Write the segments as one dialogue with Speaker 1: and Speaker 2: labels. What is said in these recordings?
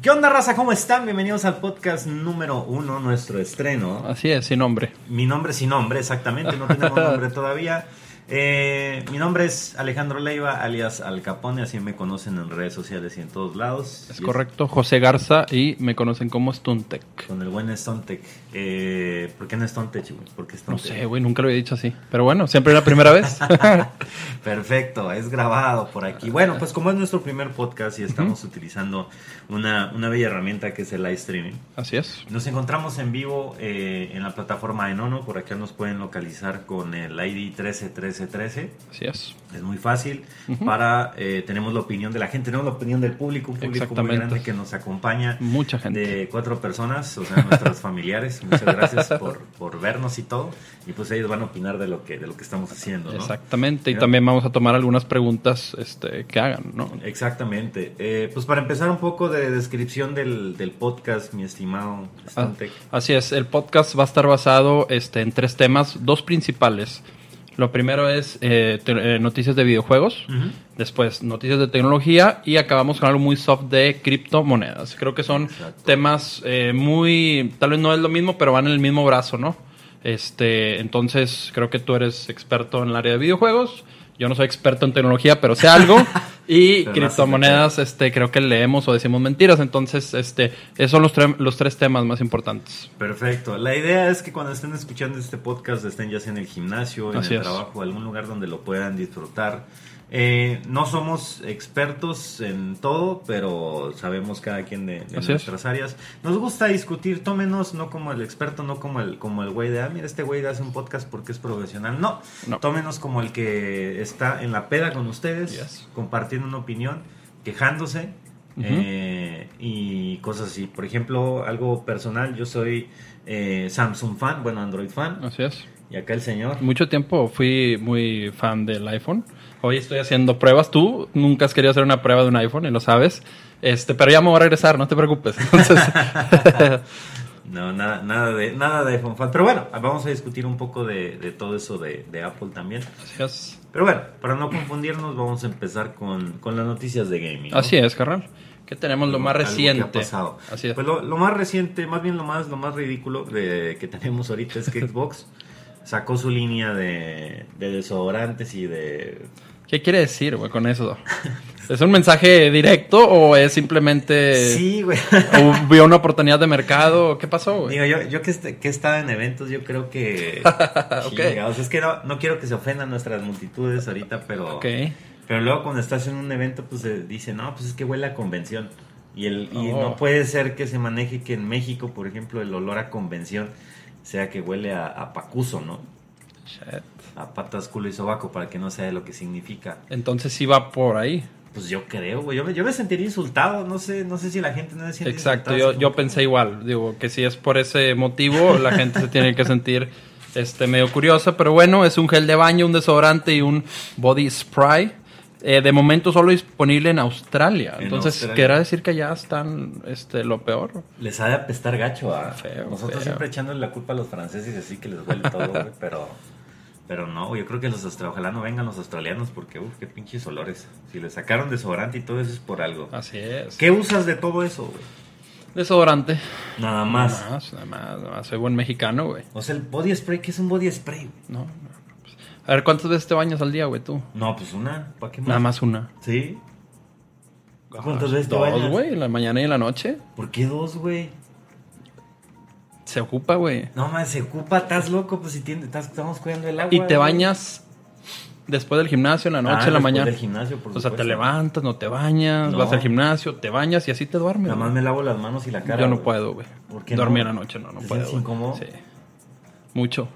Speaker 1: ¿Qué onda, raza? ¿Cómo están? Bienvenidos al podcast número uno, nuestro estreno.
Speaker 2: Así es, sin nombre.
Speaker 1: Mi nombre sin nombre, exactamente, no tenemos nombre todavía. Eh, mi nombre es Alejandro Leiva, alias Al Capone, así me conocen en redes sociales y en todos lados.
Speaker 2: Es
Speaker 1: Y
Speaker 2: correcto, José Garza y me conocen como Stuntec.
Speaker 1: Con el buen Stontech. Eh, ¿Por qué no Stontech, güey? ¿Por qué
Speaker 2: No sé, güey, nunca lo había dicho así. Pero bueno, siempre es la primera vez.
Speaker 1: Perfecto, es grabado por aquí. Bueno, pues como es nuestro primer podcast y estamos utilizando una, una bella herramienta que es el live streaming.
Speaker 2: Así es.
Speaker 1: Nos encontramos en vivo eh, en la plataforma Enono, por acá nos pueden localizar con el ID 131313.
Speaker 2: Así es.
Speaker 1: Es muy fácil para, eh, tenemos la opinión de la gente, tenemos la opinión del público, un público muy grande que nos acompaña.
Speaker 2: Mucha gente.
Speaker 1: De cuatro personas, o sea, nuestros familiares. Muchas gracias por, por vernos y todo. Y pues ellos van a opinar de lo que, de lo que estamos haciendo, ¿no?
Speaker 2: Exactamente. Y también vamos a tomar algunas preguntas este, que hagan, ¿no?
Speaker 1: Exactamente. Eh, pues para empezar un poco de descripción del, del podcast, mi estimado
Speaker 2: Ah. Así es, el podcast va a estar basado este, en tres temas, dos principales. Lo primero es eh, eh, noticias de videojuegos, después noticias de tecnología y acabamos con algo muy soft de criptomonedas. Creo que son
Speaker 1: Exacto.
Speaker 2: temas eh, muy, tal vez no es lo mismo, pero van en el mismo brazo, ¿no? Este, entonces creo que tú eres experto en el área de videojuegos. Yo no soy experto en tecnología, pero sé algo. Y
Speaker 1: Pero
Speaker 2: criptomonedas, este, creo que leemos o decimos mentiras. Entonces, este, esos son los, tre- los tres temas más importantes.
Speaker 1: Perfecto. La idea es que cuando estén escuchando este podcast estén ya sea en el gimnasio, en
Speaker 2: Así
Speaker 1: el
Speaker 2: es.
Speaker 1: trabajo, algún lugar donde lo puedan disfrutar. Eh, no somos expertos en todo, pero sabemos cada quien de, de
Speaker 2: Así es.
Speaker 1: nuestras áreas. Nos gusta discutir, tómenos no como el experto, no como el como el güey de, ah, mira, este güey hace un podcast porque es profesional. No,
Speaker 2: No.
Speaker 1: tómenos como el que está en la peda con ustedes,
Speaker 2: Yes.
Speaker 1: compartiendo una opinión, quejándose. Eh, y cosas así. Por ejemplo, algo personal, yo soy eh, Samsung fan, bueno, Android fan.
Speaker 2: Así es.
Speaker 1: Y acá el señor.
Speaker 2: Mucho tiempo fui muy fan del iPhone. Hoy estoy haciendo pruebas. Tú nunca has querido hacer una prueba de un iPhone y lo sabes. Este, pero ya me voy a regresar, no te preocupes. Entonces,
Speaker 1: No, nada, nada de nada de iPhone fan. Pero bueno, vamos a discutir un poco de, de todo eso de, de Apple también.
Speaker 2: así es.
Speaker 1: Pero bueno, para no confundirnos, vamos a empezar con, con las noticias de gaming. ¿no?
Speaker 2: Así es, carnal. ¿Qué tenemos lo más
Speaker 1: Algo que ha
Speaker 2: reciente?
Speaker 1: pasado.
Speaker 2: Así es.
Speaker 1: Pues lo, lo más reciente, más bien lo más, lo más ridículo de, que tenemos ahorita es que Xbox sacó su línea de, de desodorantes y de
Speaker 2: ¿Qué quiere decir, güey, con eso? ¿Es un mensaje directo o es simplemente
Speaker 1: Sí, güey.
Speaker 2: o vio una oportunidad de mercado? ¿Qué pasó, güey?
Speaker 1: Digo, yo, yo que, est- que he estado en eventos, yo creo que...
Speaker 2: Ok.
Speaker 1: Chingados, es que no, no quiero que se ofendan nuestras multitudes ahorita, pero...
Speaker 2: Ok.
Speaker 1: Pero luego cuando estás en un evento, pues se dice, no, pues es que huele a convención. Y, el, y
Speaker 2: Oh.
Speaker 1: no puede ser que se maneje que en México, por ejemplo, el olor a convención sea que huele a, a pacuso, ¿no?
Speaker 2: Shit.
Speaker 1: A patas, culo y sobaco, para que no sea lo que significa.
Speaker 2: Entonces sí va por ahí.
Speaker 1: Pues yo creo, güey. Yo me, yo me sentiría insultado. No sé, no sé si la gente no se siente
Speaker 2: Exacto, yo, yo pensé igual. Digo, que si es por ese motivo, la gente se tiene que sentir este medio curiosa. Pero bueno, es un gel de baño, un desodorante y un body spray. Eh, de momento solo disponible en Australia.
Speaker 1: En
Speaker 2: Entonces. ¿querrá decir que ya están este, lo peor?
Speaker 1: Les ha de apestar gacho a
Speaker 2: Feo,
Speaker 1: nosotros
Speaker 2: feo.
Speaker 1: siempre echándole la culpa a los franceses así que les huele todo, güey, pero pero no, yo creo que los austra- ojalá no vengan los australianos porque uff, qué pinches olores. Si les sacaron desodorante y todo eso es por algo.
Speaker 2: Así es.
Speaker 1: ¿Qué usas de todo eso, güey?
Speaker 2: Desodorante.
Speaker 1: Nada más.
Speaker 2: Nada más, nada más, nada más. Soy buen mexicano, güey.
Speaker 1: O sea, el body spray, ¿qué es un body spray? güey?
Speaker 2: No, no, pues. A ver, ¿cuántas veces te bañas al día, güey, tú?
Speaker 1: No, pues una, ¿para qué más?
Speaker 2: Nada más una.
Speaker 1: ¿Sí? ¿Cuántas veces te
Speaker 2: Dos,
Speaker 1: bañas?
Speaker 2: güey, en la mañana y en la noche.
Speaker 1: ¿Por qué dos, güey?
Speaker 2: Se ocupa, güey.
Speaker 1: No, man, se ocupa, estás loco, pues si tiene, estás- estamos cuidando el agua.
Speaker 2: Y te
Speaker 1: güey.
Speaker 2: bañas después del gimnasio, en la
Speaker 1: Ah,
Speaker 2: noche, en la
Speaker 1: después
Speaker 2: mañana.
Speaker 1: del gimnasio, por
Speaker 2: o sea, te levantas, no te bañas,
Speaker 1: No.
Speaker 2: vas al gimnasio, te bañas y así te duermes.
Speaker 1: Nada más me lavo las manos y la cara.
Speaker 2: Yo no
Speaker 1: güey.
Speaker 2: puedo, güey.
Speaker 1: ¿Por qué
Speaker 2: Dormir
Speaker 1: no?
Speaker 2: en la noche, no, no
Speaker 1: ¿Te
Speaker 2: puedo. güey.
Speaker 1: incómodo?
Speaker 2: Sí. Mucho.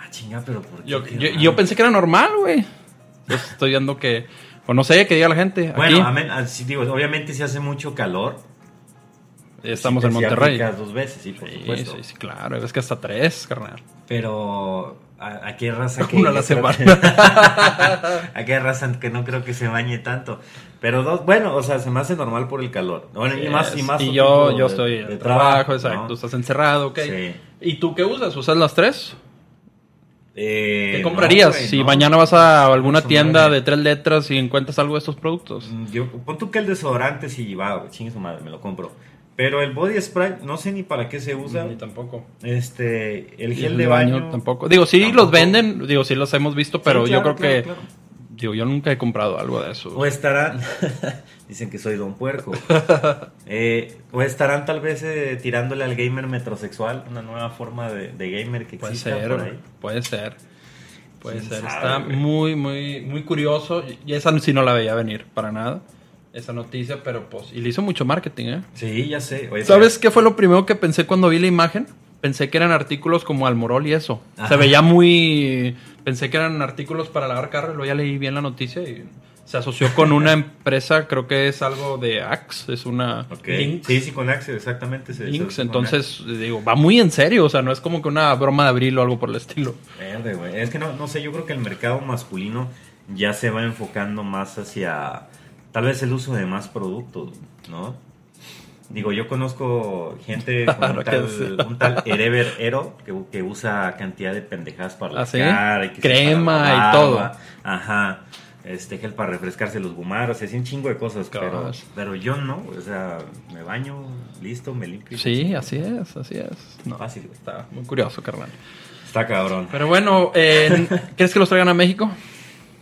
Speaker 1: Ah, chinga, pero ¿por qué?
Speaker 2: Yo, pensé que era normal, güey. Estoy viendo que. O no sé, que diga la gente.
Speaker 1: Bueno,
Speaker 2: Aquí
Speaker 1: así digo, obviamente si hace mucho calor.
Speaker 2: Estamos
Speaker 1: sí,
Speaker 2: en Monterrey.
Speaker 1: dos veces, sí, por
Speaker 2: Sí,
Speaker 1: supuesto.
Speaker 2: sí, sí, claro. Es que hasta tres, carnal.
Speaker 1: Pero ¿a, a qué raza que
Speaker 2: Una la semana.
Speaker 1: que- a qué raza que no creo que se bañe tanto. Pero dos, bueno, o sea, se me hace normal por el calor. Bueno, y más y más.
Speaker 2: Y yo, yo
Speaker 1: de-
Speaker 2: estoy
Speaker 1: de
Speaker 2: trabajo, exacto.
Speaker 1: ¿no?
Speaker 2: Tú estás encerrado, ok.
Speaker 1: Sí.
Speaker 2: ¿Y tú qué usas? ¿Usas las tres?
Speaker 1: Eh,
Speaker 2: ¿Qué comprarías
Speaker 1: no, güey,
Speaker 2: si
Speaker 1: no.
Speaker 2: mañana vas a alguna tienda de tres letras y encuentras algo de estos productos?
Speaker 1: Mm, Yo, pon tú que el desodorante sí va, chingue su madre, me lo compro. Pero el body spray, no sé ni para qué se usa.
Speaker 2: Ni tampoco.
Speaker 1: Este, el gel
Speaker 2: el
Speaker 1: de baño.
Speaker 2: tampoco. Digo, sí
Speaker 1: tampoco.
Speaker 2: los venden, digo, sí los hemos visto, pero
Speaker 1: Sí,
Speaker 2: yo
Speaker 1: claro,
Speaker 2: creo que,
Speaker 1: claro,
Speaker 2: digo, yo nunca he comprado algo de eso.
Speaker 1: O estarán, dicen que soy don puerco. Eh, o estarán tal vez eh, tirándole al gamer metrosexual, una nueva forma de, de gamer que
Speaker 2: Puede
Speaker 1: exista
Speaker 2: ser,
Speaker 1: por ahí.
Speaker 2: puede ser. Puede
Speaker 1: ¿Quién
Speaker 2: ser.
Speaker 1: sabe,
Speaker 2: Está
Speaker 1: güey?
Speaker 2: muy, muy, muy curioso. Y esa sí no la veía venir para nada. Esa noticia, pero pues. Y le hizo mucho marketing, ¿eh?
Speaker 1: Sí, ya sé. Oye,
Speaker 2: ¿Sabes qué fue lo primero que pensé cuando vi la imagen? Pensé que eran artículos como Almorol y eso.
Speaker 1: Ajá.
Speaker 2: Se veía muy. Pensé que eran artículos para lavar carro. Luego ya leí bien la noticia y se asoció con una empresa, creo que es algo de Axe, es una
Speaker 1: Ok.
Speaker 2: Lynx.
Speaker 1: Sí, sí, con Axe, exactamente. se- con
Speaker 2: entonces digo, va muy en serio, o sea, no es como que una broma de abril o algo por el estilo.
Speaker 1: Verde, güey. Es que no, no sé, yo creo que el mercado masculino ya se va enfocando más hacia tal vez el uso de más productos, ¿no? Digo, yo conozco gente con
Speaker 2: Claro
Speaker 1: un tal, un tal Erever Ero que, que usa cantidad de pendejadas para la
Speaker 2: ¿Ah, sí?
Speaker 1: cara, y que
Speaker 2: Crema
Speaker 1: para la
Speaker 2: y todo.
Speaker 1: Ajá. Este gel para refrescarse los gumaros, así un chingo de cosas, pero,
Speaker 2: Gosh.
Speaker 1: pero yo no, o sea, me baño, listo, me limpio.
Speaker 2: Sí, así es, así es. No,
Speaker 1: Fácil,
Speaker 2: está muy curioso, carnal.
Speaker 1: Está cabrón.
Speaker 2: Pero bueno, eh, ¿crees que los traigan a México?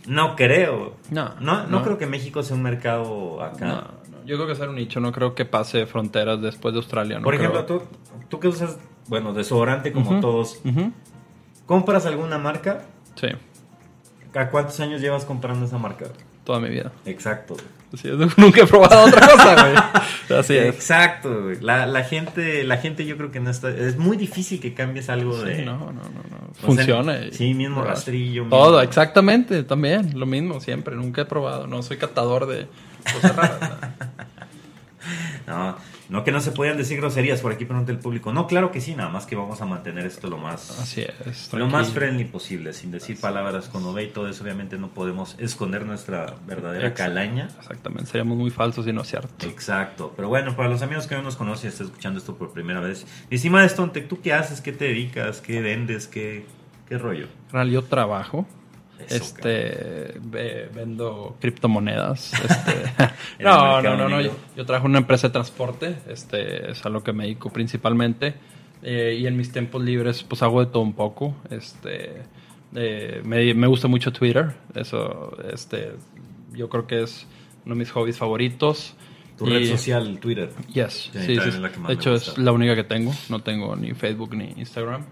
Speaker 1: No creo.
Speaker 2: No,
Speaker 1: No, no,
Speaker 2: no.
Speaker 1: creo que México sea un mercado acá.
Speaker 2: No, no, yo creo que será un nicho, no creo que pase fronteras después de Australia. no
Speaker 1: Por
Speaker 2: creo.
Speaker 1: ejemplo, tú, tú que usas, bueno, desodorante como todos, ¿compras alguna marca?
Speaker 2: Sí,
Speaker 1: ¿A cuántos años llevas comprando esa marca?
Speaker 2: Toda mi vida.
Speaker 1: Exacto.
Speaker 2: Así es, nunca he probado otra cosa, güey. Así es.
Speaker 1: Exacto, güey. La, la gente, la gente yo creo que no está, es muy difícil que cambies algo de...
Speaker 2: No, no, no, no.
Speaker 1: O sea,
Speaker 2: Funciona.
Speaker 1: sí, mismo
Speaker 2: ¿verdad?
Speaker 1: rastrillo. mismo-
Speaker 2: Todo, exactamente, también, lo mismo, siempre, nunca he probado, no soy catador de cosas raras. ¿No?
Speaker 1: No, que no se podían decir groserías por aquí pregunta el público. No, claro que sí, nada más que vamos a mantener esto lo más...
Speaker 2: Así es.
Speaker 1: Lo más friendly posible, sin decir palabras con OB y todo eso, obviamente no podemos esconder nuestra verdadera
Speaker 2: Exacto.
Speaker 1: calaña.
Speaker 2: Exactamente, seríamos muy falsos y no es cierto.
Speaker 1: Exacto, pero bueno, para los amigos que no nos conocen y están escuchando esto por primera vez, encima de esto, ¿tú qué haces? ¿Qué te dedicas? ¿Qué vendes? ¿Qué, qué rollo?
Speaker 2: Yo trabajo.
Speaker 1: Eso,
Speaker 2: este ve- vendo criptomonedas. Este, no, no, no, no. Yo, yo trabajo en una empresa de transporte. Este es a lo que me dedico principalmente. Eh, y en mis tiempos libres, pues hago de todo un poco. Este eh, me, me gusta mucho Twitter. Eso, este, yo creo que es uno de mis hobbies favoritos.
Speaker 1: Tu
Speaker 2: Y-
Speaker 1: red social, Twitter.
Speaker 2: Yes,
Speaker 1: Sí,
Speaker 2: sí, De hecho, es la única que tengo. No tengo ni Facebook ni Instagram.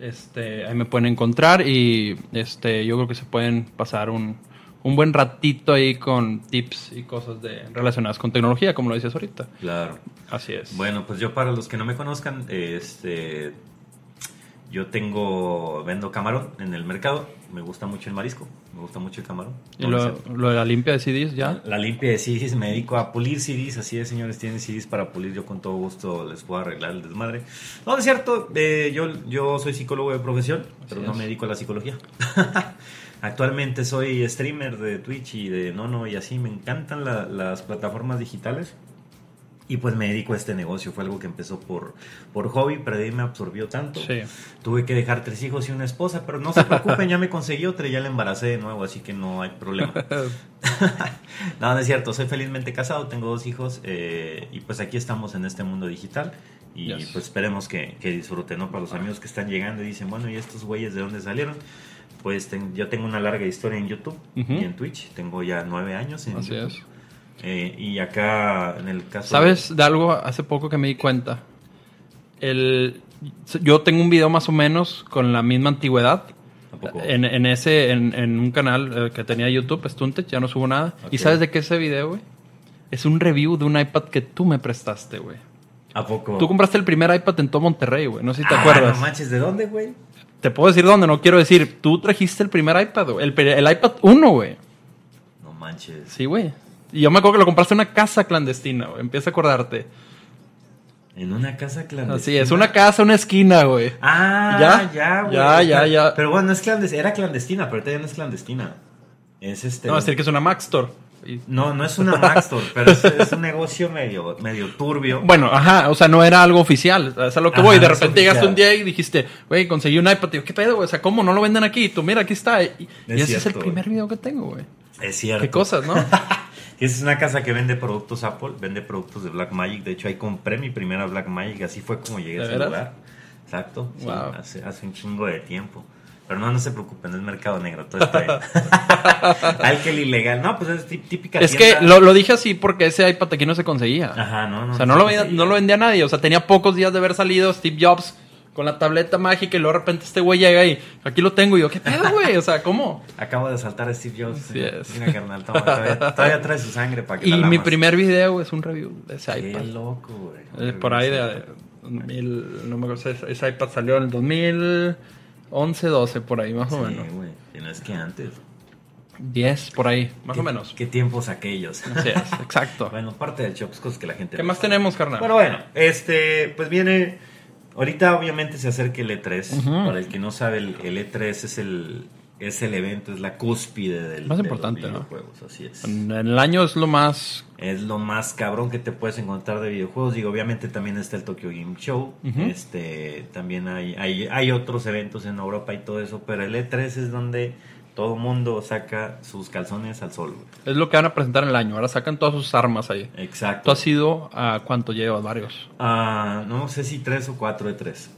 Speaker 2: Este, ahí me pueden encontrar y este, yo creo que se pueden pasar un, un buen ratito ahí con tips y cosas de, relacionadas con tecnología, como lo dices ahorita.
Speaker 1: Claro.
Speaker 2: Así es.
Speaker 1: Bueno, pues yo para los que no me conozcan, este, yo tengo, vendo camarón en el mercado. Me gusta mucho el marisco, me gusta mucho el camarón.
Speaker 2: y lo, lo de la limpia de CDs ya.
Speaker 1: La limpia de CDs, me dedico a pulir CDs, así es, señores, tienen CDs para pulir, yo con todo gusto les puedo arreglar el desmadre. No, es cierto, eh, yo, yo soy psicólogo de profesión, pero no me dedico a la psicología. Actualmente soy streamer de Twitch y de Nono y así, me encantan la- las plataformas digitales. Y pues me dedico a este negocio, fue algo que empezó por, por hobby, pero de ahí me absorbió tanto.
Speaker 2: Sí.
Speaker 1: Tuve que dejar tres hijos y una esposa, pero no se preocupen, ya me conseguí otra y ya la embaracé de nuevo, así que no hay problema. no, no es cierto, soy felizmente casado, tengo dos hijos eh, y pues aquí estamos en este mundo digital y
Speaker 2: Yes.
Speaker 1: pues esperemos que, que disfruten, ¿no? Para los amigos que están llegando y dicen, bueno, ¿y estos güeyes de dónde salieron? Pues ten- yo tengo una larga historia en YouTube y en Twitch, tengo ya nueve años en
Speaker 2: Así
Speaker 1: YouTube.
Speaker 2: es.
Speaker 1: Eh, y acá en el caso...
Speaker 2: ¿Sabes de algo hace poco que me di cuenta? El, yo tengo un video más o menos con la misma antigüedad. En, en ese, en, en un canal eh, que tenía YouTube, Stuntech, ya no subo nada. ¿Y sabes de qué es ese video, güey? Es un review de un iPad que tú me prestaste, güey.
Speaker 1: ¿A poco?
Speaker 2: Tú compraste el primer iPad en todo Monterrey, güey. No sé si te
Speaker 1: Ah,
Speaker 2: acuerdas.
Speaker 1: No manches, ¿de dónde, güey?
Speaker 2: Te puedo decir dónde, no quiero decir. Tú trajiste el primer iPad, güey. El, el iPad 1, güey.
Speaker 1: No manches.
Speaker 2: Sí, güey. Y yo me acuerdo que lo compraste en una casa clandestina, güey. Empieza a acordarte.
Speaker 1: En una casa clandestina.
Speaker 2: Así es, una casa, una esquina, güey.
Speaker 1: Ah,
Speaker 2: ¿Ya?
Speaker 1: ya, güey.
Speaker 2: Ya, ya, ya.
Speaker 1: Pero bueno, es clandestina, era clandestina, pero todavía no es clandestina. Es este.
Speaker 2: No, es decir que es una Mac Store.
Speaker 1: No, no es una Mac Store, pero es, es un negocio medio, medio turbio.
Speaker 2: Bueno, ajá, o sea, no era algo oficial. Es a lo que
Speaker 1: Ajá,
Speaker 2: voy. De repente llegaste un día y dijiste, güey, conseguí un iPad. Y yo, ¿qué pedo, güey? O sea, ¿cómo no lo venden aquí? Y tú, mira, aquí está. Y, y ese es el primer video que tengo, güey.
Speaker 1: Es cierto.
Speaker 2: Qué cosas, ¿no?
Speaker 1: Es una casa que vende productos Apple, vende productos de Blackmagic. De hecho, ahí compré mi primera Blackmagic. Así fue como llegué a
Speaker 2: ¿De
Speaker 1: ese
Speaker 2: veras?
Speaker 1: lugar. Exacto. sí, hace, hace un chingo de tiempo. Pero no, no se preocupen, es mercado negro. Todo está bien. Al que el ilegal. No, pues es tí- típica
Speaker 2: es que lo, lo dije así porque ese iPad aquí no se conseguía.
Speaker 1: Ajá, no, no.
Speaker 2: o sea, no lo, vendía, no lo vendía nadie. O sea, tenía pocos días de haber salido Steve Jobs con la tableta mágica y luego de repente este güey llega y aquí lo tengo. Y yo, ¿qué pedo, güey? O sea, ¿cómo?
Speaker 1: Acabo de saltar a Steve Jobs.
Speaker 2: Es.
Speaker 1: Mira, carnal, toma, todavía, todavía trae su sangre para que
Speaker 2: Y
Speaker 1: la
Speaker 2: mi primer video es un review de ese
Speaker 1: Qué
Speaker 2: iPad.
Speaker 1: loco, güey.
Speaker 2: Eh, por ahí de 2000, no me acuerdo, ese, ese iPad salió en el 2011, 12, por ahí más o
Speaker 1: Sí,
Speaker 2: menos.
Speaker 1: güey. Y no es que antes.
Speaker 2: 10, por ahí, más
Speaker 1: ¿Qué-
Speaker 2: o menos.
Speaker 1: Qué tiempos aquellos.
Speaker 2: Así es, exacto.
Speaker 1: Bueno, parte del show, pues cosas que la gente.
Speaker 2: ¿Qué más
Speaker 1: sabe.
Speaker 2: tenemos, carnal?
Speaker 1: Bueno, bueno, este, pues viene. Ahorita obviamente se acerca el E3.
Speaker 2: Ujú.
Speaker 1: Para el que no sabe, el, el E3 es el, es el evento, es la cúspide del
Speaker 2: Más
Speaker 1: de los
Speaker 2: importante, ¿no?
Speaker 1: videojuegos, así es.
Speaker 2: En el año es lo más...
Speaker 1: Es lo más cabrón que te puedes encontrar de videojuegos. Digo, obviamente también está el Tokyo Game Show. Este, también hay, hay, hay otros eventos en Europa y todo eso, pero el E3 es donde todo mundo saca sus calzones al sol. güey.
Speaker 2: Es lo que van a presentar en el año. Ahora sacan todas sus armas ahí. ¿Tú
Speaker 1: Exacto.
Speaker 2: has ido a cuánto llevas? Varios.
Speaker 1: Ah, no sé si tres o cuatro de tres.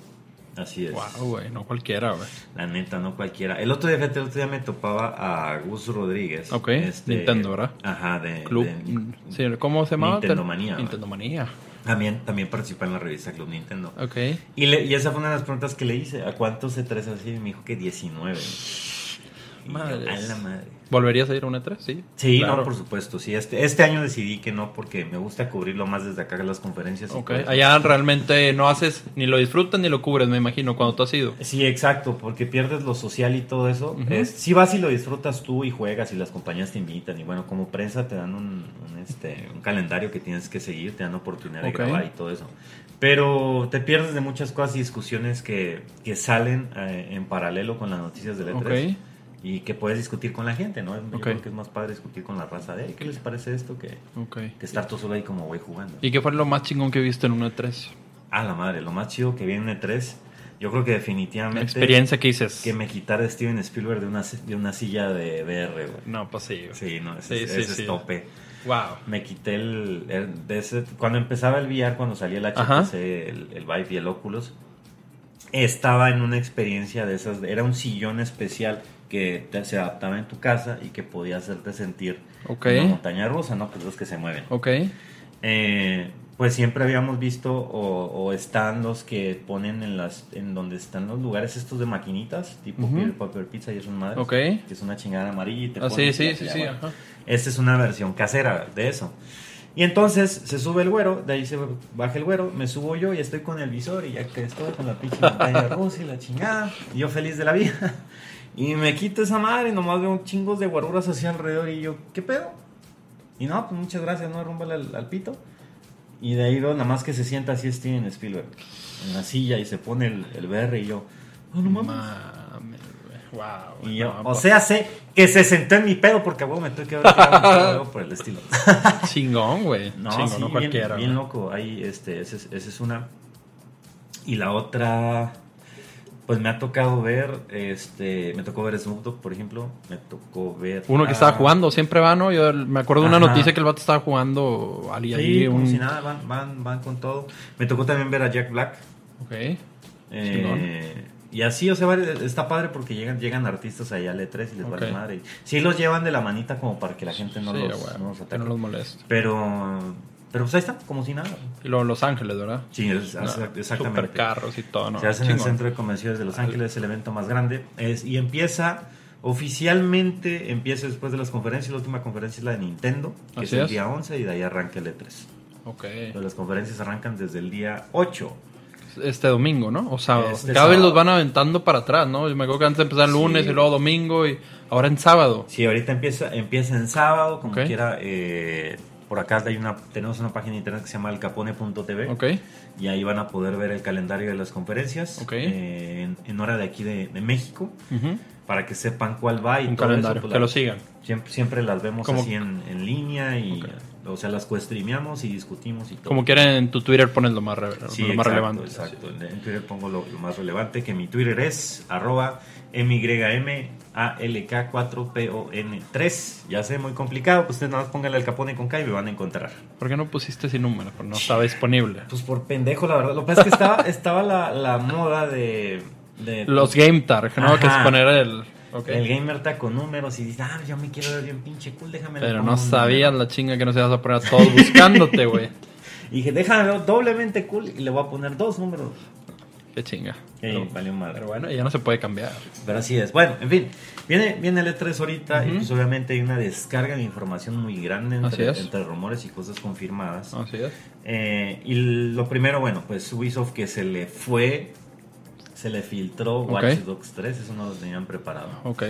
Speaker 1: Así es.
Speaker 2: Wow, güey, no cualquiera, güey.
Speaker 1: La neta, no cualquiera. El otro día, fíjate, el otro día me topaba a Gus Rodríguez.
Speaker 2: Ok, Nintendo, ¿verdad?
Speaker 1: Ajá, de...
Speaker 2: Club.
Speaker 1: de-
Speaker 2: mm, sí, ¿Cómo se llamaba?
Speaker 1: Nintendo Manía.
Speaker 2: Nintendo Manía.
Speaker 1: también, también participé en la revista Club Nintendo.
Speaker 2: Ok.
Speaker 1: Y, le- y esa fue una de las preguntas que le hice. ¿A cuántos E3 así? Y me dijo que 19. A la madre.
Speaker 2: ¿Volverías a ir a un E3? Sí.
Speaker 1: Sí,
Speaker 2: Claro.
Speaker 1: no, por supuesto. Sí, este, este año decidí que no porque me gusta cubrirlo más desde acá en las conferencias.
Speaker 2: Ok, allá realmente no haces, ni lo disfrutas ni lo cubres, me imagino, cuando tú has ido.
Speaker 1: Sí, exacto, porque pierdes lo social y todo eso. Es- sí vas y lo disfrutas tú y juegas y las compañías te invitan y bueno, como prensa te dan un, un, este, un calendario que tienes que seguir, te dan oportunidad de grabar y todo eso. Pero te pierdes de muchas cosas y discusiones que, que salen eh, en paralelo con las noticias del E3
Speaker 2: Ok.
Speaker 1: Y que puedes discutir con la gente, ¿no? Yo
Speaker 2: Ok.
Speaker 1: creo que es más padre discutir con la raza de, "Hey, ¿qué les parece esto? Que,
Speaker 2: Ok.
Speaker 1: que estar tú solo ahí como güey jugando.
Speaker 2: ¿Y qué fue lo más chingón que viste en un E3?
Speaker 1: Ah, la madre, lo más chido que viene en E3, yo creo que definitivamente...
Speaker 2: Experiencia que dices.
Speaker 1: que me quitara Steven Spielberg de una, de una silla de VR, güey.
Speaker 2: No, pues sí. güey.
Speaker 1: Sí, no, ese,
Speaker 2: Sí,
Speaker 1: ese
Speaker 2: sí,
Speaker 1: es
Speaker 2: sí.
Speaker 1: tope.
Speaker 2: Wow.
Speaker 1: Me quité el, el- de ese, cuando empezaba el VR, cuando salía el HTC, el, el Vive y el Oculus, estaba en una experiencia de esas, era un sillón especial que te- se adaptaba en tu casa y que podía hacerte sentir
Speaker 2: Ok.
Speaker 1: una montaña rusa, ¿no? Pues los que se mueven.
Speaker 2: Ok.
Speaker 1: Eh, pues siempre habíamos visto o, o están los que ponen en las en donde están los lugares estos de maquinitas tipo
Speaker 2: Ujú.
Speaker 1: Peter Pepper Pizza y es un madre
Speaker 2: Ok.
Speaker 1: que es una chingada amarilla y te
Speaker 2: Ah, sí, sí, sí, sí.
Speaker 1: bueno.
Speaker 2: ajá.
Speaker 1: esta es una versión casera de eso y entonces se sube el güero de ahí se baja el güero me subo yo y estoy con el visor y ya que estoy con la pinche montaña rusa y la chingada y yo feliz de la vida y me quito esa madre y nomás veo chingos de guaruras así alrededor y yo ¿qué pedo? Y no, pues muchas gracias, no, rúmbale al, al pito. Y de ahí veo nada más que se sienta así Steven Spielberg en la silla y se pone el, el VR y yo, oh, no mames.
Speaker 2: Güey. Wow.
Speaker 1: Y yo,
Speaker 2: no,
Speaker 1: o
Speaker 2: pues,
Speaker 1: sea, sé que se sentó en mi pedo porque, güey, me tuve que haber por el estilo.
Speaker 2: Chingón, güey.
Speaker 1: No,
Speaker 2: Chingón,
Speaker 1: sí,
Speaker 2: no cualquiera.
Speaker 1: bien loco. Ahí, este, esa es, esa es una. Y la otra, pues me ha tocado ver, este, me tocó ver Snoop Dogg, por ejemplo. Me tocó ver.
Speaker 2: Uno que
Speaker 1: a-
Speaker 2: estaba jugando, siempre va, ¿no? Yo me acuerdo de una
Speaker 1: Ajá.
Speaker 2: noticia que el vato estaba jugando ali,
Speaker 1: Sí,
Speaker 2: allí,
Speaker 1: como
Speaker 2: un...
Speaker 1: si nada, van, van, van con todo. Me tocó también ver a Jack Black.
Speaker 2: Ok.
Speaker 1: Eh, y así, o sea, está padre porque llegan, llegan artistas ahí al E3 y les
Speaker 2: Ok.
Speaker 1: vale madre. Sí los llevan de la manita como para que la gente no
Speaker 2: Sí,
Speaker 1: los,
Speaker 2: güey,
Speaker 1: no los ataque.
Speaker 2: no los moleste.
Speaker 1: Pero, pero pues ahí está, como si nada.
Speaker 2: Y luego Los Ángeles, ¿verdad?
Speaker 1: Sí, es-
Speaker 2: No,
Speaker 1: exactamente.
Speaker 2: Supercarros y todo, ¿no?
Speaker 1: Se hace en el. Centro de Convenciones de Los Ángeles, el evento más grande. Es, y empieza, oficialmente, empieza después de las conferencias. La última conferencia es la de Nintendo, que es el día 11 y de ahí arranca el E3.
Speaker 2: Ok.
Speaker 1: Pero las conferencias arrancan desde el día 8.
Speaker 2: Este domingo, ¿no? O sábado.
Speaker 1: Este
Speaker 2: Cada vez los van aventando para atrás, ¿no? Yo me acuerdo que antes empezaba el
Speaker 1: Sí.
Speaker 2: lunes y luego domingo y ahora en sábado.
Speaker 1: Sí, ahorita empieza, empieza en sábado, como quiera. eh, por acá hay una, tenemos una página de internet que se llama elcapone.tv
Speaker 2: Ok.
Speaker 1: y ahí van a poder ver el calendario de las conferencias eh, en, en hora de aquí de, de México. Para que sepan cuál va y
Speaker 2: Un
Speaker 1: todo
Speaker 2: calendario,
Speaker 1: eso, pues,
Speaker 2: que
Speaker 1: la-
Speaker 2: lo sigan.
Speaker 1: Siempre, siempre las vemos así en, en línea y. o sea, las co-streameamos y discutimos y todo.
Speaker 2: Como quieren en tu Twitter pones lo más, re-
Speaker 1: Sí,
Speaker 2: lo más
Speaker 1: exacto,
Speaker 2: relevante.
Speaker 1: Exacto. En en Twitter pongo lo, lo más relevante, que mi Twitter es arroba MYMALK4PON3. Ya sé, muy complicado, pues ustedes nada más pónganle el capone con K y me van a encontrar.
Speaker 2: ¿Por qué no pusiste sin número? Porque no estaba disponible.
Speaker 1: Pues por pendejo, la verdad. Lo que pasa es que estaba, estaba la, la moda de... de
Speaker 2: Los game tag, ¿no? Que es
Speaker 1: Ajá.
Speaker 2: poner el...
Speaker 1: El gamer está con números y dices, ah, yo me quiero ver bien pinche cool, déjame
Speaker 2: Pero no sabías
Speaker 1: número".
Speaker 2: la chinga que no se vas a poner a todos buscándote, güey.
Speaker 1: Y dije, déjame ver doblemente cool y le voy a poner dos números.
Speaker 2: Qué chinga.
Speaker 1: Ey,
Speaker 2: Pero,
Speaker 1: valió madre.
Speaker 2: pero bueno, ya no se puede cambiar.
Speaker 1: Pero así es. Bueno, en fin, viene, viene el E3 ahorita y pues obviamente hay una descarga de información muy grande
Speaker 2: Así
Speaker 1: entre,
Speaker 2: es.
Speaker 1: entre rumores y cosas confirmadas.
Speaker 2: Así es.
Speaker 1: Eh, y lo primero, bueno, pues Ubisoft que se le fue, se le filtró. Watch Dogs 3, eso no lo tenían preparado.
Speaker 2: Ok.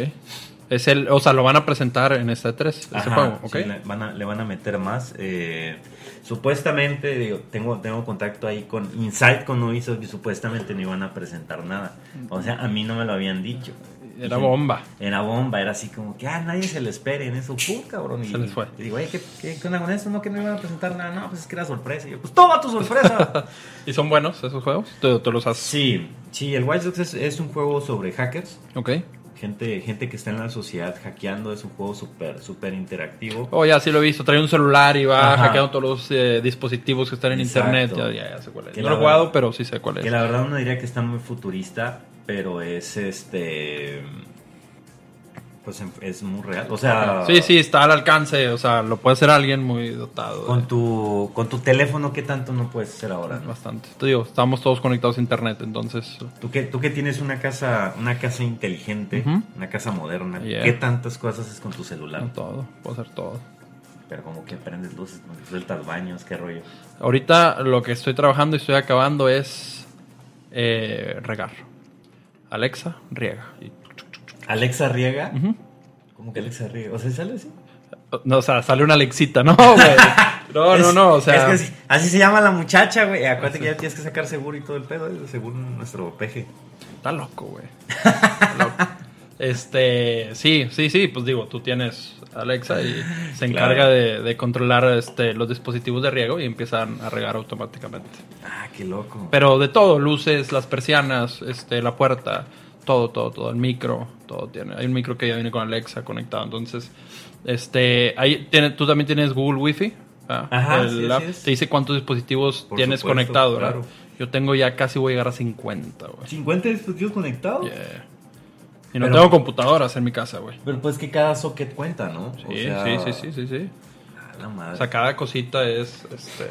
Speaker 2: Es el, o sea, lo van a presentar en esta 3, ese
Speaker 1: Ajá,
Speaker 2: juego,
Speaker 1: sí, le, van a, le van a meter más. eh, supuestamente, digo, tengo, tengo contacto ahí con Insight con Ubisoft y supuestamente no iban a presentar nada. O sea, a mí no me lo habían dicho.
Speaker 2: Era bomba.
Speaker 1: Era bomba, era así como que, ah, nadie se le espere en eso, ¡pum, cabrón! Y,
Speaker 2: Se les fue.
Speaker 1: y digo, oye, ¿qué, qué, qué onda con esto? No, que no iban a presentar nada. No, pues es que era sorpresa. Y yo, pues toma tu sorpresa.
Speaker 2: ¿Y son buenos esos juegos? ¿Tú, tú los has...?
Speaker 1: sí, sí, el Watch Dogs es, es un juego sobre hackers.
Speaker 2: Ok.
Speaker 1: Gente, gente que está en la sociedad hackeando. Es un juego súper, súper interactivo.
Speaker 2: Oh, ya sí lo he visto. Trae un celular y va
Speaker 1: Ajá.
Speaker 2: hackeando todos los eh, dispositivos que están en
Speaker 1: Exacto.
Speaker 2: internet. Ya, ya, ya sé cuál es.
Speaker 1: Que
Speaker 2: No lo he jugado, pero sí sé cuál es.
Speaker 1: Que la verdad uno diría que está muy futurista, pero es este. Pues es muy real. O sea,
Speaker 2: Sí, sí, está al alcance. O sea, lo puede hacer alguien muy dotado.
Speaker 1: Con
Speaker 2: de-
Speaker 1: tu, con tu teléfono, ¿qué tanto no puedes hacer ahora? no?
Speaker 2: Bastante. Te digo, estamos todos conectados a internet, entonces...
Speaker 1: Tú que, tú que tienes una casa, una casa inteligente, una casa moderna,
Speaker 2: Yeah.
Speaker 1: ¿qué tantas cosas haces con tu celular?
Speaker 2: no todo, puedo hacer todo.
Speaker 1: Pero como que prendes luces, como que sueltas baños, qué rollo.
Speaker 2: Ahorita lo que estoy trabajando y estoy acabando es eh, regar. Alexa, riega. Y-
Speaker 1: Alexa riega.
Speaker 2: Ujú.
Speaker 1: ¿Cómo que Alexa riega? O sea, sale así.
Speaker 2: No, o sea, sale una Alexita, ¿no, güey? No, no,
Speaker 1: Es-
Speaker 2: no, o sea...
Speaker 1: Es que así, así se llama la muchacha, güey. Acuérdate que ya tienes que sacar seguro y todo el pedo, eh, según nuestro peje.
Speaker 2: Está loco, güey. Está loco. Este, sí, sí, sí, pues digo, tú tienes Alexa y se encarga
Speaker 1: Claro.
Speaker 2: de, de controlar este, los dispositivos de riego y empiezan a regar automáticamente.
Speaker 1: Ah, qué loco.
Speaker 2: Pero de todo, luces, las persianas, este, la puerta, todo, todo, todo, el micro, todo tiene. Hay un micro que ya viene con Alexa conectado, entonces, este, ahí tiene, tú también tienes Google Wi-Fi. ¿verdad?
Speaker 1: Ajá,
Speaker 2: El
Speaker 1: sí,
Speaker 2: te dice cuántos dispositivos
Speaker 1: Por
Speaker 2: tienes conectados, ¿verdad?
Speaker 1: claro.
Speaker 2: Yo tengo ya casi voy a llegar a 50, güey.
Speaker 1: 50 dispositivos conectados.
Speaker 2: Yeah. Y no
Speaker 1: Pero-
Speaker 2: tengo computadoras en mi casa, güey.
Speaker 1: Pero pues que cada socket cuenta, ¿no?
Speaker 2: Sí,
Speaker 1: O sea,
Speaker 2: sí, sí, sí, sí, sí.
Speaker 1: a la madre.
Speaker 2: O sea, cada cosita es, este,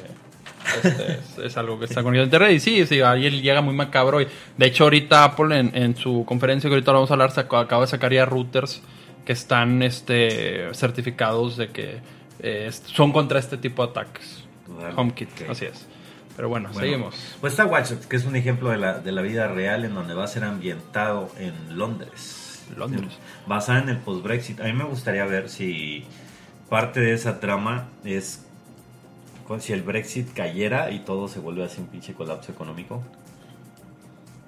Speaker 2: este, es, es algo que está a internet. Y sí, sí, ahí él llega muy macabro. Y de hecho, ahorita Apple en, en su conferencia que ahorita vamos a hablar, acaba de sacar ya routers que están este, certificados de que eh, son contra este tipo de ataques.
Speaker 1: Vale,
Speaker 2: HomeKit, así es. Pero bueno,
Speaker 1: Bueno,
Speaker 2: seguimos.
Speaker 1: Pues está Watch Dogs, que es un ejemplo de la, de la vida real en donde va a ser ambientado en Londres.
Speaker 2: Londres.
Speaker 1: Basada en el post-Brexit. A mí me gustaría ver si parte de esa trama es con- si el Brexit cayera y todo se vuelve así un pinche colapso económico.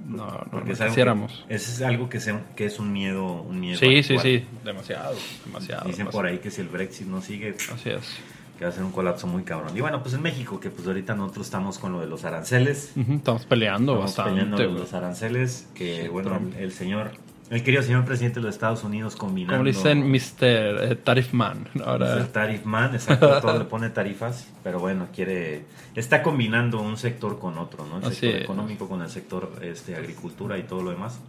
Speaker 2: No, no,
Speaker 1: Porque
Speaker 2: no
Speaker 1: es algo
Speaker 2: quisiéramos.
Speaker 1: que, es algo que, que es un miedo, un miedo
Speaker 2: Sí, sí,
Speaker 1: actual.
Speaker 2: sí. Demasiado, demasiado.
Speaker 1: Dicen
Speaker 2: demasiado.
Speaker 1: por ahí que si el Brexit no sigue,
Speaker 2: Así es.
Speaker 1: que va a ser un colapso muy cabrón. Y bueno, pues en México, que pues ahorita nosotros estamos con lo de los aranceles.
Speaker 2: Estamos peleando
Speaker 1: Estamos
Speaker 2: bastante.
Speaker 1: peleando de
Speaker 2: güey.
Speaker 1: los aranceles, que
Speaker 2: Sí,
Speaker 1: bueno,
Speaker 2: Trump.
Speaker 1: el señor, el querido señor presidente de los Estados Unidos combinando...
Speaker 2: Como dicen Mr. eh, Tarif Man. Ahora,
Speaker 1: Mr. Tarif Man, exacto, todo le pone tarifas, pero bueno, quiere, está combinando un sector con otro, ¿no? El
Speaker 2: Así
Speaker 1: sector
Speaker 2: es.
Speaker 1: económico con el sector este, agricultura y todo lo demás.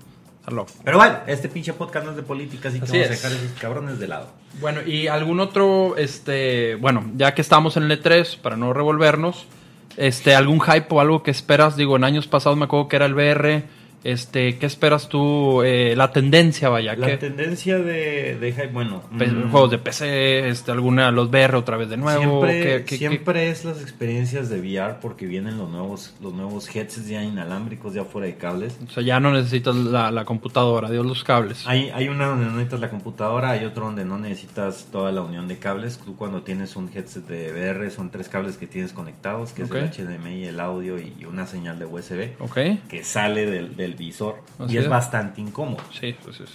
Speaker 2: loco.
Speaker 1: Pero bueno, este pinche podcast no es de política, así que
Speaker 2: Así
Speaker 1: vamos a dejar esos cabrones de lado.
Speaker 2: Bueno, y algún otro, este, bueno, ya que estamos en el E3, para no revolvernos, este, algún hype o algo que esperas, digo, en años pasados me acuerdo que era el VR, este, ¿qué esperas tú? Eh, la tendencia, vaya,
Speaker 1: La tendencia de, de hype, bueno... mm,
Speaker 2: juegos de PC, este, alguna, los VR otra vez de nuevo,
Speaker 1: Siempre,
Speaker 2: ¿qué- qué-
Speaker 1: siempre es las experiencias de VR porque vienen los nuevos, los nuevos headsets ya inalámbricos, ya fuera de cables.
Speaker 2: o sea, ya no necesitas la, la computadora, Dios los cables.
Speaker 1: Hay, hay una donde no necesitas la computadora, hay otro donde no necesitas toda la unión de cables. Tú cuando tienes un headset de VR son tres cables que tienes conectados, que es el HDMI, el audio y una señal de USB
Speaker 2: ¿Ok?
Speaker 1: que sale del, del visor
Speaker 2: Así
Speaker 1: y es
Speaker 2: es.
Speaker 1: bastante incómodo.
Speaker 2: Sí, pues sí, sí.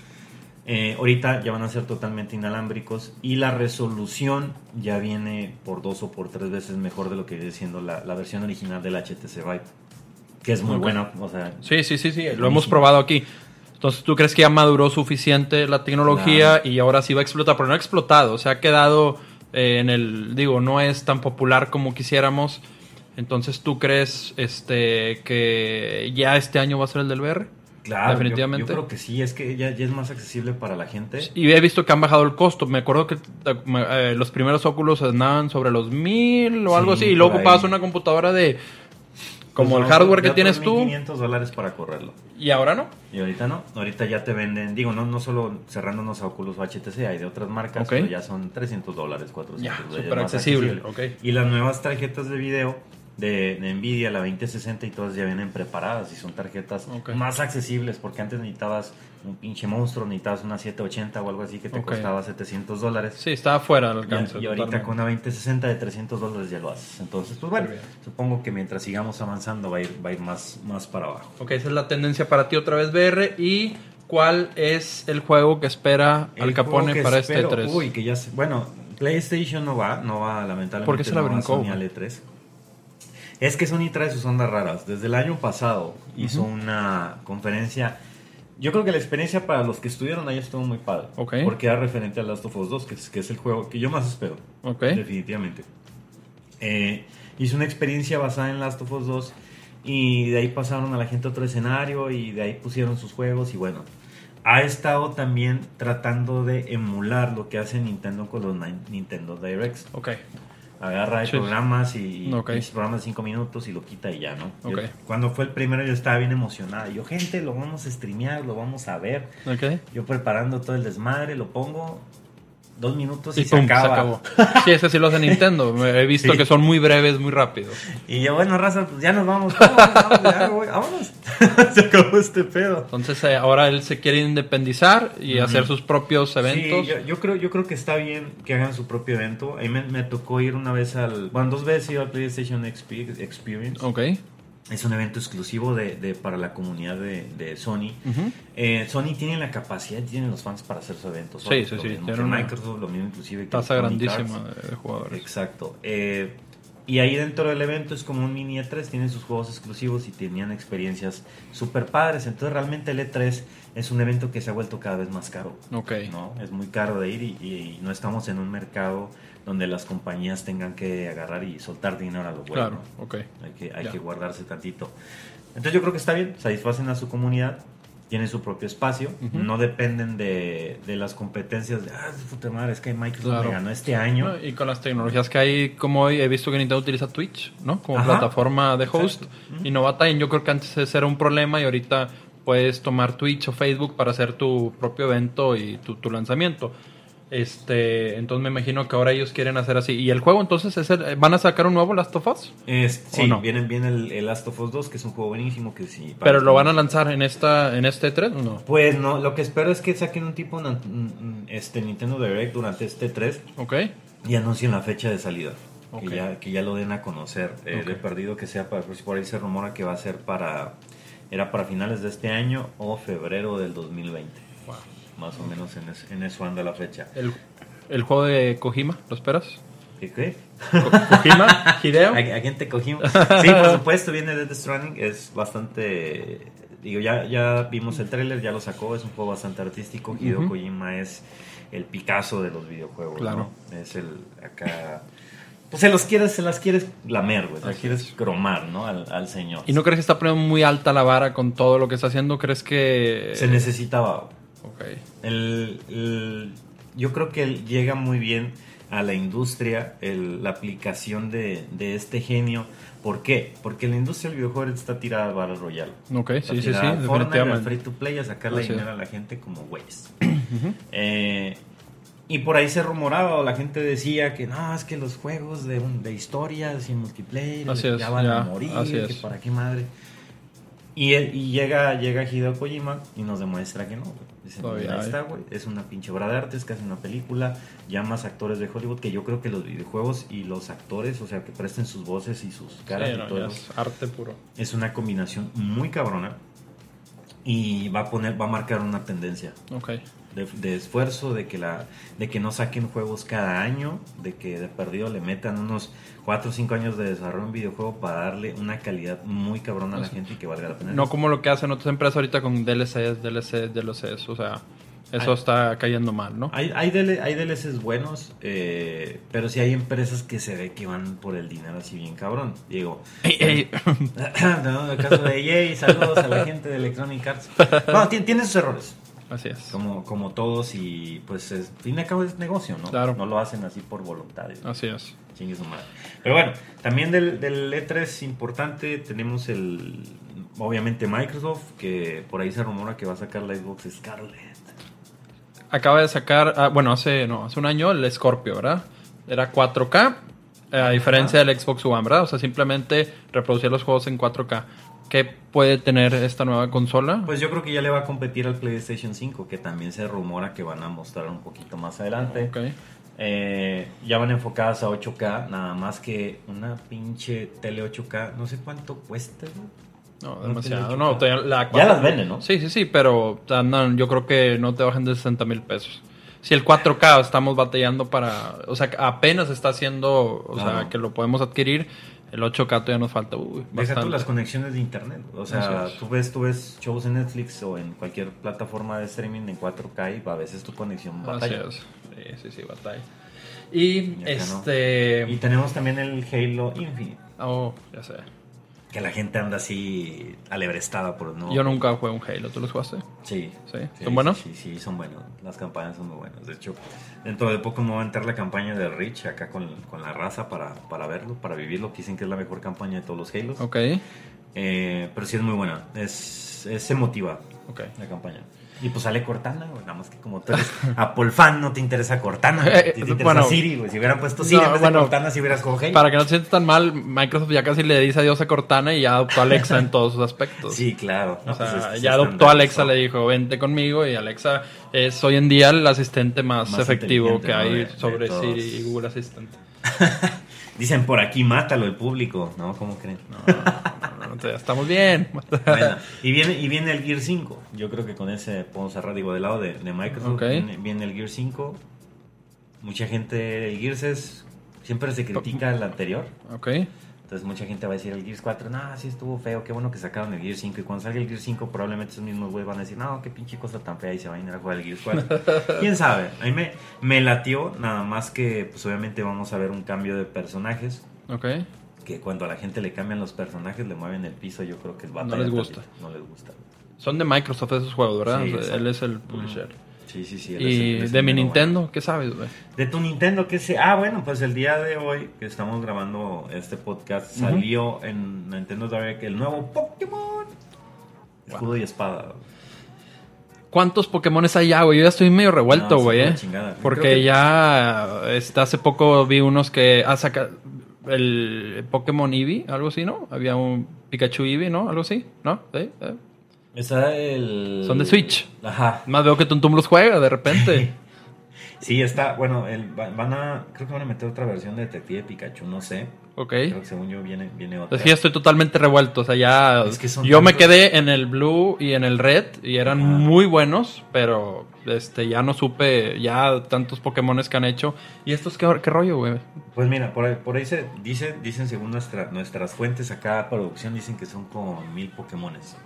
Speaker 1: Eh, ahorita ya van a ser totalmente inalámbricos y la resolución ya viene por dos o por tres veces mejor de lo que viene siendo la, la versión original del HTC Vive, que es muy buena. O sea,
Speaker 2: Sí, sí, sí, sí, lo
Speaker 1: Buenísimo.
Speaker 2: hemos probado aquí. Entonces, ¿tú crees que ya maduró suficiente la tecnología y ahora sí va a explotar? Pero no ha explotado, se ha quedado eh, en el, digo, no es tan popular como quisiéramos. Entonces, ¿tú crees este que ya este año va a ser el del VR?
Speaker 1: claro,
Speaker 2: Definitivamente.
Speaker 1: Yo, creo que sí, es que ya, ya es más accesible para la gente.
Speaker 2: Y he visto que han bajado el costo. Me acuerdo que eh, los primeros óculos andaban sobre los mil o algo
Speaker 1: Sí,
Speaker 2: así. Y luego ocupabas una computadora de... Como
Speaker 1: Pues
Speaker 2: el hardware que tienes tú.
Speaker 1: 500 dólares para correrlo.
Speaker 2: Y ahora no.
Speaker 1: Y ahorita no, ahorita ya te venden, digo, no, no solo cerrándonos a Oculus o HTC, hay de otras marcas,
Speaker 2: Ok.
Speaker 1: pero ya son 300 dólares, 400
Speaker 2: Ya,
Speaker 1: dólares.
Speaker 2: súper
Speaker 1: más
Speaker 2: accesible, ok.
Speaker 1: Y las nuevas tarjetas de video de, de, Nvidia, la 2060 y todas ya vienen preparadas y son tarjetas
Speaker 2: okay.
Speaker 1: más accesibles porque antes necesitabas un pinche monstruo, necesitabas una 780 o algo así que te
Speaker 2: okay.
Speaker 1: costaba 700 dólares.
Speaker 2: Sí, estaba fuera del alcance.
Speaker 1: Y, y ahorita
Speaker 2: totalmente.
Speaker 1: con una 2060 de 300 dólares ya lo haces. Entonces, pues bueno, supongo que mientras sigamos avanzando va a ir, va a ir más, más para abajo.
Speaker 2: Ok, esa es la tendencia para ti otra vez, BR. Y ¿cuál es el juego que espera
Speaker 1: el
Speaker 2: Al Capone para este
Speaker 1: espero,
Speaker 2: este 3?
Speaker 1: Uy, que ya sé. Bueno, PlayStation no va, no va lamentablemente.
Speaker 2: ¿Por qué se la
Speaker 1: brincó? Va
Speaker 2: a
Speaker 1: Sony 3 es que Sony trae sus ondas raras. Desde el año pasado hizo una conferencia. Yo creo que la experiencia para los que estuvieron ahí estuvo muy padre.
Speaker 2: Ok.
Speaker 1: Porque era referente a Last of Us 2, que es, que es el juego que yo más espero. Definitivamente. Eh, hizo una experiencia basada en Last of Us 2 y de ahí pasaron a la gente a otro escenario y de ahí pusieron sus juegos y bueno. Ha estado también tratando de emular lo que hace Nintendo con los Ni- Nintendo Directs.
Speaker 2: Ok.
Speaker 1: Agarra
Speaker 2: Sí.
Speaker 1: programas y
Speaker 2: Ok.
Speaker 1: y programas de 5 minutos y lo quita y ya, ¿no? Yo-
Speaker 2: Ok.
Speaker 1: cuando fue el primero yo estaba bien emocionado. Yo, gente, lo vamos a streamear, lo vamos a ver.
Speaker 2: Ok.
Speaker 1: Yo preparando todo el desmadre, lo pongo dos minutos y,
Speaker 2: Y
Speaker 1: se,
Speaker 2: pum, se
Speaker 1: acaba.
Speaker 2: acabó. Sí, ese sí lo hace Nintendo. He visto
Speaker 1: Sí.
Speaker 2: que son muy breves, muy rápidos.
Speaker 1: Y yo, bueno, raza, pues ya nos vamos. Vámonos, vámonos. Se acabó este pedo.
Speaker 2: Entonces eh, ahora él se quiere independizar y
Speaker 1: Ujú.
Speaker 2: hacer sus propios eventos.
Speaker 1: Sí, yo, yo creo, yo creo que está bien que hagan su propio evento. A mí me, me tocó ir una vez al. Bueno, dos veces he ido al PlayStation XP Experience.
Speaker 2: Ok.
Speaker 1: Es un evento exclusivo de, de- para la comunidad de, de Sony. Eh, Sony tiene la capacidad, tienen los fans para hacer su evento.
Speaker 2: Sí,
Speaker 1: Sony,
Speaker 2: sí, sí,
Speaker 1: mismo que Microsoft, lo mismo inclusive que
Speaker 2: Tasa grandísima de, jugadores.
Speaker 1: Exacto. Eh, y ahí dentro del evento es como un mini E3, tienen sus juegos exclusivos y tenían experiencias super padres. Entonces realmente el E3 es un evento que se ha vuelto cada vez más caro.
Speaker 2: Ok.
Speaker 1: ¿no? Es muy caro de ir y, y no estamos en un mercado donde las compañías tengan que agarrar y soltar dinero a lo bueno.
Speaker 2: Claro,
Speaker 1: ¿no?
Speaker 2: ok.
Speaker 1: Hay que, hay que guardarse tantito. Entonces yo creo que está bien, satisfacen a su comunidad, tienen su propio espacio, no dependen de, de las competencias de, ah, puta madre, es que Microsoft
Speaker 2: Claro.
Speaker 1: me ganó este año.
Speaker 2: No, y con las tecnologías que hay, como hoy, he visto que Nintendo utiliza Twitch, ¿no? Como
Speaker 1: Ajá.
Speaker 2: plataforma de host. Y no batallan. Yo creo que antes ese era un problema y ahorita puedes tomar Twitch o Facebook para hacer tu propio evento y tu, tu lanzamiento. Este, entonces me imagino que ahora ellos quieren hacer así. ¿Y el juego entonces es el- van a sacar un nuevo Last of Us?
Speaker 1: Es-
Speaker 2: ¿O
Speaker 1: sí,
Speaker 2: no?
Speaker 1: viene, viene el, el Last of Us 2, que es un juego buenísimo que sí.
Speaker 2: ¿Pero lo van a lanzar en esta en este 3 o no?
Speaker 1: Pues no, lo que espero es que saquen un tipo mm, este Nintendo Direct durante este 3
Speaker 2: Ok.
Speaker 1: y anuncien la fecha de salida.
Speaker 2: Ok.
Speaker 1: Que, ya, que ya lo den a conocer. Eh,
Speaker 2: Ok.
Speaker 1: De perdido que sea para. Por ahí se rumora que va a ser para. Era para finales de este año o febrero del 2020. Más o menos en, es- en eso anda la fecha.
Speaker 2: El, el juego de Kojima, ¿lo esperas?
Speaker 1: ¿Qué qué?
Speaker 2: Ko- Kojima, Hideo.
Speaker 1: ¿A, a quién te cogimos? Sí, por supuesto, viene Death Stranding. Es bastante. Digo, ya, ya vimos el tráiler, ya lo sacó. Es un juego bastante artístico. Hideo. Kojima es el Picasso de los videojuegos.
Speaker 2: Claro.
Speaker 1: ¿no? Es el. Acá. Pues se los quieres, se las quieres lamer, güey. Se las quieres
Speaker 2: es.
Speaker 1: cromar, ¿no? Al, al señor.
Speaker 2: ¿Y no crees que está poniendo muy alta la vara con todo lo que está haciendo? ¿Crees que...?
Speaker 1: Se necesitaba. El, el- yo creo que él llega muy bien a la industria el- la aplicación de, de este genio. ¿Por qué? Porque la industria del videojuego está tirada al Battle Royale.
Speaker 2: Ok,
Speaker 1: Está
Speaker 2: sí, sí, sí,
Speaker 1: al free
Speaker 2: definitivamente.
Speaker 1: to play, a sacarle
Speaker 2: Así es.
Speaker 1: dinero a la gente como güeyes. Eh, y por ahí se rumoraba o la gente decía que no, es que los juegos de, un- de historias y multiplayer
Speaker 2: Así es,
Speaker 1: ya van
Speaker 2: ya,
Speaker 1: a morir,
Speaker 2: así
Speaker 1: que
Speaker 2: es.
Speaker 1: para qué madre. Y, y llega, llega Hideo Kojima y nos demuestra que no, güey.
Speaker 2: Todavía
Speaker 1: "Mira, ahí
Speaker 2: hay".
Speaker 1: está, güey. Es una pinche obra de arte, es casi una película. Llamas actores de Hollywood, que yo creo que los videojuegos y los actores, o sea, que presten sus voces y sus caras
Speaker 2: Sí,
Speaker 1: y
Speaker 2: no,
Speaker 1: todo
Speaker 2: es arte puro.
Speaker 1: es una combinación muy cabrona. Y va a poner, va a marcar una tendencia.
Speaker 2: Ok.
Speaker 1: De, de esfuerzo, de que, la, de que no saquen juegos cada año, de que de perdido le metan unos 4 o 5 años de desarrollo en videojuego para darle una calidad muy cabrona a la gente y que valga la pena.
Speaker 2: No como lo que hacen otras empresas ahorita con DLCs, DLCs, DLCs. O sea, eso está cayendo mal, ¿no?
Speaker 1: Hay, hay, DL hay DLCs buenos, eh, pero sí hay empresas que se ve que van por el dinero así bien cabrón. Digo,
Speaker 2: Ey, ey.
Speaker 1: no, el caso de EA, saludos a la gente de Electronic Arts. Bueno, tiene, tiene sus errores,
Speaker 2: Así es.
Speaker 1: como, como todos, y pues, es, fin de cabo es negocio, ¿no?
Speaker 2: Claro.
Speaker 1: No lo hacen así por voluntad. y-
Speaker 2: Así es.
Speaker 1: Chingue su madre. Pero bueno, también del, del E3 importante tenemos el, obviamente Microsoft, que por ahí se rumora que va a sacar la Xbox Scarlet.
Speaker 2: Acaba de sacar, ah, bueno, hace, no, hace un año el Scorpio, ¿verdad? Era 4K, eh, a diferencia del Xbox One, ¿verdad? O sea, simplemente reproducir los juegos en 4K. ¿Qué puede tener esta nueva consola?
Speaker 1: Pues yo creo que ya le va a competir al PlayStation 5, que también se rumora que van a mostrar un poquito más adelante.
Speaker 2: Ok.
Speaker 1: Eh, ya van enfocadas a 8K, nada más que una pinche tele 8K, no sé cuánto cuesta. ¿no?
Speaker 2: No,
Speaker 1: No
Speaker 2: demasiado. No, la
Speaker 1: Ya las venden, ¿no?
Speaker 2: Sí, sí, sí, pero andan, yo creo que no te bajan de 60 mil pesos. Si el 4K estamos batallando para, o sea, apenas está haciendo, o sea,
Speaker 1: Claro.
Speaker 2: que lo podemos adquirir, el 8K todavía nos falta. Uy,
Speaker 1: Deja tú las conexiones de internet. O sea,
Speaker 2: Así
Speaker 1: tú ves, tú ves shows en Netflix o en cualquier plataforma de streaming en 4K y a veces tu conexión
Speaker 2: Así
Speaker 1: batalla.
Speaker 2: es. Sí, sí, sí, batalla. Y
Speaker 1: Y acá no.
Speaker 2: este.
Speaker 1: Y tenemos también el Halo Infinite,
Speaker 2: Oh, ya sé.
Speaker 1: Que la gente anda así alebrestada por no.
Speaker 2: Yo nunca jugué un Halo, ¿tú los jugaste?
Speaker 1: Sí.
Speaker 2: Sí. ¿Son buenos?
Speaker 1: Sí, sí, son buenos. Las campañas son muy buenas. De hecho, dentro de poco me va a entrar la campaña de Rich acá con, con la raza para, para verlo, para vivirlo. Dicen que es la mejor campaña de todos los Halos.
Speaker 2: Ok,
Speaker 1: Eh, pero sí es muy buena. Es, es emotiva
Speaker 2: ok.
Speaker 1: la campaña. Y pues sale Cortana, güey. Nada más que como tú eres Apple fan, no te interesa Cortana.
Speaker 2: Eh,
Speaker 1: Te, te interesa
Speaker 2: bueno.
Speaker 1: Siri, güey. Si hubieran puesto Siri
Speaker 2: No,
Speaker 1: en vez de
Speaker 2: bueno,
Speaker 1: Cortana, si hubieras cogido.
Speaker 2: Para que no te sientas tan mal, Microsoft ya casi le dice adiós a Cortana y ya adoptó a Alexa en todos sus aspectos.
Speaker 1: Sí, claro.
Speaker 2: O sea,
Speaker 1: pues es-
Speaker 2: ya adoptó a Alexa, le dijo, vente conmigo y Alexa es hoy en día el asistente más,
Speaker 1: Más
Speaker 2: efectivo que
Speaker 1: ¿no?
Speaker 2: hay
Speaker 1: de-
Speaker 2: sobre. Siri y Google Assistant.
Speaker 1: Dicen por aquí, mátalo el público. ¿No? ¿Cómo creen?
Speaker 2: No, no, no, no, ya estamos bien.
Speaker 1: Bueno, y viene, y viene el Gear 5. Yo creo que con ese podemos cerrar, digo, del lado de, de Microsoft. Viene, viene el Gear 5. Mucha gente, el Gears es, siempre se critica el anterior.
Speaker 2: ok.
Speaker 1: Entonces mucha gente va a decir el Gears 4, no, sí estuvo feo, qué bueno que sacaron el Gear 5. Y cuando salga el Gear 5 probablemente esos mismos güeyes van a decir, no, qué pinche cosa tan fea y se van a ir a jugar el Gears 4. ¿Quién sabe? A mí me, me latió, nada más que pues obviamente vamos a ver un cambio de personajes.
Speaker 2: Ok.
Speaker 1: Que cuando a la gente le cambian los personajes, le mueven el piso, yo creo que es batalla
Speaker 2: les
Speaker 1: tantito.
Speaker 2: gusta.
Speaker 1: No les gusta.
Speaker 2: Son de Microsoft esos juegos, ¿verdad?
Speaker 1: Sí,
Speaker 2: O sea,
Speaker 1: exacto.
Speaker 2: él es el publisher.
Speaker 1: Sí, sí, sí.
Speaker 2: Y de mi Nintendo,
Speaker 1: bueno.
Speaker 2: ¿qué sabes, güey?
Speaker 1: De tu Nintendo, que sé. Ah, bueno, pues el día de hoy que estamos grabando este podcast salió en Nintendo Direct el nuevo Pokémon. Escudo y espada.
Speaker 2: ¿Cuántos Pokémones hay ya, güey? Yo ya estoy medio revuelto,
Speaker 1: No, sí,
Speaker 2: güey, eh.
Speaker 1: chingada.
Speaker 2: Porque
Speaker 1: que-
Speaker 2: ya este, hace poco vi unos que ha sacado el Pokémon Eevee, algo así, ¿no? Había un Pikachu Eevee, ¿no? Algo así, ¿no? ¿Sí? ¿Eh?
Speaker 1: Está el.
Speaker 2: Son de Switch.
Speaker 1: Ajá.
Speaker 2: Más veo que Tuntum los juega de repente.
Speaker 1: Sí, está. Bueno, el, va- van a. Creo que van a meter otra versión de Detective Pikachu, no sé.
Speaker 2: ok.
Speaker 1: Creo que según yo viene, viene otra.
Speaker 2: Es que ya estoy totalmente revuelto. O sea, ya.
Speaker 1: Es que son
Speaker 2: yo me quedé en el Blue y en el Red y eran muy buenos, pero este ya no supe ya tantos Pokémones que han hecho. ¿Y estos qué, qué rollo, güey?
Speaker 1: Pues mira, por ahí, por ahí se dice, dicen según nuestra, nuestras fuentes acá, producción, dicen que son como mil Pokémones.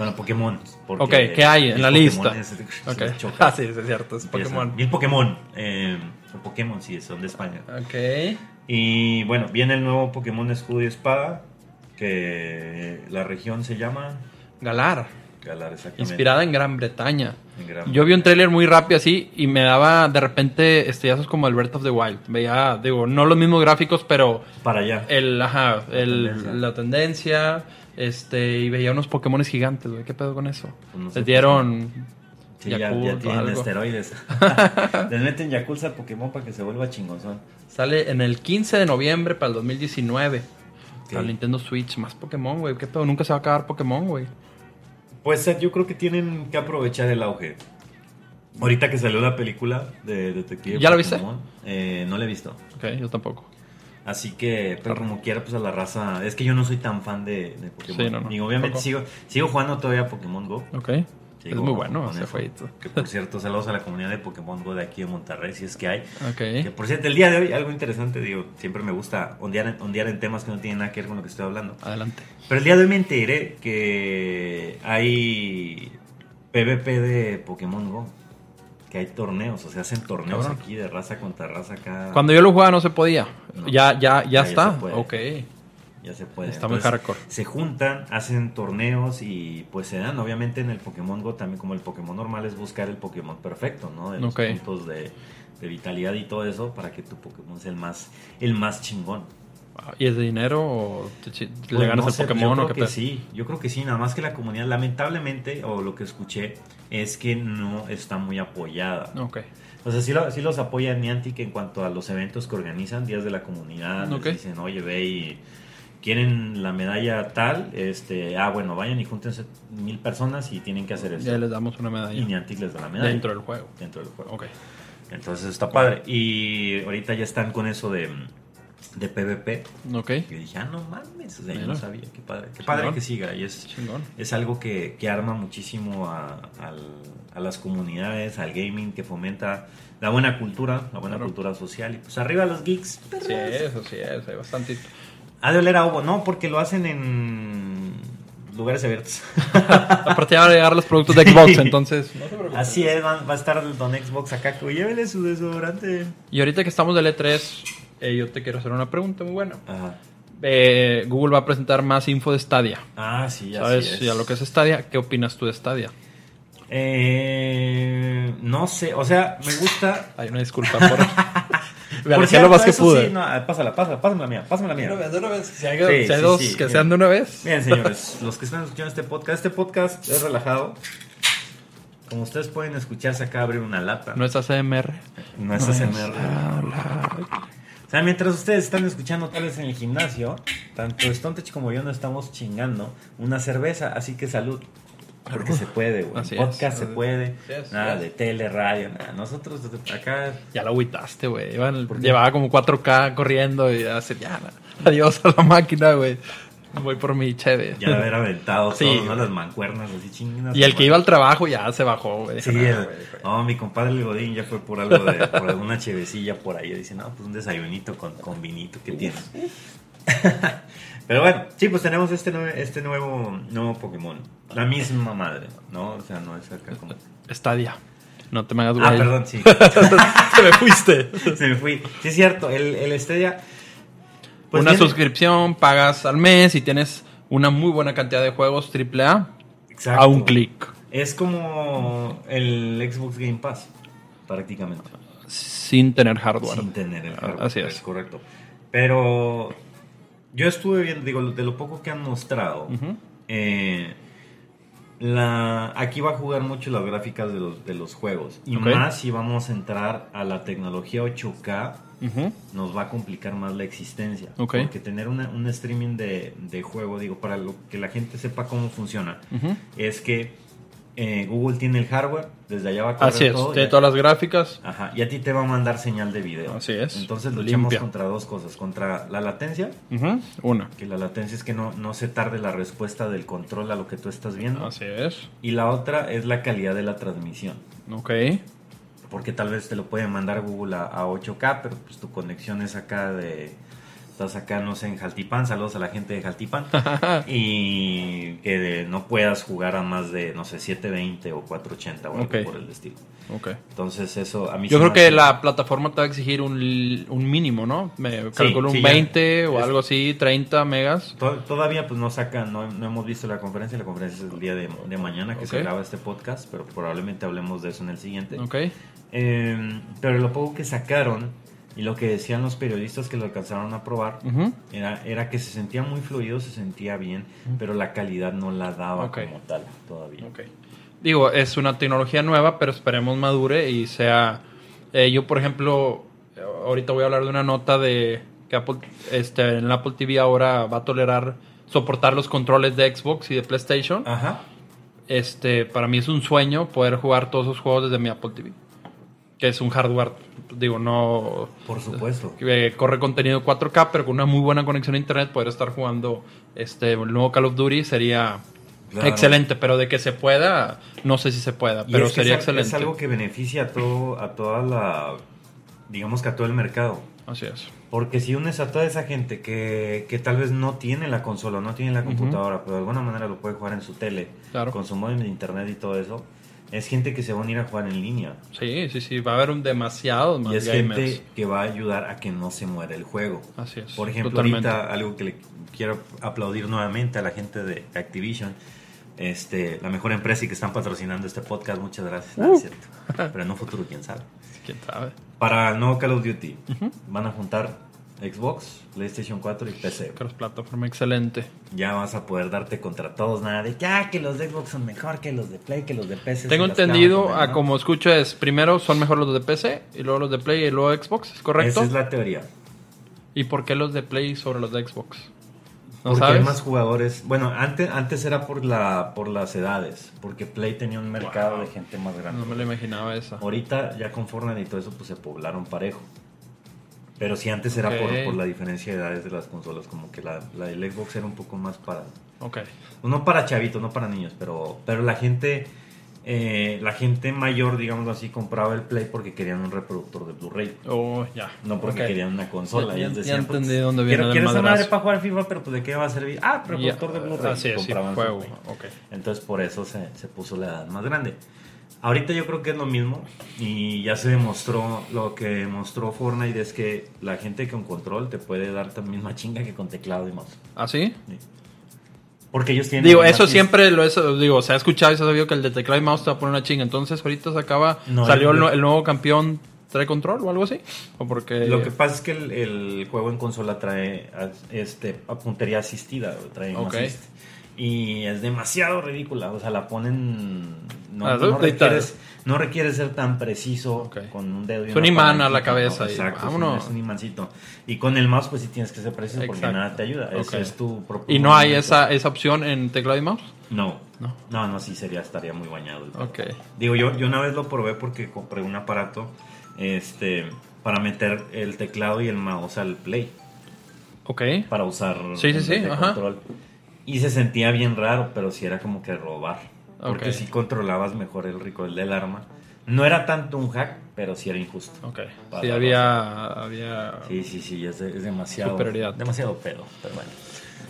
Speaker 1: Bueno, Pokémon.
Speaker 2: Ok, ¿qué hay en la lista?
Speaker 1: Pokémones se
Speaker 2: Ok.
Speaker 1: chocan.
Speaker 2: Ah, sí, es cierto, es. Pokémon.
Speaker 1: Mil Pokémon. Eh, Pokémon, sí, son de España.
Speaker 2: Ok.
Speaker 1: Y bueno, viene el nuevo Pokémon Escudo y Espada, que la región se llama
Speaker 2: Galar.
Speaker 1: Galar, exactamente.
Speaker 2: Inspirada en Gran Bretaña.
Speaker 1: En Gran-
Speaker 2: Yo vi un tráiler muy rápido así y me daba de repente estillazos como el Breath of the Wild. Veía, digo, no los mismos gráficos, pero
Speaker 1: Para allá.
Speaker 2: el, ajá, el-
Speaker 1: tendencia.
Speaker 2: la tendencia, este, y veía unos Pokémon gigantes, güey. ¿Qué pedo con eso?
Speaker 1: Pues no sé,
Speaker 2: Les dieron
Speaker 1: Sí, ya, ya tienen
Speaker 2: algo.
Speaker 1: esteroides. Les meten Yakult al Pokémon para que se vuelva chingonzón.
Speaker 2: Sale en el 15 de noviembre para el 2019.
Speaker 1: Ok.
Speaker 2: Para Nintendo Switch. Más Pokémon, güey. ¿Qué pedo? Nunca se va a acabar Pokémon, güey.
Speaker 1: Pues yo creo que tienen que aprovechar el auge. Ahorita que salió la película de Detective
Speaker 2: ¿Ya la viste?
Speaker 1: Eh, no la he visto.
Speaker 2: Ok, yo tampoco.
Speaker 1: Así que, pero como quiera, pues a la raza. Es que yo no soy tan fan de, de Pokémon.
Speaker 2: Sí, no, no.
Speaker 1: Digo, obviamente sigo, sigo jugando todavía a Pokémon Go.
Speaker 2: Ok. Es muy bueno ese jueguito.
Speaker 1: Que por cierto, saludos a la comunidad de Pokémon Go de aquí de Monterrey, si es que hay. Que
Speaker 2: Ok.
Speaker 1: por cierto, el día de hoy, algo interesante, digo, siempre me gusta ondear ondear en temas que no tienen nada que ver con lo que estoy hablando.
Speaker 2: Adelante.
Speaker 1: Pero el día de hoy me enteré que hay PvP de Pokémon Go. Que hay torneos, o sea, hacen torneos
Speaker 2: Cabrón.
Speaker 1: aquí de raza contra raza acá.
Speaker 2: Cuando yo lo jugaba no se podía.
Speaker 1: No.
Speaker 2: Ya, ya, ya
Speaker 1: Ya
Speaker 2: está. Ok.
Speaker 1: Ya se puede.
Speaker 2: Está muy hardcore.
Speaker 1: Se juntan, hacen torneos y pues se dan. Obviamente en el Pokémon Go también como el Pokémon normal es buscar el Pokémon perfecto, ¿no? De los puntos de, de vitalidad y todo eso para que tu Pokémon sea el más, el más chingón.
Speaker 2: ¿Y es de dinero o te le
Speaker 1: Pues,
Speaker 2: ganas
Speaker 1: no sé,
Speaker 2: Pokémon
Speaker 1: yo
Speaker 2: o
Speaker 1: creo
Speaker 2: qué
Speaker 1: que sí, yo creo que sí, nada más que la comunidad lamentablemente, o lo que escuché, es que no está muy apoyada.
Speaker 2: Ok.
Speaker 1: O sea, sí, lo- sí los apoya Niantic en cuanto a los eventos que organizan, días de la comunidad, les
Speaker 2: Ok.
Speaker 1: dicen, oye, ve y quieren la medalla tal, este, ah, bueno, vayan y júntense mil personas y tienen que hacer eso.
Speaker 2: Ya les damos una
Speaker 1: Y
Speaker 2: medalla.
Speaker 1: Niantic les da la medalla.
Speaker 2: Dentro del juego.
Speaker 1: Dentro del juego.
Speaker 2: Ok.
Speaker 1: Entonces está padre. Y ahorita ya están con eso de, de PvP.
Speaker 2: Ok.
Speaker 1: Y dije, ah, no mames, o sea, yo no sabía, qué padre. Qué padre
Speaker 2: Chingón.
Speaker 1: que siga. Y es,
Speaker 2: Chingón.
Speaker 1: es algo que, que arma muchísimo a, al- a las comunidades, al gaming, que fomenta la buena cultura, la buena
Speaker 2: Claro.
Speaker 1: cultura social. Y pues arriba los geeks.
Speaker 2: Sí, eso sí es. Hay bastante.
Speaker 1: Ha de oler a ovo, no, porque lo hacen en lugares abiertos.
Speaker 2: Aparte ya van a llegar los productos de Xbox, entonces. No preocupen.
Speaker 1: Así es, va, va a estar el Don Xbox acá, que llévele su desodorante.
Speaker 2: Y ahorita que estamos del E3, eh, yo te quiero hacer una pregunta muy buena.
Speaker 1: Ajá.
Speaker 2: Eh, Google va a presentar más info de Stadia.
Speaker 1: Ah, sí,
Speaker 2: ¿Sabes
Speaker 1: así es.
Speaker 2: ya lo que es Stadia? ¿Qué opinas tú de Stadia?
Speaker 1: Eh, no sé, o sea, me gusta.
Speaker 2: Hay una disculpa por. Me
Speaker 1: Por
Speaker 2: lo más que pude.
Speaker 1: sí, no, ah, pásala, pásala, pásame la mía, pásame la mía.
Speaker 2: de una vez. Si hay,
Speaker 1: Sí,
Speaker 2: si hay
Speaker 1: sí,
Speaker 2: dos
Speaker 1: sí,
Speaker 2: que
Speaker 1: bien.
Speaker 2: sean de una vez.
Speaker 1: Bien, señores, los que están escuchando este podcast, este podcast es relajado. Como ustedes pueden escuchar, se acaba de abrir una lata.
Speaker 2: No es ACMR.
Speaker 1: No es ASMR. O sea, mientras ustedes están escuchando tal vez en el gimnasio, tanto Stontech como yo no estamos chingando una cerveza, así que salud. Porque se puede, güey. Podcast
Speaker 2: es.
Speaker 1: se puede.
Speaker 2: Es,
Speaker 1: nada de tele, radio, nada. Nosotros desde acá.
Speaker 2: Ya lo agüitaste, güey. Llevaba como 4K corriendo y hace ya. Adiós a la máquina, güey. Voy por mi cheve.
Speaker 1: Ya de haber aventado
Speaker 2: Sí,
Speaker 1: todos, ¿no? Las mancuernas así chingas.
Speaker 2: Y el que iba al trabajo ya se bajó, güey.
Speaker 1: Sí, el-
Speaker 2: "No, güey, güey".
Speaker 1: no, mi compadre el Godín ya fue por algo de, por alguna chevecilla por ahí. Dice, no, pues un desayunito con, con vinito que tiene. Pero bueno, sí, pues tenemos este, nue- este nuevo, nuevo Pokémon. La misma madre, ¿no? O sea, no es acá como...
Speaker 2: Stadia. No te me hagas
Speaker 1: Ah, perdón, sí.
Speaker 2: Se me fuiste.
Speaker 1: Se me fui. Sí, es cierto, el, el Stadia... pues
Speaker 2: una suscripción, pagas al mes y tienes una muy buena cantidad de juegos AAA
Speaker 1: Exacto.
Speaker 2: a un clic.
Speaker 1: Es como el Xbox Game Pass, prácticamente.
Speaker 2: Sin tener hardware.
Speaker 1: Sin tener el hardware.
Speaker 2: Así es.
Speaker 1: correcto. Pero yo estuve viendo, digo, de lo poco que han mostrado, eh, la, aquí va a jugar mucho las gráficas de los, de los juegos. Y más si vamos a entrar a la tecnología 8K,
Speaker 2: Ujú.
Speaker 1: nos va a complicar más la existencia.
Speaker 2: Ok.
Speaker 1: Porque tener una- un streaming de, de juego, digo, para lo que la gente sepa cómo funciona, es que eh, Google tiene el hardware, desde allá va a correr
Speaker 2: Así es.
Speaker 1: todo.
Speaker 2: Tiene todas las gráficas.
Speaker 1: Ajá, y a ti te va a mandar señal de video.
Speaker 2: Así es.
Speaker 1: Entonces luchamos
Speaker 2: Limpia.
Speaker 1: contra dos cosas, contra la latencia,
Speaker 2: Ujú. Una.
Speaker 1: que la latencia es que no, no se tarde la respuesta del control a lo que tú estás viendo.
Speaker 2: Así es.
Speaker 1: Y la otra es la calidad de la transmisión.
Speaker 2: Ok.
Speaker 1: Porque tal vez te lo puede mandar Google a, a 8K, pero pues tu conexión es acá de... Estás acá, no sé, en Jaltipan, saludos a la gente de Jaltipan. y que de- no puedas jugar a más de, no sé, 720 o 480 o algo por el estilo.
Speaker 2: Ok.
Speaker 1: Entonces eso a mí
Speaker 2: Yo creo que
Speaker 1: hace-
Speaker 2: la plataforma te va a exigir un, un mínimo, ¿no? Me calculo
Speaker 1: sí,
Speaker 2: un
Speaker 1: ya.
Speaker 2: 20 o
Speaker 1: Es-
Speaker 2: algo así, 30 megas.
Speaker 1: To- Todavía pues no sacan, no, no hemos visto la conferencia, la conferencia es el día de, de mañana que se graba este podcast, pero probablemente hablemos de eso en el siguiente.
Speaker 2: Ok.
Speaker 1: Eh, pero lo poco que sacaron y lo que decían los periodistas que lo alcanzaron a probar era, era que se sentía muy fluido, se sentía bien, pero la calidad no la daba como tal todavía.
Speaker 2: Ok. Digo, es una tecnología nueva, pero esperemos madure y sea... eh, yo, por ejemplo, ahorita voy a hablar de una nota de que Apple, este, en el Apple TV ahora va a tolerar soportar los controles de Xbox y de PlayStation.
Speaker 1: Ajá.
Speaker 2: Este, para mí es un sueño poder jugar todos esos juegos desde mi Apple TV. Que es un hardware, digo, no...
Speaker 1: Por supuesto.
Speaker 2: que corre contenido 4K, pero con una muy buena conexión a internet poder estar jugando este el nuevo Call of Duty sería
Speaker 1: Claro.
Speaker 2: excelente, pero de que se pueda, no sé si se pueda,
Speaker 1: Y
Speaker 2: pero
Speaker 1: es que
Speaker 2: sería
Speaker 1: es,
Speaker 2: excelente.
Speaker 1: Es algo que beneficia a todo, a toda la, digamos que a todo el mercado.
Speaker 2: Así es.
Speaker 1: Porque si unes a toda esa gente que, que tal vez no tiene la consola, no tiene la computadora, pero de alguna manera lo puede jugar en su tele,
Speaker 2: Claro.
Speaker 1: con su modem de internet y todo eso, es gente que se va a unir a jugar en línea.
Speaker 2: Sí, sí, sí, va a haber un demasiado más
Speaker 1: Y es
Speaker 2: gamers.
Speaker 1: gente que va a ayudar a que no se muera el juego.
Speaker 2: Así es.
Speaker 1: Por ejemplo,
Speaker 2: totalmente.
Speaker 1: ahorita algo que le quiero aplaudir nuevamente a la gente de Activision, este, la mejor empresa y que están patrocinando este podcast, muchas gracias. No,
Speaker 2: Uh.
Speaker 1: es cierto. Pero en un futuro, quién sabe.
Speaker 2: ¿Quién sabe?
Speaker 1: Para el nuevo Call of Duty, van a juntar Xbox, PlayStation 4 y PC.
Speaker 2: Cross plataforma excelente.
Speaker 1: Ya vas a poder darte contra todos, nada de que, ah, que los de Xbox son mejor que los de Play, que los de PC.
Speaker 2: Tengo entendido, a como escucho es, primero son mejor los de PC, y luego los de Play, y luego Xbox, ¿es correcto?
Speaker 1: Esa es la teoría.
Speaker 2: ¿Y por qué los de Play sobre los de Xbox? ¿No
Speaker 1: porque
Speaker 2: sabes?
Speaker 1: hay más jugadores. Bueno, antes, antes era por la por las edades, porque Play tenía un mercado
Speaker 2: Wow.
Speaker 1: de gente más grande.
Speaker 2: No me lo imaginaba esa.
Speaker 1: Ahorita ya con Fortnite y todo eso pues se poblaron parejo. Pero sí antes era
Speaker 2: Ok.
Speaker 1: por, por la diferencia de edades de las consolas, como que la, la del Xbox era un poco más para
Speaker 2: Ok.
Speaker 1: no para chavitos, no para niños, pero pero la gente eh, la gente mayor, digamos así, compraba el Play porque querían un reproductor de Blu-ray.
Speaker 2: Oh, ya.
Speaker 1: No porque
Speaker 2: Ok.
Speaker 1: querían una consola.
Speaker 2: Ya- ya
Speaker 1: decían,
Speaker 2: entendí
Speaker 1: pues,
Speaker 2: dónde viene
Speaker 1: quiero,
Speaker 2: madrazo.
Speaker 1: madre para jugar FIFA, pero pues de qué va a servir. Ah, reproductor
Speaker 2: Ya,
Speaker 1: de Blu-ray.
Speaker 2: Así es, sí,
Speaker 1: Compraban su
Speaker 2: juego.
Speaker 1: Play.
Speaker 2: Ok.
Speaker 1: Entonces por eso se, se puso la edad más grande. Ahorita yo creo que es lo mismo y ya se demostró, lo que demostró Fortnite es que la gente con control te puede dar la misma chinga que con teclado y mouse.
Speaker 2: ¿Ah, sí?
Speaker 1: Sí. Porque ellos tienen...
Speaker 2: Digo, eso siempre lo es, digo, se ha escuchado y se ha sabido que el de teclado y mouse te va a poner una chinga. Entonces, ahorita se acaba,
Speaker 1: No,
Speaker 2: salió
Speaker 1: el-
Speaker 2: el, nue- el nuevo campeón, trae control o algo así. O porque.
Speaker 1: Lo que pasa es que el, el juego en consola trae este, a puntería asistida, trae un
Speaker 2: Ok.
Speaker 1: assist. Y es demasiado ridícula, o sea, la ponen... No,
Speaker 2: Ah,
Speaker 1: no, requieres, no ser tan preciso con un dedo y
Speaker 2: Es un imán a la cabeza
Speaker 1: ¿no?
Speaker 2: y
Speaker 1: Exacto, es un-
Speaker 2: vámonos.
Speaker 1: es un imancito. Y con el mouse pues sí tienes que ser preciso porque nada te ayuda. Es tu propio
Speaker 2: ¿Y no hay esa, esa opción en teclado y mouse?
Speaker 1: No,
Speaker 2: No.
Speaker 1: no, no, sí sería, estaría muy bañado. el
Speaker 2: Ok.
Speaker 1: Digo, yo, yo una vez lo probé porque compré un aparato este, para meter el teclado y el mouse al play.
Speaker 2: Ok.
Speaker 1: para usar
Speaker 2: Sí, sí, sí, ajá.
Speaker 1: control. Y se sentía bien raro, pero sí era como que robar. Porque
Speaker 2: Ok.
Speaker 1: sí controlabas mejor el recoil del arma. No era tanto un hack, pero sí era injusto.
Speaker 2: Ok. Sí, había. había...
Speaker 1: Sí, sí, sí, es, de- es demasiado.
Speaker 2: Superioridad.
Speaker 1: Demasiado pedo, pero bueno.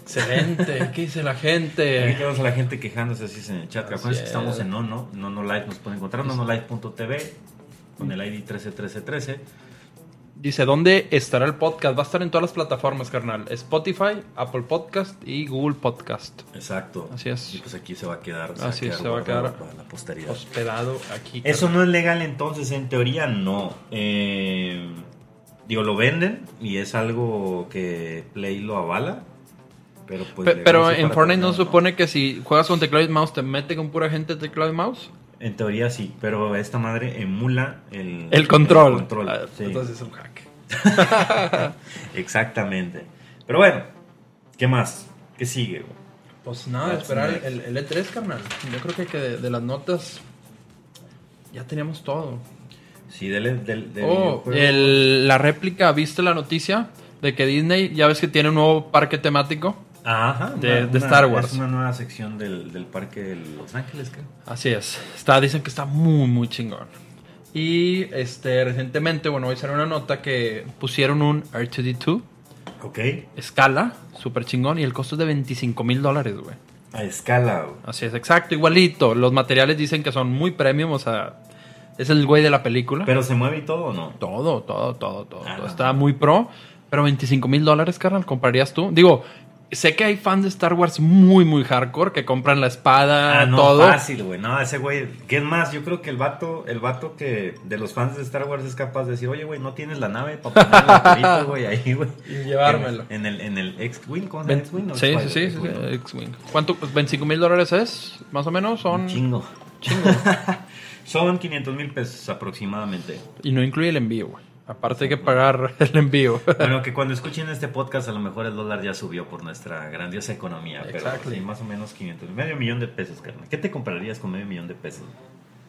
Speaker 2: Excelente. ¿Qué dice la
Speaker 1: Aquí
Speaker 2: gente?
Speaker 1: tenemos a la gente quejándose así en el chat. Acuérdense que
Speaker 2: es.
Speaker 1: estamos en Nono, Nono Live nos pueden encontrar, nonolive.tv con el ID 131313.
Speaker 2: Dice, ¿dónde estará el podcast? Va a estar en todas las plataformas, carnal. Spotify, Apple Podcast y Google Podcast.
Speaker 1: Exacto.
Speaker 2: Así es.
Speaker 1: Y pues aquí se va a quedar.
Speaker 2: Así es, se va a quedar
Speaker 1: para la posteridad.
Speaker 2: Hospedado aquí.
Speaker 1: Eso no es legal entonces, en teoría no. Eh, digo, lo venden y es algo que Play lo avala. Pero, pues,
Speaker 2: Pe- pero en Fortnite no
Speaker 1: torneos,
Speaker 2: supone que si juegas con teclado y mouse te mete con pura gente de teclado y mouse.
Speaker 1: En teoría sí, pero esta madre emula el,
Speaker 2: El control.
Speaker 1: el control,
Speaker 2: Ah,
Speaker 1: sí.
Speaker 2: Entonces es un hack.
Speaker 1: Exactamente. Pero bueno, ¿qué más? ¿Qué sigue? güey?
Speaker 2: Pues nada, esperar el, el E3, carnal. Yo creo que, que de, de las notas ya teníamos todo.
Speaker 1: Sí, del, del, del
Speaker 2: Oh, el- la réplica, ¿viste la noticia? De que Disney, ya ves que tiene un nuevo parque temático.
Speaker 1: Ajá,
Speaker 2: de-
Speaker 1: una-
Speaker 2: de Star Wars.
Speaker 1: Es una nueva sección del, del parque de Los Ángeles, creo.
Speaker 2: Así es. Está, dicen que está muy, muy chingón. Y este recientemente, bueno, hoy salió una nota que pusieron un R2D2
Speaker 1: Ok.
Speaker 2: escala, súper chingón, y el costo es de 25 mil dólares, güey.
Speaker 1: A escala, güey.
Speaker 2: Así es, exacto, igualito. Los materiales dicen que son muy premium, o sea, es el güey de la película.
Speaker 1: ¿Pero se mueve y todo o no?
Speaker 2: todo, todo, todo, todo.
Speaker 1: Ah,
Speaker 2: todo.
Speaker 1: no.
Speaker 2: Está muy pro, pero 25 mil dólares, carnal, ¿comprarías tú? Digo, sé que hay fans de Star Wars muy, muy hardcore que compran la espada,
Speaker 1: Ah, no,
Speaker 2: todo.
Speaker 1: fácil, güey. No, ese güey. ¿Qué es más? Yo creo que el vato, el vato que de los fans de Star Wars es capaz de decir, oye, güey, no tienes la nave para poner güey, ahí, güey.
Speaker 2: Y llevármelo.
Speaker 1: En, en el, en el X-Wing, ¿cómo se llama? X-Wing
Speaker 2: sí, sí, sí, sí,
Speaker 1: X-Wing.
Speaker 2: ¿Cuánto? Pues, ¿25 mil dólares es? Más o menos son...
Speaker 1: Un chingo.
Speaker 2: Chingo.
Speaker 1: Son 500 mil pesos aproximadamente.
Speaker 2: Y no incluye el envío, güey. Aparte hay que pagar el envío.
Speaker 1: Bueno, que cuando escuchen este podcast, a lo mejor el dólar ya subió por nuestra grandiosa economía. Pero
Speaker 2: Exactly.
Speaker 1: sí, más o menos 500 Medio millón de pesos, carnal. ¿Qué te comprarías con medio millón de pesos?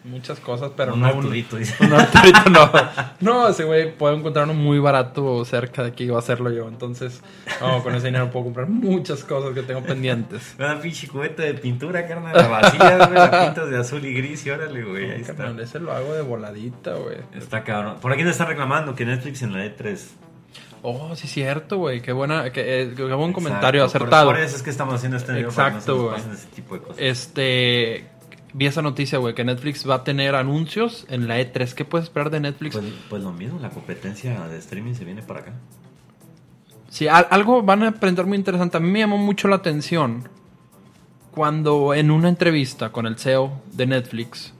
Speaker 2: Muchas cosas, pero
Speaker 1: un
Speaker 2: no
Speaker 1: Arturito.
Speaker 2: Un Arturito no. No, ese güey puedo encontrar uno muy barato cerca de aquí va a hacerlo yo. Entonces, no, con ese dinero puedo comprar muchas cosas que tengo pendientes.
Speaker 1: Una pinche cubeta de pintura, carnal. La vacía, güey. La pintas de azul y gris y órale, güey. Ahí está.
Speaker 2: Carnal, ese lo hago de voladita, güey.
Speaker 1: Está cabrón. Por aquí nos están reclamando que Netflix en la E E3.
Speaker 2: Oh, sí, cierto, güey. Qué buena, qué, eh, qué buen
Speaker 1: Exacto,
Speaker 2: comentario
Speaker 1: por-
Speaker 2: acertado.
Speaker 1: Por, eso es que estamos haciendo este video.
Speaker 2: Exacto, güey.
Speaker 1: pasen ese tipo de cosas.
Speaker 2: Este. Vi esa noticia, güey, que Netflix va a tener anuncios en la E3. ¿Qué puedes esperar de Netflix?
Speaker 1: Pues, pues lo mismo, la competencia de streaming se viene para acá.
Speaker 2: Sí, al- algo van a aprender muy interesante. A mí me llamó mucho la atención cuando en una entrevista con el CEO de Netflix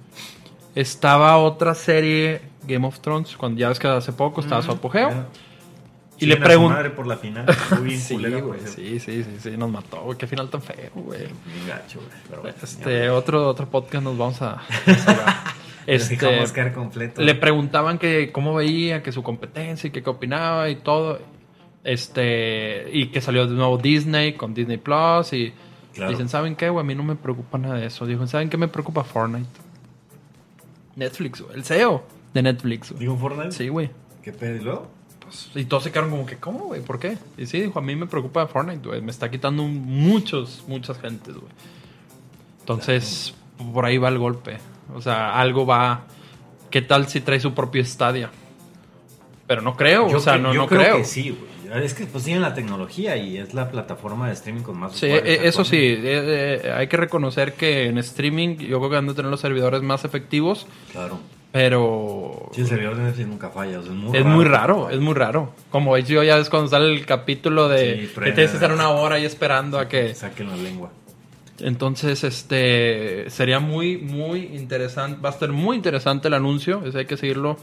Speaker 2: estaba otra serie Game of Thrones, cuando ya ves que hace poco estaba su apogeo. Y le
Speaker 1: Siguen a su
Speaker 2: pregun-
Speaker 1: madre por la final.
Speaker 2: Sí,
Speaker 1: culera,
Speaker 2: güey,
Speaker 1: pues.
Speaker 2: sí, sí, sí, sí, nos mató, güey. Qué final tan feo, güey.
Speaker 1: Bien gacho, güey. Pero bueno,
Speaker 2: Este,
Speaker 1: ya.
Speaker 2: otro, otro podcast nos vamos a... este,
Speaker 1: completo.
Speaker 2: le preguntaban que cómo veía, que su competencia y que qué opinaba y todo. Este, y que salió de nuevo Disney con Disney Plus y
Speaker 1: Claro.
Speaker 2: dicen, ¿saben qué, güey? A mí no me preocupa nada de eso. Dijo, ¿saben qué me preocupa Fortnite? Netflix, güey. El CEO de Netflix, güey.
Speaker 1: ¿Digo Fortnite?
Speaker 2: Sí, güey.
Speaker 1: ¿Qué pedo? ¿Y?
Speaker 2: Pues, todos se quedaron como que, ¿cómo, güey? ¿Por qué? Y sí, dijo, a mí me preocupa Fortnite, güey. Me está quitando muchos, muchas gentes, güey. Entonces, por ahí va el golpe. O sea, algo va... ¿Qué tal si trae su propio estadio? Pero no creo, o sea, no,
Speaker 1: yo
Speaker 2: no creo.
Speaker 1: que sí, güey. Es que pues tienen la tecnología y es la plataforma de streaming con más
Speaker 2: Sí, eh, eso sí, eh, eh, hay que reconocer que en streaming yo creo que han de tener los servidores más efectivos,
Speaker 1: Claro.
Speaker 2: Pero
Speaker 1: Sí, el servidor de Netflix nunca falla. o sea, es muy
Speaker 2: es
Speaker 1: raro.
Speaker 2: muy raro, es muy raro. Como HBO ya ves cuando sale el capítulo de
Speaker 1: Sí,
Speaker 2: que tienes que estar una hora ahí esperando a que...
Speaker 1: Saquen la lengua.
Speaker 2: Entonces, este sería muy, muy interesante. Va a ser muy interesante el anuncio. Ese hay que seguirlo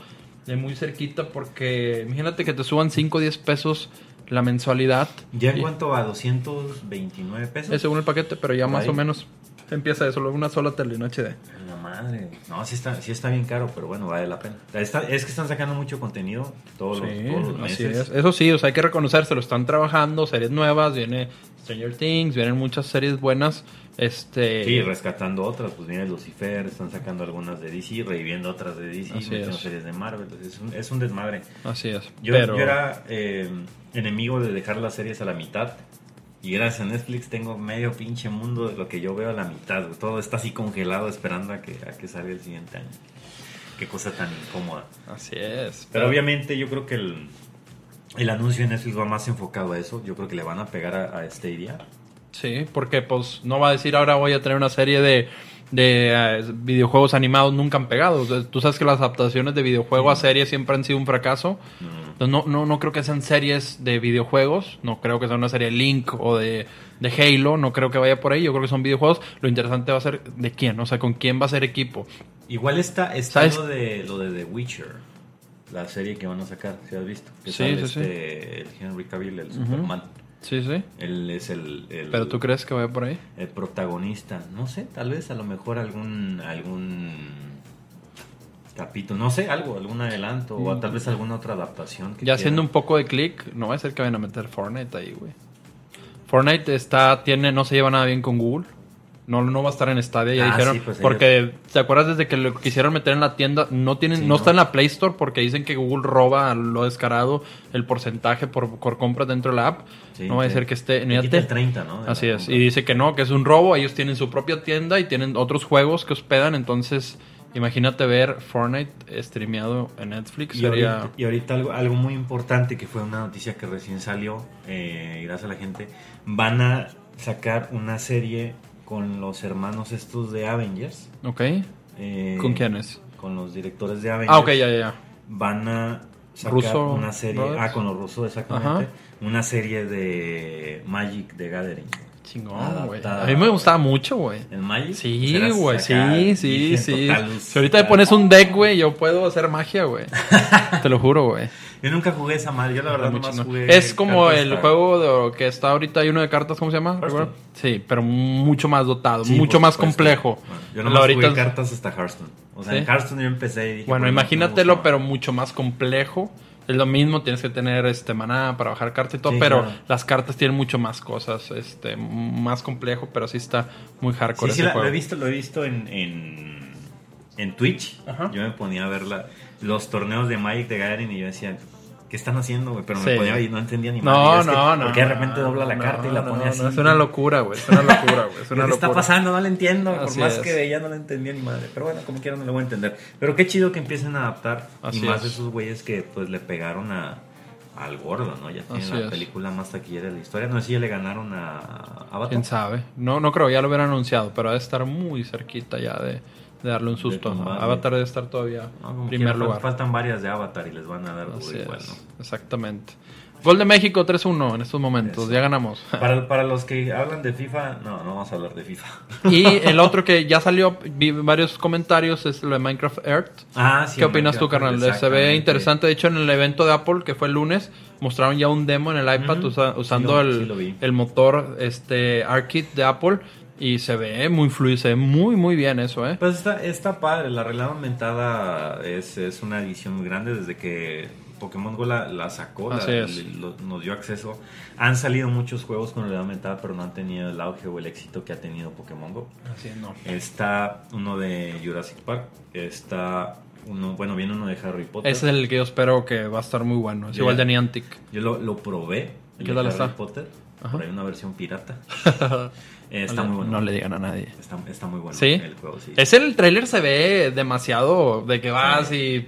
Speaker 2: de muy cerquita porque imagínate que te suban 5 o 10 pesos la mensualidad.
Speaker 1: ¿Ya en cuanto a 229 pesos?
Speaker 2: Es según el paquete, pero ya más
Speaker 1: ahí.
Speaker 2: o menos empieza eso, luego una sola tele en HD.
Speaker 1: Madre. No, sí está, sí está bien caro, pero bueno, vale la pena. Está- es que están sacando mucho contenido todos, los, todos los
Speaker 2: así
Speaker 1: meses.
Speaker 2: es. Eso sí, o sea, hay que reconocerse, lo están trabajando, series nuevas, viene Stranger Things, vienen muchas series buenas. Este
Speaker 1: Sí, rescatando otras, pues viene Lucifer, están sacando algunas de DC, reviviendo otras de DC, series de Marvel, es un, es un desmadre.
Speaker 2: así es.
Speaker 1: Yo,
Speaker 2: pero
Speaker 1: yo era eh, enemigo de dejar las series a la mitad. Y gracias a Netflix tengo medio pinche mundo de lo que yo veo a la mitad. Todo está así congelado esperando a que, a que salga el siguiente año. Qué cosa tan incómoda.
Speaker 2: así es.
Speaker 1: Pero obviamente yo creo que el, el anuncio de Netflix va más enfocado a eso. Yo creo que le van a pegar a, a Stadia.
Speaker 2: Sí, porque pues no va a decir ahora voy a tener una serie de, de eh, videojuegos animados nunca han pegado. O sea, Tú sabes que las adaptaciones de videojuego a serie siempre han sido un fracaso.
Speaker 1: Mm.
Speaker 2: Entonces, no, no, no creo que sean series de videojuegos. No creo que sea una serie de Link o de, de Halo. No creo que vaya por ahí. Yo creo que son videojuegos. Lo interesante va a ser de quién. O sea, con quién va a ser equipo.
Speaker 1: Igual está, está
Speaker 2: ¿Sabes?
Speaker 1: lo de, lo de The Witcher. La serie que van a sacar, si has visto. Que
Speaker 2: Sí,
Speaker 1: sale
Speaker 2: sí, sí.
Speaker 1: este, El Henry Cavill, el Superman.
Speaker 2: Sí, sí.
Speaker 1: Él es el, el-
Speaker 2: Pero tú crees que vaya por ahí.
Speaker 1: el protagonista. No sé, tal vez a lo mejor algún algún capítulo, no sé, algo, algún adelanto o tal vez alguna otra adaptación. que
Speaker 2: Ya haciendo un poco de clic, no va a ser que vayan a meter Fortnite ahí, güey. Fortnite está, tiene, no se lleva nada bien con Google. No, no va a estar en Stadia, ya
Speaker 1: Ah,
Speaker 2: dijeron.
Speaker 1: sí, pues,
Speaker 2: porque, ¿te acuerdas desde que lo quisieron meter en la tienda? No tienen,
Speaker 1: Sí,
Speaker 2: no,
Speaker 1: ¿no?
Speaker 2: está en la Play Store porque dicen que Google roba lo descarado el porcentaje por, por compras dentro de la app.
Speaker 1: Sí,
Speaker 2: no va a ser que esté. Te-
Speaker 1: el 30, ¿no?
Speaker 2: Así es.
Speaker 1: compra.
Speaker 2: Y dice que no, que es un robo. Ellos tienen su propia tienda y tienen otros juegos que hospedan. Entonces, imagínate ver Fortnite streameado en Netflix.
Speaker 1: Y
Speaker 2: sería.
Speaker 1: ahorita, y ahorita algo, algo muy importante que fue una noticia que recién salió, eh, gracias a la gente, van a sacar una serie con los hermanos estos de Avengers.
Speaker 2: Ok.
Speaker 1: eh,
Speaker 2: ¿Con quiénes?
Speaker 1: Con los directores de Avengers.
Speaker 2: Ah, ok, ya, ya.
Speaker 1: Van a sacar
Speaker 2: Russo
Speaker 1: una serie,
Speaker 2: Brothers.
Speaker 1: ah, con los rusos exactamente,
Speaker 2: Ajá.
Speaker 1: una serie de Magic de Gathering.
Speaker 2: Chingón, güey.
Speaker 1: Adaptada.
Speaker 2: A mí me gustaba mucho, güey.
Speaker 1: ¿El Magic?
Speaker 2: Sí, güey, sí, sí, sí. Si ahorita me pones un deck, güey, yo puedo hacer magia, güey. Te lo juro, güey.
Speaker 1: Yo nunca jugué esa madre, yo la verdad
Speaker 2: chingón.
Speaker 1: jugué
Speaker 2: Es como el juego de- que está ahorita, hay uno de cartas, ¿cómo se llama? Sí, pero mucho más dotado,
Speaker 1: Sí,
Speaker 2: mucho más complejo.
Speaker 1: Bueno, yo nomás
Speaker 2: ahorita-
Speaker 1: jugué cartas hasta Hearthstone. O sea,
Speaker 2: ¿Sí?
Speaker 1: en Hearthstone yo empecé y dije...
Speaker 2: Bueno,
Speaker 1: "Pues, no, no
Speaker 2: imagínatelo,
Speaker 1: gusta".
Speaker 2: pero mucho más complejo. Es lo mismo, tienes que tener este maná para bajar cartas y todo,
Speaker 1: Sí,
Speaker 2: pero
Speaker 1: claro.
Speaker 2: las cartas tienen mucho más cosas, este, más complejo, pero sí está muy hardcore
Speaker 1: Sí, sí,
Speaker 2: ese
Speaker 1: la- lo he visto, lo he visto en, en, en Twitch,
Speaker 2: Ajá.
Speaker 1: yo me ponía a ver la- los torneos de Magic de Gathering y yo decía, ¿qué están haciendo, güey? Pero me
Speaker 2: Sí.
Speaker 1: ponía y no entendía ni
Speaker 2: No,
Speaker 1: madre. Es que,
Speaker 2: no, no.
Speaker 1: Porque de repente dobla la
Speaker 2: no,
Speaker 1: carta y la
Speaker 2: no,
Speaker 1: pone
Speaker 2: no,
Speaker 1: así.
Speaker 2: Es una locura, güey. Es una locura, güey. Es
Speaker 1: ¿Qué
Speaker 2: una
Speaker 1: le está pasando? No lo entiendo. Por más
Speaker 2: es.
Speaker 1: que veía, no lo entendía ni madre. Pero bueno, como quiera, no lo voy a entender. Pero qué chido que empiecen a adaptar.
Speaker 2: Así
Speaker 1: y más
Speaker 2: es.
Speaker 1: esos güeyes que pues le pegaron a, al gordo, ¿no? Ya tienen
Speaker 2: Así
Speaker 1: la
Speaker 2: es.
Speaker 1: película más taquillera de la historia. No sé si ya le ganaron a Avatar.
Speaker 2: ¿Quién sabe? No, no creo, ya lo hubieran anunciado, pero debe estar muy cerquita ya de, de darle un susto. Avatar debe estar todavía en primer lugar.
Speaker 1: Faltan varias de Avatar y les van a dar
Speaker 2: Así
Speaker 1: igual,
Speaker 2: es,
Speaker 1: ¿no?
Speaker 2: exactamente. Gol de México 3-1 en estos momentos,
Speaker 1: Eso.
Speaker 2: ya ganamos.
Speaker 1: Para, para los que hablan de FIFA, no, no vamos a hablar de FIFA.
Speaker 2: y el otro que ya salió, vi varios comentarios, es lo de Minecraft Earth.
Speaker 1: Ah, sí.
Speaker 2: ¿Qué opinas tú,
Speaker 1: Minecraft,
Speaker 2: carnal? Se ve interesante. De hecho, en el evento de Apple, que fue el lunes, mostraron ya un demo en el iPad
Speaker 1: Ujú.
Speaker 2: usa-
Speaker 1: Sí
Speaker 2: usando
Speaker 1: lo-
Speaker 2: el,
Speaker 1: sí
Speaker 2: el motor este ARKit de Apple. Y se ve muy fluido, se ve muy, muy bien eso, ¿eh?
Speaker 1: Pues está, está padre, la realidad aumentada es, es una edición muy grande desde que Pokémon Go la, la sacó, la-
Speaker 2: es.
Speaker 1: lo- nos dio acceso. Han salido muchos juegos con realidad aumentada, pero no han tenido el auge o el éxito que ha tenido Pokémon Go.
Speaker 2: Así no.
Speaker 1: Está uno de Jurassic Park, está uno, bueno, viene uno de Harry Potter.
Speaker 2: Ese es el que yo espero que va a estar muy bueno. Es
Speaker 1: Ya.
Speaker 2: igual de Niantic.
Speaker 1: Yo lo, lo probé, el
Speaker 2: ¿Qué
Speaker 1: de
Speaker 2: tal
Speaker 1: Harry
Speaker 2: está?
Speaker 1: Potter,
Speaker 2: Ajá.
Speaker 1: por ahí una versión pirata. Eh, está
Speaker 2: no,
Speaker 1: muy bueno.
Speaker 2: no le digan a nadie.
Speaker 1: Está, está muy bueno
Speaker 2: ¿Sí?
Speaker 1: el juego, sí.
Speaker 2: Ese el trailer se ve demasiado de que vas y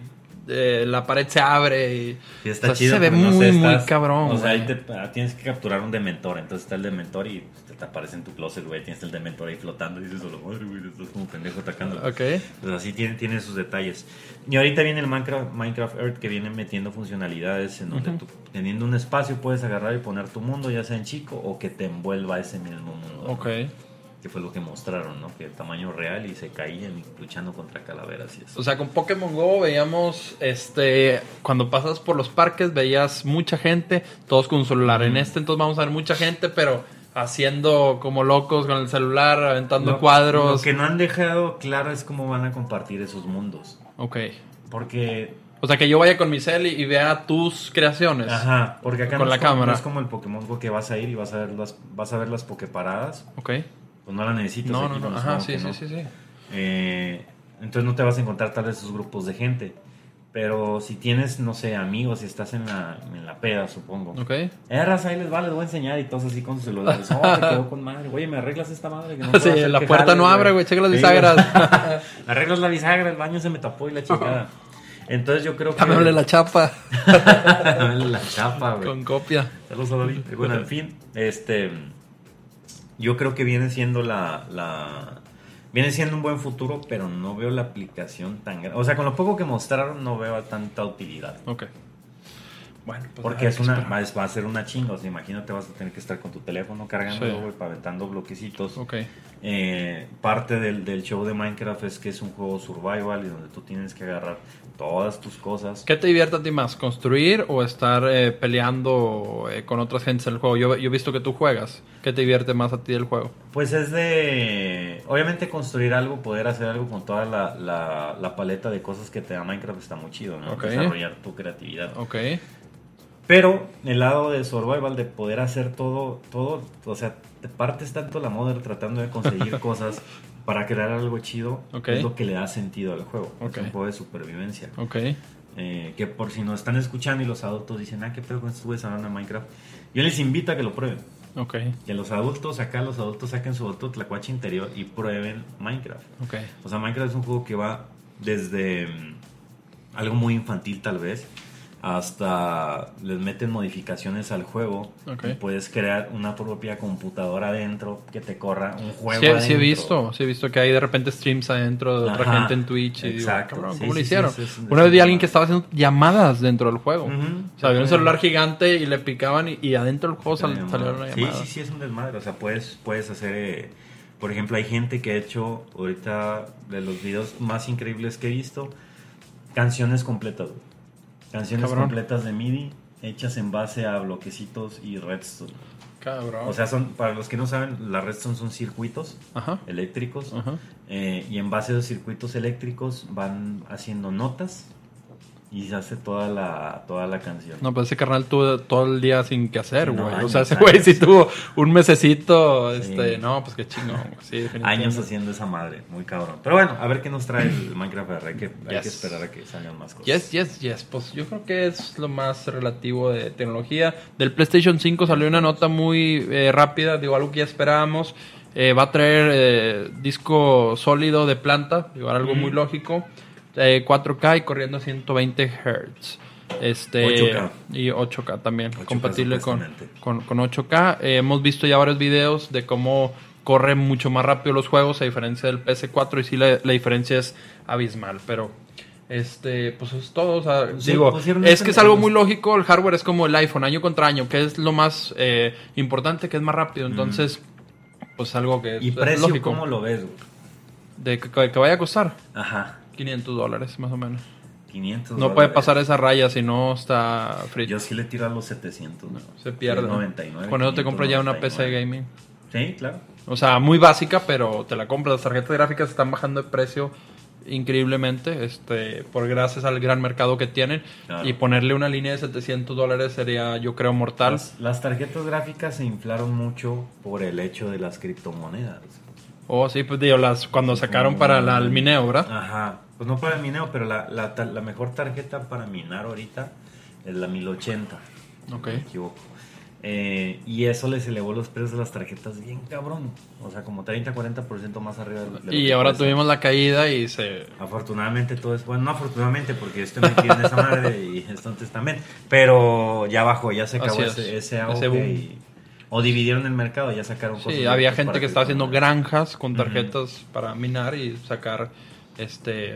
Speaker 2: eh, la pared se abre y
Speaker 1: Sí, está
Speaker 2: o sea,
Speaker 1: chido.
Speaker 2: se ve
Speaker 1: porque, no
Speaker 2: muy muy cabrón.
Speaker 1: O sea, ahí te, ah, tienes que capturar un dementor. Entonces está el dementor y te, aparece en tu closet, güey. Tienes el dementor ahí flotando y dices, la madre, güey, estás como pendejo atacando.
Speaker 2: Ok.
Speaker 1: Pues así tiene, tiene sus detalles. Y ahorita viene el Minecraft, Minecraft Earth que viene metiendo funcionalidades en donde
Speaker 2: Ujú.
Speaker 1: tú, teniendo un espacio, puedes agarrar y poner tu mundo, ya sea en chico o que te envuelva ese mismo mundo. ¿no?
Speaker 2: Ok.
Speaker 1: Que fue lo que mostraron, ¿no? Que tamaño real y se caían luchando contra calaveras y eso.
Speaker 2: O sea, con Pokémon Go veíamos, este, cuando pasas por los parques veías mucha gente, todos con un celular. En este entonces vamos a ver mucha gente, pero haciendo como locos con el celular, aventando
Speaker 1: Lo-
Speaker 2: cuadros.
Speaker 1: Lo que no han dejado claro es cómo van a compartir esos mundos.
Speaker 2: Ok.
Speaker 1: Porque,
Speaker 2: O sea, que yo vaya con mi cel y, y vea tus creaciones.
Speaker 1: ajá, porque acá
Speaker 2: Con
Speaker 1: no,
Speaker 2: la
Speaker 1: es como,
Speaker 2: cámara.
Speaker 1: no es como el Pokémon Go que vas a ir y vas a ver las, vas a ver las Poképaradas.
Speaker 2: Ok.
Speaker 1: Pues no la necesitas.
Speaker 2: No,
Speaker 1: aquí
Speaker 2: no, no.
Speaker 1: nos
Speaker 2: Ajá, sí, sí, sí, sí.
Speaker 1: Eh, entonces no te vas a encontrar tal vez esos grupos de gente. Pero si tienes, no sé, amigos, si estás en la, en la peda, supongo.
Speaker 2: Ok.
Speaker 1: Eh, raza, ahí les va, les voy a enseñar y todos así con sus celulares. Oh, te quedó con madre. Oye, ¿me arreglas esta madre? Que no
Speaker 2: Sí, la
Speaker 1: que
Speaker 2: puerta
Speaker 1: jale,
Speaker 2: no abre, güey. Checa las bisagras.
Speaker 1: Me arreglas la bisagra, el baño se me tapó y la chingada. Entonces yo creo que...
Speaker 2: Dámele la chapa
Speaker 1: Dame la chapa, güey.
Speaker 2: con copia.
Speaker 1: Saludos a David. Bueno, en fin, este. Yo creo que viene siendo la, la. Viene siendo un buen futuro, pero no veo la aplicación tan grande. O sea, con lo poco que mostraron, no veo tanta utilidad.
Speaker 2: Ok. Bueno, pues
Speaker 1: Porque es una, va, va a ser una chinga. O sea, imagínate, vas a tener que estar con tu teléfono cargándolo,
Speaker 2: Sí.
Speaker 1: güey, para aventando bloquecitos.
Speaker 2: Ok.
Speaker 1: Eh, parte del, del show de Minecraft es que es un juego survival y donde tú tienes que agarrar todas tus cosas.
Speaker 2: ¿Qué te divierte a ti más? ¿Construir o estar eh, peleando eh, con otras gentes en el juego? Yo, yo he visto que tú juegas. ¿Qué te divierte más a ti del juego?
Speaker 1: Pues es de, obviamente construir algo, poder hacer algo con toda la, la- la paleta de cosas que te da Minecraft está muy chido, ¿no? Desarrollar tu creatividad.
Speaker 2: Ok.
Speaker 1: Pero el lado de survival, de poder hacer todo, todo, o sea, te partes tanto la madre tratando de conseguir cosas para crear algo chido, es lo que le da sentido al juego. Es un juego de supervivencia. Eh, que por si nos están escuchando y los adultos dicen, ah, qué pedo con hablando de Minecraft, yo les invito a que lo prueben. Que los adultos, acá los adultos saquen su auto tlacuache interior y prueben Minecraft. O sea, Minecraft es un juego que va desde mm, algo muy infantil tal vez hasta les meten modificaciones al juego y puedes crear una propia computadora adentro que te corra un juego
Speaker 2: Sí, sí he visto, sí he visto que hay de repente streams adentro de otra gente en Twitch y digo,
Speaker 1: exacto,
Speaker 2: cabrón,
Speaker 1: sí,
Speaker 2: ¿cómo lo
Speaker 1: sí, sí,
Speaker 2: hicieron?
Speaker 1: sí,
Speaker 2: Una vez vi a alguien que estaba haciendo llamadas dentro del juego.
Speaker 1: Ujú.
Speaker 2: O sea, había un celular gigante y le picaban y, y adentro del juego sal-
Speaker 1: Una
Speaker 2: salió
Speaker 1: llamada.
Speaker 2: una
Speaker 1: Sí,
Speaker 2: llamada.
Speaker 1: sí, sí, es un desmadre. O sea, puedes, puedes hacer. eh, por ejemplo, hay gente que ha hecho ahorita de los videos más increíbles que he visto canciones completas. güey. Canciones
Speaker 2: Cabrón.
Speaker 1: completas de MIDI hechas en base a bloquecitos y redstone.
Speaker 2: Cabrón.
Speaker 1: O sea, son para los que no saben, las redstone son circuitos
Speaker 2: Ajá.
Speaker 1: eléctricos
Speaker 2: Ajá.
Speaker 1: eh, y en base a esos circuitos eléctricos van haciendo notas y se hace toda la, toda la canción.
Speaker 2: No, pues ese carnal tuvo todo el día sin que hacer,
Speaker 1: No,
Speaker 2: güey. o sea, ese güey sí tuvo un mesecito,
Speaker 1: Sí.
Speaker 2: este, no, pues qué chingón, güey. Sí, definitivamente.
Speaker 1: Años haciendo esa madre, muy cabrón. Pero bueno, a ver qué nos trae el Minecraft R. Hay que, hay que esperar a que salgan más cosas.
Speaker 2: Yes, yes, yes. Pues yo creo que es lo más relativo de tecnología. Del PlayStation 5 salió una nota muy eh, rápida, digo, algo que ya esperábamos. Eh, va a traer eh, disco sólido de planta, digo, algo muy lógico. Eh, 4K y corriendo a 120 Hz. Este,
Speaker 1: 8K.
Speaker 2: Y 8K también,
Speaker 1: 8K
Speaker 2: compatible con, con, con 8K. Eh, hemos visto ya varios videos de cómo corren mucho más rápido los juegos a diferencia del PS4 y sí la, la diferencia es abismal, pero este pues es todo, o sea,
Speaker 1: Sí,
Speaker 2: digo, es que es algo muy lógico, el hardware es como el iPhone año contra año, que es lo más eh, importante, que es más rápido, entonces pues algo que es,
Speaker 1: ¿Y
Speaker 2: es
Speaker 1: precio
Speaker 2: lógico
Speaker 1: cómo lo ves, güey?
Speaker 2: de que, que vaya a costar
Speaker 1: Ajá,
Speaker 2: 500 dólares más o menos.
Speaker 1: 500
Speaker 2: No puede pasar esa raya si no está frito.
Speaker 1: Yo sí le tiro a los 700. ¿no?
Speaker 2: Se pierde. ¿no?
Speaker 1: 99,
Speaker 2: Con eso te compras ya una PC
Speaker 1: 599.
Speaker 2: gaming.
Speaker 1: Sí, claro.
Speaker 2: O sea, muy básica, pero te la compras. Las tarjetas gráficas están bajando de precio increíblemente, este, por gracias al gran mercado que tienen.
Speaker 1: Claro.
Speaker 2: Y ponerle una línea de 700 dólares sería, yo creo, mortal.
Speaker 1: Las, las tarjetas gráficas se inflaron mucho por el hecho de las criptomonedas.
Speaker 2: Oh, sí, pues digo, las, cuando sacaron para la, el mineo, ¿verdad?
Speaker 1: Ajá. Pues no para el mineo, pero la, la, mejor tarjeta para minar ahorita es la 1080.
Speaker 2: Ok.
Speaker 1: No me equivoco. Eh, y eso les elevó los precios de las tarjetas bien cabrón. O sea, como 30-40% más arriba de, de lo
Speaker 2: Y ahora tuvimos la caída y se...
Speaker 1: Afortunadamente todo es bueno, no afortunadamente porque estoy metido en esa madre y entonces también, pero ya bajó, ya se acabó
Speaker 2: es.
Speaker 1: ese, ese
Speaker 2: Ese
Speaker 1: auge
Speaker 2: boom.
Speaker 1: y- o dividieron el mercado, ya sacaron cosas.
Speaker 2: Sí, había gente que estaba haciendo granjas con tarjetas para minar y sacar este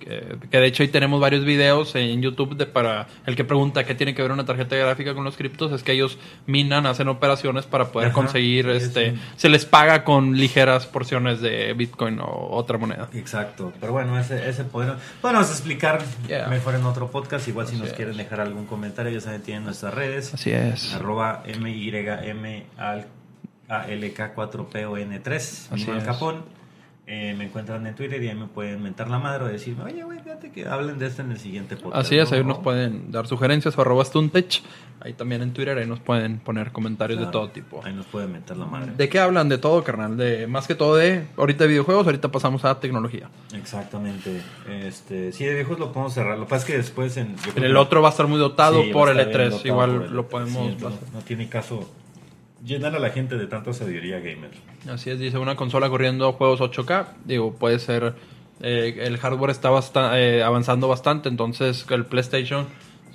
Speaker 2: que, que de hecho ahí tenemos varios videos en YouTube de para el que pregunta qué tiene que ver una tarjeta gráfica con los criptos es que ellos minan, hacen operaciones para poder
Speaker 1: Ajá,
Speaker 2: conseguir
Speaker 1: es
Speaker 2: este se les paga con ligeras porciones de Bitcoin o otra moneda.
Speaker 1: Exacto, pero bueno, ese, ese poder. Podemos explicar
Speaker 2: Yeah.
Speaker 1: mejor en otro podcast. Igual si nos
Speaker 2: es.
Speaker 1: quieren dejar algún comentario, ya saben, tienen nuestras redes.
Speaker 2: Así es.
Speaker 1: Arroba MYM al ALK4PON3,
Speaker 2: Así
Speaker 1: mismo al
Speaker 2: es.
Speaker 1: Capón. Eh, me encuentran en Twitter y ahí me pueden mentar la madre o decirme, oye, güey, fíjate que hablen de esto en el siguiente podcast.
Speaker 2: Así es,
Speaker 1: ¿no?
Speaker 2: ahí nos pueden dar sugerencias o arroba stuntech, ahí también en Twitter, ahí nos pueden poner comentarios de todo tipo.
Speaker 1: Ahí nos pueden mentar la madre.
Speaker 2: ¿De qué hablan? De todo, carnal. De más que todo de ahorita de videojuegos, ahorita pasamos a tecnología.
Speaker 1: Exactamente. Este, sí, de viejos lo podemos cerrar. Lo que pasa es que después en.
Speaker 2: el otro va a estar muy dotado
Speaker 1: Sí,
Speaker 2: por el
Speaker 1: estar bien
Speaker 2: E3.
Speaker 1: dotado
Speaker 2: Igual
Speaker 1: por el
Speaker 2: lo
Speaker 1: E3.
Speaker 2: podemos.
Speaker 1: Sí, no, no tiene caso llenar a la gente de tanta sabiduría gamer.
Speaker 2: Así es, dice una consola corriendo juegos 8K. Digo, puede ser. eh, el hardware está basta- eh, avanzando bastante, entonces el PlayStation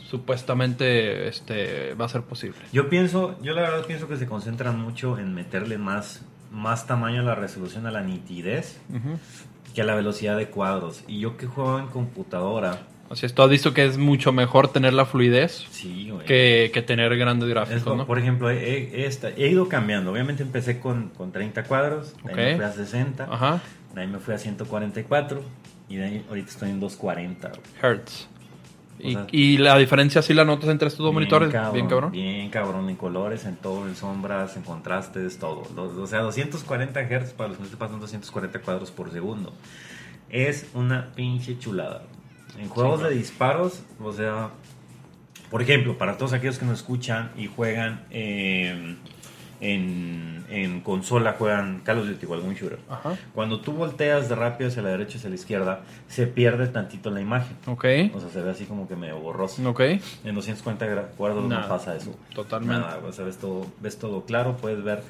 Speaker 2: supuestamente este va a ser posible.
Speaker 1: Yo pienso, yo la verdad pienso que se concentran mucho en meterle más, más tamaño a la resolución, a la nitidez, que a la velocidad de cuadros. Y yo que juego en computadora,
Speaker 2: Así es, tú has visto que es mucho mejor tener la fluidez
Speaker 1: sí,
Speaker 2: que, que tener grandes
Speaker 1: Es
Speaker 2: gráficos,
Speaker 1: como,
Speaker 2: ¿no?
Speaker 1: Por ejemplo, he, he- he ido cambiando. Obviamente empecé con, con 30 cuadros, de ahí me fui a 60,
Speaker 2: Ajá,
Speaker 1: de ahí me fui a 144 y de ahí ahorita estoy en 240. güey.
Speaker 2: Hertz.
Speaker 1: O
Speaker 2: Y,
Speaker 1: sea,
Speaker 2: y la diferencia sí la notas entre estos dos
Speaker 1: Bien
Speaker 2: monitores, bien cabrón.
Speaker 1: Bien cabrón, en colores, en todo, en sombras, en contrastes, todo. O sea, 240 Hz para los que no sepan son 240 cuadros por segundo. Es una pinche chulada. En juegos
Speaker 2: claro.
Speaker 1: de disparos, o sea, por ejemplo, para todos aquellos que nos escuchan y juegan eh, en, en consola, juegan Call of Duty o algún shooter.
Speaker 2: Ajá.
Speaker 1: Cuando tú volteas de rápido hacia la derecha y hacia la izquierda, se pierde tantito la imagen.
Speaker 2: Ok,
Speaker 1: O sea, se ve así como que medio borroso.
Speaker 2: ok.
Speaker 1: En 240 gra- cuadros
Speaker 2: Nada,
Speaker 1: no pasa eso.
Speaker 2: totalmente.
Speaker 1: Nada, o sea, ves todo, ves todo claro, puedes ver,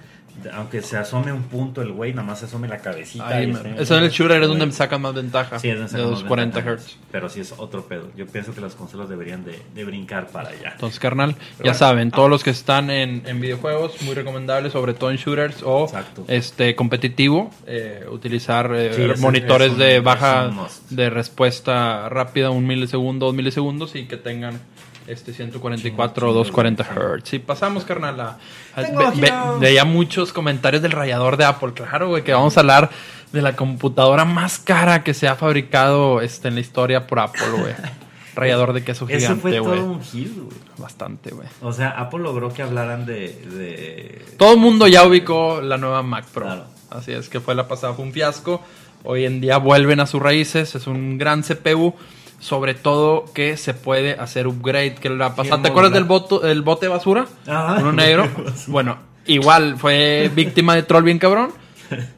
Speaker 1: aunque se asome un punto el güey, nada más se asome la cabecita.
Speaker 2: Ahí,
Speaker 1: y
Speaker 2: Eso en el shooter es donde sacan más ventaja.
Speaker 1: Sí, es donde
Speaker 2: de
Speaker 1: sacamos
Speaker 2: los 40
Speaker 1: ventaja.
Speaker 2: Hz.
Speaker 1: Pero sí es otro pedo. Yo pienso que las consolas deberían de, de brincar para allá.
Speaker 2: Entonces, carnal, ya
Speaker 1: bueno.
Speaker 2: saben, todos los que están en, en videojuegos, muy recomendable, sobre todo en shooters o
Speaker 1: Exacto.
Speaker 2: este competitivo, eh, utilizar eh,
Speaker 1: Sí,
Speaker 2: monitores
Speaker 1: un-
Speaker 2: de baja de respuesta rápida, un milisegundo, dos milisegundos y que tengan este 144 o
Speaker 1: Chingo,
Speaker 2: 240
Speaker 1: chingo,
Speaker 2: Hz. Y pasamos, carnal, a, a-
Speaker 1: Tengo
Speaker 2: ve- ve-
Speaker 1: giros.
Speaker 2: veía muchos comentarios del rayador de Apple. Claro, güey, que vamos a hablar de la computadora más cara que se ha fabricado este, en la historia por Apple, güey. Rayador de queso
Speaker 1: Eso fue
Speaker 2: gigante,
Speaker 1: todo
Speaker 2: güey.
Speaker 1: un hit, güey.
Speaker 2: Bastante, güey.
Speaker 1: O sea, Apple logró que hablaran de... de...
Speaker 2: Todo el mundo ya ubicó la nueva Mac Pro.
Speaker 1: Claro.
Speaker 2: Así es que fue la pasada, fue un fiasco. Hoy en día vuelven a sus raíces. Es un gran CPU. Sobre todo que se puede hacer upgrade. Que la pasada, ¿Te acuerdas del bote, el bote de basura?
Speaker 1: Ah,
Speaker 2: Uno negro.
Speaker 1: basura.
Speaker 2: Bueno, igual fue víctima de troll bien cabrón.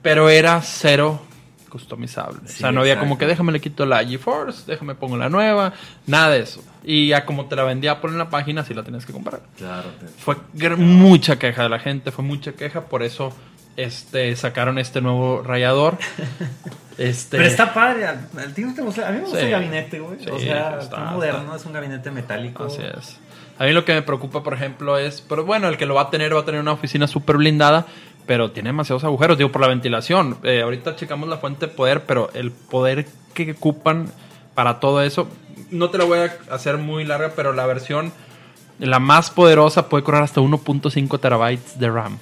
Speaker 2: Pero era cero customizable. o
Speaker 1: Sí,
Speaker 2: sea, no había como que déjame le quito la GeForce, déjame pongo la nueva, nada de eso. Y ya como te la vendía por en la página, sí la tenías que comprar.
Speaker 1: Claro.
Speaker 2: Fue mucha queja de la gente, fue mucha queja, por eso este sacaron este nuevo rayador. Este
Speaker 1: Pero está padre. ¿A a ti no te gusta? A mí me gusta
Speaker 2: Sí.
Speaker 1: el gabinete, güey.
Speaker 2: Sí,
Speaker 1: o sea,
Speaker 2: está-
Speaker 1: está, moderno, es un gabinete metálico.
Speaker 2: Así es. A mí lo que me preocupa, por ejemplo, es, pero bueno, el que lo va a tener va a tener una oficina súper blindada, pero tiene demasiados agujeros, digo, por la ventilación. Eh, ahorita checamos la fuente de poder, pero el poder que ocupan para todo eso, no te la voy a hacer muy larga, pero la versión, la más poderosa, puede correr hasta 1.5 terabytes de RAM.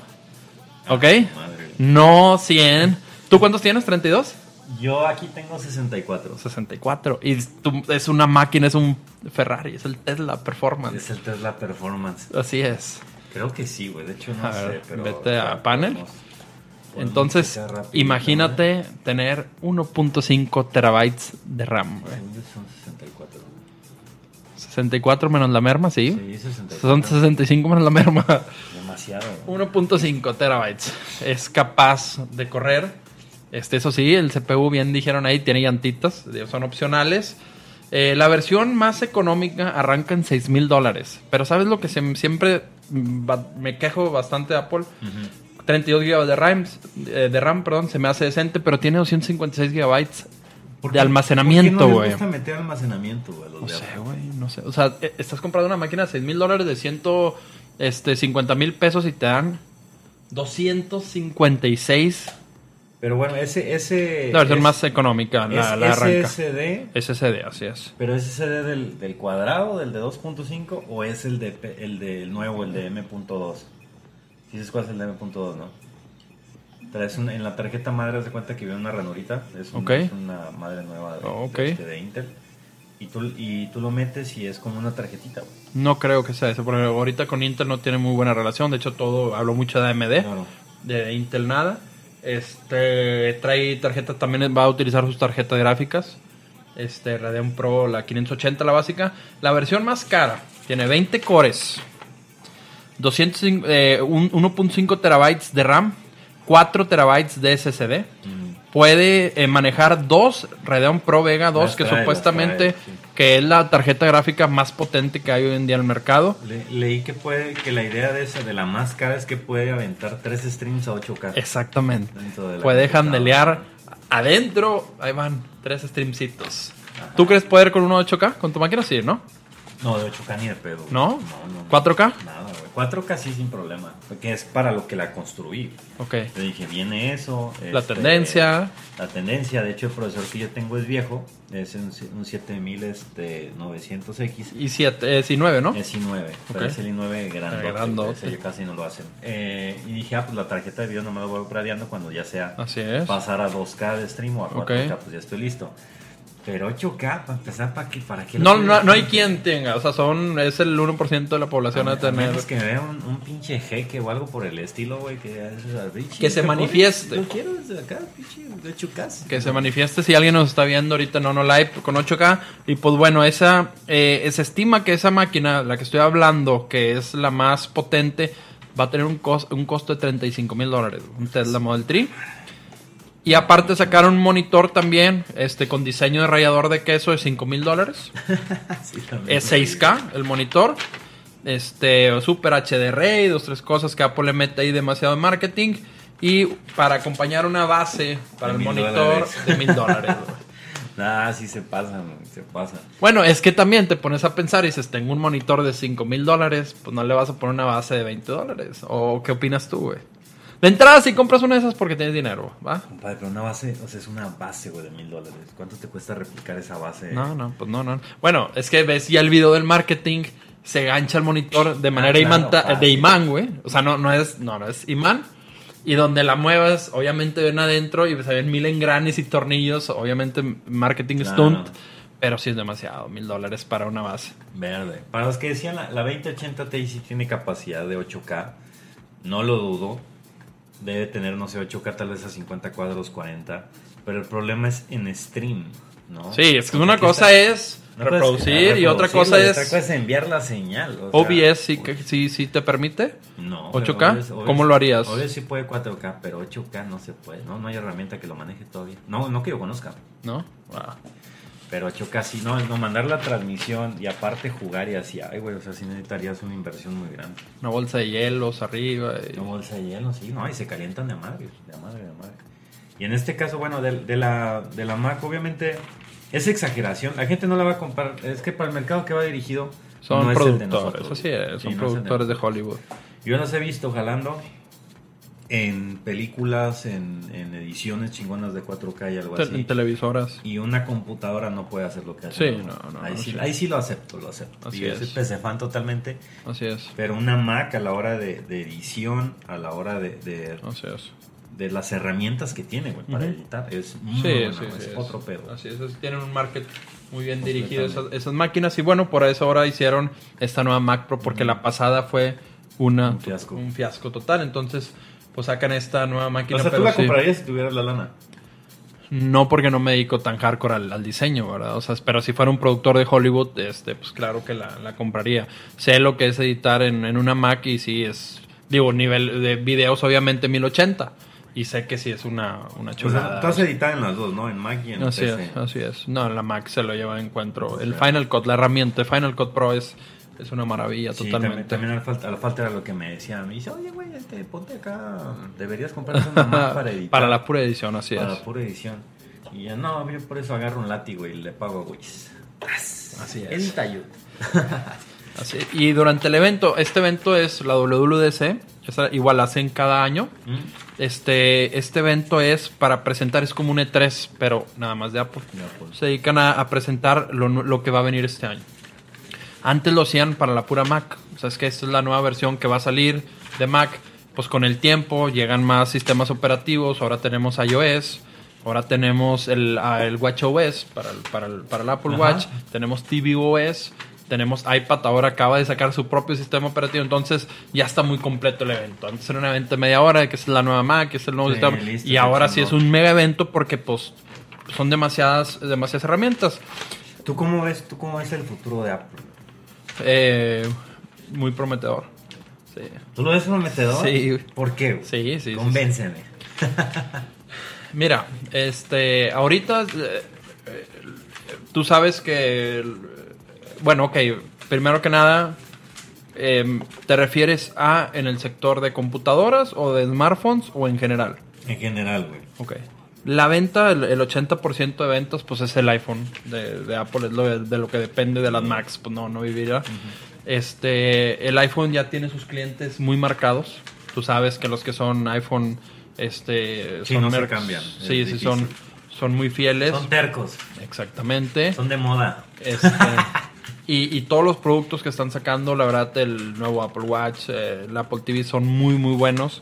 Speaker 2: ¿Ok?
Speaker 1: Madre, güey.
Speaker 2: No 100. ¿Tú cuántos tienes? ¿32?
Speaker 1: Yo aquí tengo 64.
Speaker 2: 64. Y tú- es una máquina, es un Ferrari, es el Tesla Performance.
Speaker 1: Es el Tesla Performance.
Speaker 2: Así es.
Speaker 1: Creo que sí, güey. De hecho, no
Speaker 2: A
Speaker 1: sé,
Speaker 2: ver,
Speaker 1: pero.
Speaker 2: vete a
Speaker 1: podemos-
Speaker 2: panel.
Speaker 1: podemos
Speaker 2: Entonces,
Speaker 1: checar rápido,
Speaker 2: imagínate tener 1.5 terabytes de RAM. güey.
Speaker 1: Son 64.
Speaker 2: 64 menos la merma, sí.
Speaker 1: Sí, 64.
Speaker 2: Son 65 menos la merma.
Speaker 1: Demasiado. güey.
Speaker 2: 1.5 terabytes. Es capaz de correr. Este, eso sí, el CPU, bien dijeron ahí, tiene llantitas, son opcionales. Eh, la versión más económica arranca en 6 mil dólares. Pero ¿sabes lo que se- siempre mm, me quejo bastante de Apple?
Speaker 1: Ujú.
Speaker 2: 32 GB de RAM, eh, de RAM, perdón, se me hace decente, pero tiene 256 GB
Speaker 1: ¿Por
Speaker 2: de almacenamiento,
Speaker 1: ¿Por qué no
Speaker 2: güey.
Speaker 1: les meter almacenamiento, güey?
Speaker 2: No sé, güey, no sé. O sea, eh, estás comprando una máquina de 6 mil dólares de 150 mil pesos y te dan 256.
Speaker 1: Pero bueno, ese. ese
Speaker 2: La versión
Speaker 1: es-
Speaker 2: más económica, la,
Speaker 1: es
Speaker 2: la arranca.
Speaker 1: SSD.
Speaker 2: SSD, así es.
Speaker 1: ¿Pero es SSD del, del cuadrado, del de 2.5 o es el de el del nuevo, el de M.2? Si sabes cuál es el de M.2, ¿no? Traes un- en la tarjeta madre, haz de cuenta que viene una ranurita. Es, un-
Speaker 2: Ok.
Speaker 1: es una madre nueva de,
Speaker 2: Oh, ok.
Speaker 1: de este, de Intel. Y tú, y tú lo metes y es como una tarjetita. güey.
Speaker 2: No creo que sea eso, porque ahorita con Intel no tiene muy buena relación. De hecho, todo hablo mucho de AMD. De Intel nada. Este trae tarjeta, también va a utilizar sus tarjetas gráficas. Este Radeon Pro, la 580, la básica. La versión más cara tiene 20 cores, 205, eh, 1.5 terabytes de RAM, 4 terabytes de SSD. Puede eh, manejar dos Radeon Pro Vega 2,
Speaker 1: Las
Speaker 2: que
Speaker 1: trae,
Speaker 2: supuestamente
Speaker 1: trae, sí.
Speaker 2: que es la tarjeta gráfica más potente que hay hoy en día en el mercado.
Speaker 1: Le- leí que puede que la idea de esa, de la más cara, es que puede aventar tres streams a 8K.
Speaker 2: Exactamente.
Speaker 1: De
Speaker 2: Puede handelear adentro. Ahí van, tres streamcitos. ¿Tú crees poder con uno 8K? Con tu máquina sí, ¿no?
Speaker 1: No, de 8K ni de pedo.
Speaker 2: ¿No?
Speaker 1: No, no, no.
Speaker 2: ¿4K?
Speaker 1: Nada, güey. 4K sí sin problema. Porque es para lo que la construí.
Speaker 2: Ok.
Speaker 1: Le dije, viene eso.
Speaker 2: La
Speaker 1: este,
Speaker 2: tendencia.
Speaker 1: La tendencia, de hecho, el procesador que yo tengo es viejo. Es un, un 7000 este, 900X.
Speaker 2: Y 7, eh, sí, 9, ¿no?
Speaker 1: Es i9, pero
Speaker 2: Ok.
Speaker 1: es el i9 grandote.
Speaker 2: Grandote.
Speaker 1: Ya casi no lo hacen. Eh, y dije, ah, pues la tarjeta de video no me la voy upgradeando cuando ya sea
Speaker 2: Así es.
Speaker 1: pasar a 2K de stream o a 4K,
Speaker 2: Ok.
Speaker 1: pues ya estoy listo. Pero 8K, para empezar, ¿para qué? ¿Para qué
Speaker 2: No, no, no hay quien tenga. O sea, son, es el 1% de la población a
Speaker 1: A
Speaker 2: tener.
Speaker 1: menos que vea un, un pinche jeque o algo por el estilo, güey, que, es- Richie,
Speaker 2: Que se
Speaker 1: ¿te
Speaker 2: manifieste.
Speaker 1: Lo quiero desde acá, pinche, de 8K.
Speaker 2: Que se manifieste si alguien nos está viendo ahorita en Ono Live con 8K. Y pues bueno, esa eh, se estima que esa máquina, la que estoy hablando, que es la más potente, va a tener un, cos- un costo de 35 mil dólares. Un Tesla Model 3. Y aparte sacaron un monitor también, este, con diseño de rallador de queso de 5 mil dólares.
Speaker 1: Sí.
Speaker 2: Es 6K el monitor. Este, Super HDR y dos, tres cosas que Apple le mete ahí demasiado en marketing. Y para acompañar una base para
Speaker 1: De
Speaker 2: el monitor
Speaker 1: dólares.
Speaker 2: de mil dólares. güey.
Speaker 1: Ah, sí se güey, se pasan.
Speaker 2: Bueno, es que también te pones a pensar y dices, tengo un monitor de 5 mil dólares, pues no le vas a poner una base de 20 dólares. ¿O qué opinas tú, güey? De entrada, si compras una de esas porque tienes dinero, ¿va?
Speaker 1: Compadre, pero una base, o sea, es una base, güey, de mil dólares. ¿Cuánto te cuesta replicar esa base?
Speaker 2: No, no, pues no, no. Bueno, es que ves ya el video del marketing, se gancha el monitor de manera
Speaker 1: claro,
Speaker 2: imanta-
Speaker 1: fácil.
Speaker 2: de imán, güey. O sea, no, no es, no, no es imán. Y donde la muevas, obviamente ven adentro y se ven mil engranes y tornillos, obviamente marketing
Speaker 1: Claro.
Speaker 2: stunt. Pero sí es demasiado, mil dólares para una base.
Speaker 1: Verde. Para los que decían, la, la 2080 Ti sí tiene capacidad de 8K. No lo dudo. Debe tener, no sé, 8K tal vez a 50 cuadros, 40. Pero el problema es en stream. ¿no?
Speaker 2: Sí, es que
Speaker 1: Porque
Speaker 2: una cosa
Speaker 1: está-
Speaker 2: es
Speaker 1: cosa
Speaker 2: reproducir y otra cosa es
Speaker 1: Otra cosa es enviar la señal. o
Speaker 2: OBS, sí, que, sí, sí te permite.
Speaker 1: No.
Speaker 2: 8K,
Speaker 1: pero OBS
Speaker 2: ¿cómo lo harías?
Speaker 1: OBS sí puede 4K, pero 8K no se puede. No, no hay herramienta que lo maneje todavía. No, no que yo conozca.
Speaker 2: ¿No? Ah.
Speaker 1: Pero 8K sí, no, no mandar la transmisión y aparte jugar y así, ay, güey, o sea, sí necesitarías una inversión muy grande.
Speaker 2: Una bolsa de hielos arriba. y-
Speaker 1: Una bolsa de hielo, sí, no, y se calientan de madre, de madre, de madre. Y en este caso, bueno, de, de la, de la Mac, obviamente, es exageración. La gente no la va a comprar. Es que para el mercado que va dirigido,
Speaker 2: Son
Speaker 1: no es el de
Speaker 2: productores,
Speaker 1: nosotros.
Speaker 2: así es,
Speaker 1: Sí,
Speaker 2: son
Speaker 1: no es el
Speaker 2: productores de
Speaker 1: nosotros.
Speaker 2: Hollywood.
Speaker 1: Yo los he visto jalando en películas, en, en ediciones chingonas de 4K y algo
Speaker 2: Te-
Speaker 1: así.
Speaker 2: En televisoras.
Speaker 1: Y una computadora no puede hacer lo que hace.
Speaker 2: Sí, no, no,
Speaker 1: ahí, sí,
Speaker 2: sí.
Speaker 1: ahí sí lo acepto, lo acepto.
Speaker 2: Así
Speaker 1: y yo soy
Speaker 2: es.
Speaker 1: PC fan totalmente.
Speaker 2: Así es.
Speaker 1: Pero una Mac a la hora de, de edición, a la hora de, de,
Speaker 2: Así es.
Speaker 1: de las herramientas que tiene, güey, para editar, es muy
Speaker 2: Sí,
Speaker 1: buena,
Speaker 2: sí,
Speaker 1: güey,
Speaker 2: sí,
Speaker 1: es
Speaker 2: es-
Speaker 1: otro pedo.
Speaker 2: Así es, es- tienen un market muy bien dirigido esas máquinas y bueno, por eso ahora hicieron esta nueva Mac Pro porque la pasada fue una,
Speaker 1: Un fiasco.
Speaker 2: un fiasco total, entonces pues sacan esta nueva máquina.
Speaker 1: O sea, tú
Speaker 2: pero
Speaker 1: la
Speaker 2: sí,
Speaker 1: comprarías si tuvieras la lana.
Speaker 2: No porque no me dedico tan hardcore al, al diseño, ¿verdad? O sea, pero si fuera un productor de Hollywood, este, pues claro que la, la compraría. Sé lo que es editar en, en una Mac y sí es, digo, nivel de videos obviamente 1080 y sé que sí es una, una
Speaker 1: O
Speaker 2: chulada.
Speaker 1: sea, tú has editado en las dos, ¿no? En Mac y en
Speaker 2: Así
Speaker 1: PC.
Speaker 2: es, así es. No, la Mac se lo lleva de encuentro. El Final Cut, la herramienta Final Cut Pro es, es una maravilla
Speaker 1: Sí,
Speaker 2: totalmente.
Speaker 1: también, también a, la falta, era lo que me decía. Me dice, oye, güey, este, ponte acá. Deberías comprarte una Mac para editar.
Speaker 2: Para la pura edición, así
Speaker 1: Para
Speaker 2: es.
Speaker 1: la pura edición. Y ya, no, yo por eso agarro un látigo y le pago a Wiz.
Speaker 2: Así es.
Speaker 1: Edita yo.
Speaker 2: Así- Y durante el evento, este evento es la WWDC, esa igual la hacen cada año.
Speaker 1: ¿Mm?
Speaker 2: Este, este evento es para presentar, es como un E3, pero nada más de Apple. Se dedican a, a presentar lo, lo que va a venir este año. Antes lo hacían para la pura Mac. O sea, es que esta es la nueva versión que va a salir de Mac. Pues con el tiempo llegan más sistemas operativos. Ahora tenemos iOS. Ahora tenemos el, ah, el WatchOS para el, para el, para el Apple
Speaker 1: Ajá.
Speaker 2: Watch. Tenemos tvOS. Tenemos iPad. Ahora acaba de sacar su propio sistema operativo. Entonces ya está muy completo el evento. Antes era un evento de media hora, que es la nueva Mac, que es el nuevo
Speaker 1: Sí,
Speaker 2: sistema.
Speaker 1: listo,
Speaker 2: y ahora sí es un mega evento porque pues son demasiadas, demasiadas herramientas.
Speaker 1: ¿Tú cómo ves, tú cómo ves el futuro de Apple?
Speaker 2: Eh, muy prometedor. Sí.
Speaker 1: ¿Tú lo ves prometedor?
Speaker 2: Sí.
Speaker 1: ¿Por qué?
Speaker 2: Sí, sí, sí,
Speaker 1: Convénceme.
Speaker 2: Mira, este, ahorita eh, tú sabes que, bueno, ok, primero que nada, em, ¿te refieres a en el sector de computadoras o de smartphones o en general?
Speaker 1: En general, güey.
Speaker 2: Ok. La venta, el, el 80% de ventas, pues es el iPhone de, de Apple, es lo de, de lo que depende de las Macs, pues no, no vivirá. Este, el iPhone ya tiene sus clientes muy marcados. Tú sabes que los que son iPhone, este,
Speaker 1: Sí,
Speaker 2: son
Speaker 1: no se cambian,
Speaker 2: Sí, sí, son, son muy fieles.
Speaker 1: Son tercos.
Speaker 2: Exactamente.
Speaker 1: Son de moda.
Speaker 2: Este, y, y todos los productos que están sacando, la verdad, el nuevo Apple Watch, eh, el Apple TV son muy, muy buenos.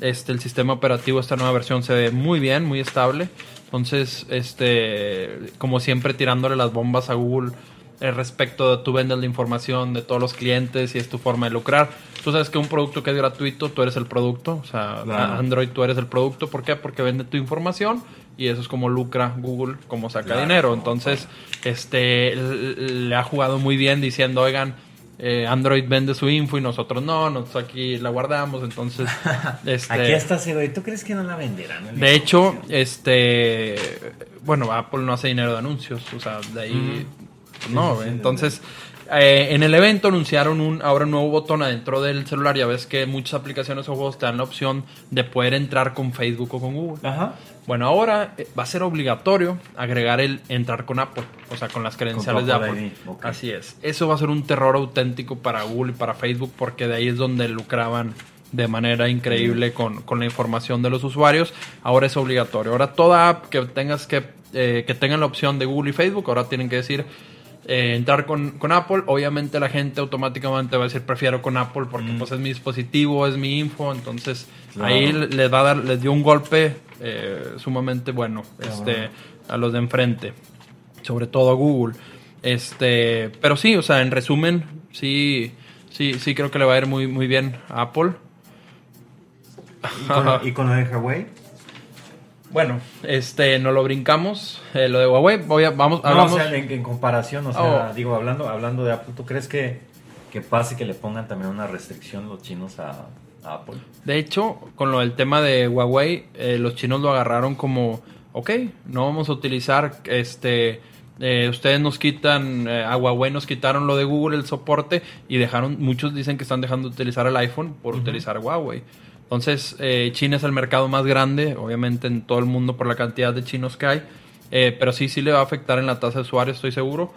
Speaker 2: Este, el sistema operativo, esta nueva versión se ve muy bien, muy estable. Entonces, este, como siempre, tirándole las bombas a Google eh, respecto de tú vendes la información de todos los clientes y es tu forma de lucrar. Tú sabes que un producto que es gratuito, tú eres el producto. O sea,
Speaker 1: Claro.
Speaker 2: Android, tú eres el producto. ¿Por qué? Porque vende tu información y eso es como lucra Google, como saca
Speaker 1: Claro,
Speaker 2: dinero. Entonces, este, le ha jugado muy bien diciendo, oigan, eh, Android vende su info y nosotros no, nosotros aquí la guardamos. Entonces, este,
Speaker 1: Aquí está güey. ¿Tú crees que no la venderán?
Speaker 2: de hecho, este, bueno, Apple no hace dinero de anuncios, o sea, de ahí,
Speaker 1: Ujú.
Speaker 2: no,
Speaker 1: sí,
Speaker 2: entonces, eh, en el evento anunciaron un, ahora un nuevo botón adentro del celular, ya ves que muchas aplicaciones o juegos te dan la opción de poder entrar con Facebook o con Google.
Speaker 1: Ajá.
Speaker 2: Bueno, ahora eh, va a ser obligatorio agregar el entrar con Apple, o sea, con las credenciales de
Speaker 1: Apple.
Speaker 2: Así es. Eso va a ser un terror auténtico para Google y para Facebook porque de ahí es donde lucraban de manera increíble con, con la información de los usuarios. Ahora es obligatorio. Ahora toda app que tengas que eh, que tengan la opción de Google y Facebook, ahora tienen que decir eh, entrar con, con Apple. Obviamente la gente automáticamente va a decir prefiero con Apple porque
Speaker 1: Mm.
Speaker 2: pues es mi dispositivo, es mi info. Entonces
Speaker 1: Claro.
Speaker 2: ahí les va a dar, les dio un golpe eh, sumamente bueno este, a los de enfrente, sobre todo a Google. Este, pero sí, o sea, en resumen, sí, sí, sí creo que le va a ir muy, muy bien a Apple.
Speaker 1: ¿Y con, y con lo de Huawei?
Speaker 2: Bueno, este, no lo brincamos. Eh, lo de Huawei, voy a, vamos,
Speaker 1: No,
Speaker 2: hablamos.
Speaker 1: o sea, en, en comparación, o sea,
Speaker 2: Oh.
Speaker 1: digo, hablando, hablando de Apple, ¿tú crees que, que pase que le pongan también una restricción los chinos a, a Apple?
Speaker 2: De hecho, con lo del tema de Huawei, eh, los chinos lo agarraron como, ok, no vamos a utilizar, este, eh, ustedes nos quitan, eh, a Huawei nos quitaron lo de Google, el soporte, y dejaron, muchos dicen que están dejando de utilizar el iPhone por utilizar Huawei. Entonces, eh, China es el mercado más grande, obviamente en todo el mundo por la cantidad de chinos que hay, eh, pero sí, sí le va a afectar en la tasa de usuarios, estoy seguro.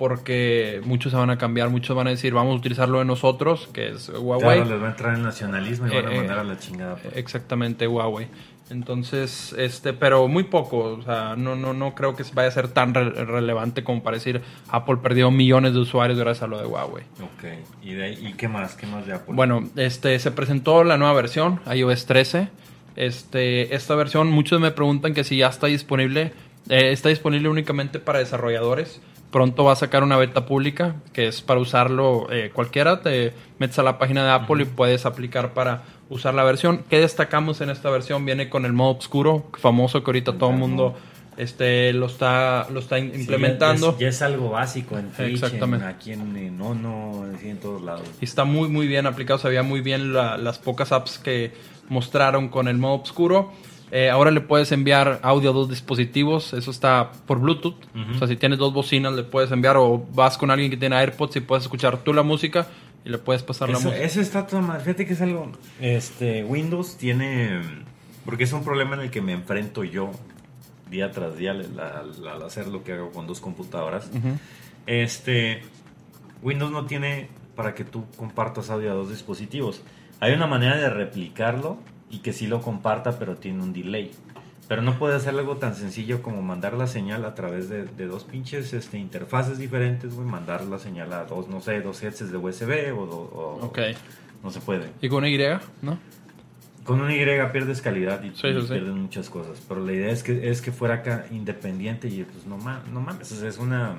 Speaker 2: Porque muchos se van a cambiar, muchos van a decir, vamos a utilizarlo de nosotros, que es Huawei.
Speaker 1: Claro, les va a entrar el nacionalismo y van a
Speaker 2: Eh,
Speaker 1: mandar
Speaker 2: eh,
Speaker 1: a la chingada. pues.
Speaker 2: Exactamente, Huawei. Entonces, este, pero muy poco, o sea, no, no, no creo que vaya a ser tan re- relevante como para decir Apple perdió millones de usuarios gracias a lo de Huawei.
Speaker 1: Ok, ¿Y, de ahí- ¿y qué más? ¿Qué más de Apple?
Speaker 2: Bueno, este, se presentó la nueva versión, iOS 13. Este, esta versión, muchos me preguntan que si ya está disponible, eh, está disponible únicamente para desarrolladores. Pronto va a sacar una beta pública que es para usarlo eh, cualquiera. Te metes a la página de Apple y puedes aplicar para usar la versión. ¿Qué destacamos en esta versión? Viene con el modo oscuro, famoso que ahorita todo el mundo este, lo está, lo está
Speaker 1: Sí,
Speaker 2: implementando.
Speaker 1: Ya, ya es, ya es algo básico en Twitch,
Speaker 2: Exactamente.
Speaker 1: en- aquí en, en Ono, así en todos lados.
Speaker 2: Y está muy, muy bien aplicado. Se veía muy bien la- las pocas apps que mostraron con el modo oscuro. Eh, ahora le puedes enviar audio a dos dispositivos. Eso está por Bluetooth. O sea, si tienes dos bocinas, le puedes enviar. O vas con alguien que tiene AirPods y puedes escuchar tú la música y le puedes pasar la música.
Speaker 1: eso está todo mal. Fíjate que es algo. Este, Windows tiene. Porque es un problema en el que me enfrento yo día tras día al, hacer lo que hago con dos computadoras. Este. Windows no tiene para que tú compartas audio a dos dispositivos. Hay una manera de replicarlo y que sí lo comparta, pero tiene un delay. Pero no puede hacer algo tan sencillo como mandar la señal a través de, de dos pinches este, interfaces diferentes, güey. Mandar la señal a dos, no sé, dos headsets de USB o, o-
Speaker 2: Ok.
Speaker 1: no se puede.
Speaker 2: ¿Y con una Y? ¿No?
Speaker 1: Con una Y pierdes calidad y,
Speaker 2: Sí,
Speaker 1: y
Speaker 2: sí.
Speaker 1: pierdes muchas cosas. Pero la idea es que es que fuera acá independiente y pues no, ma- no mames, es una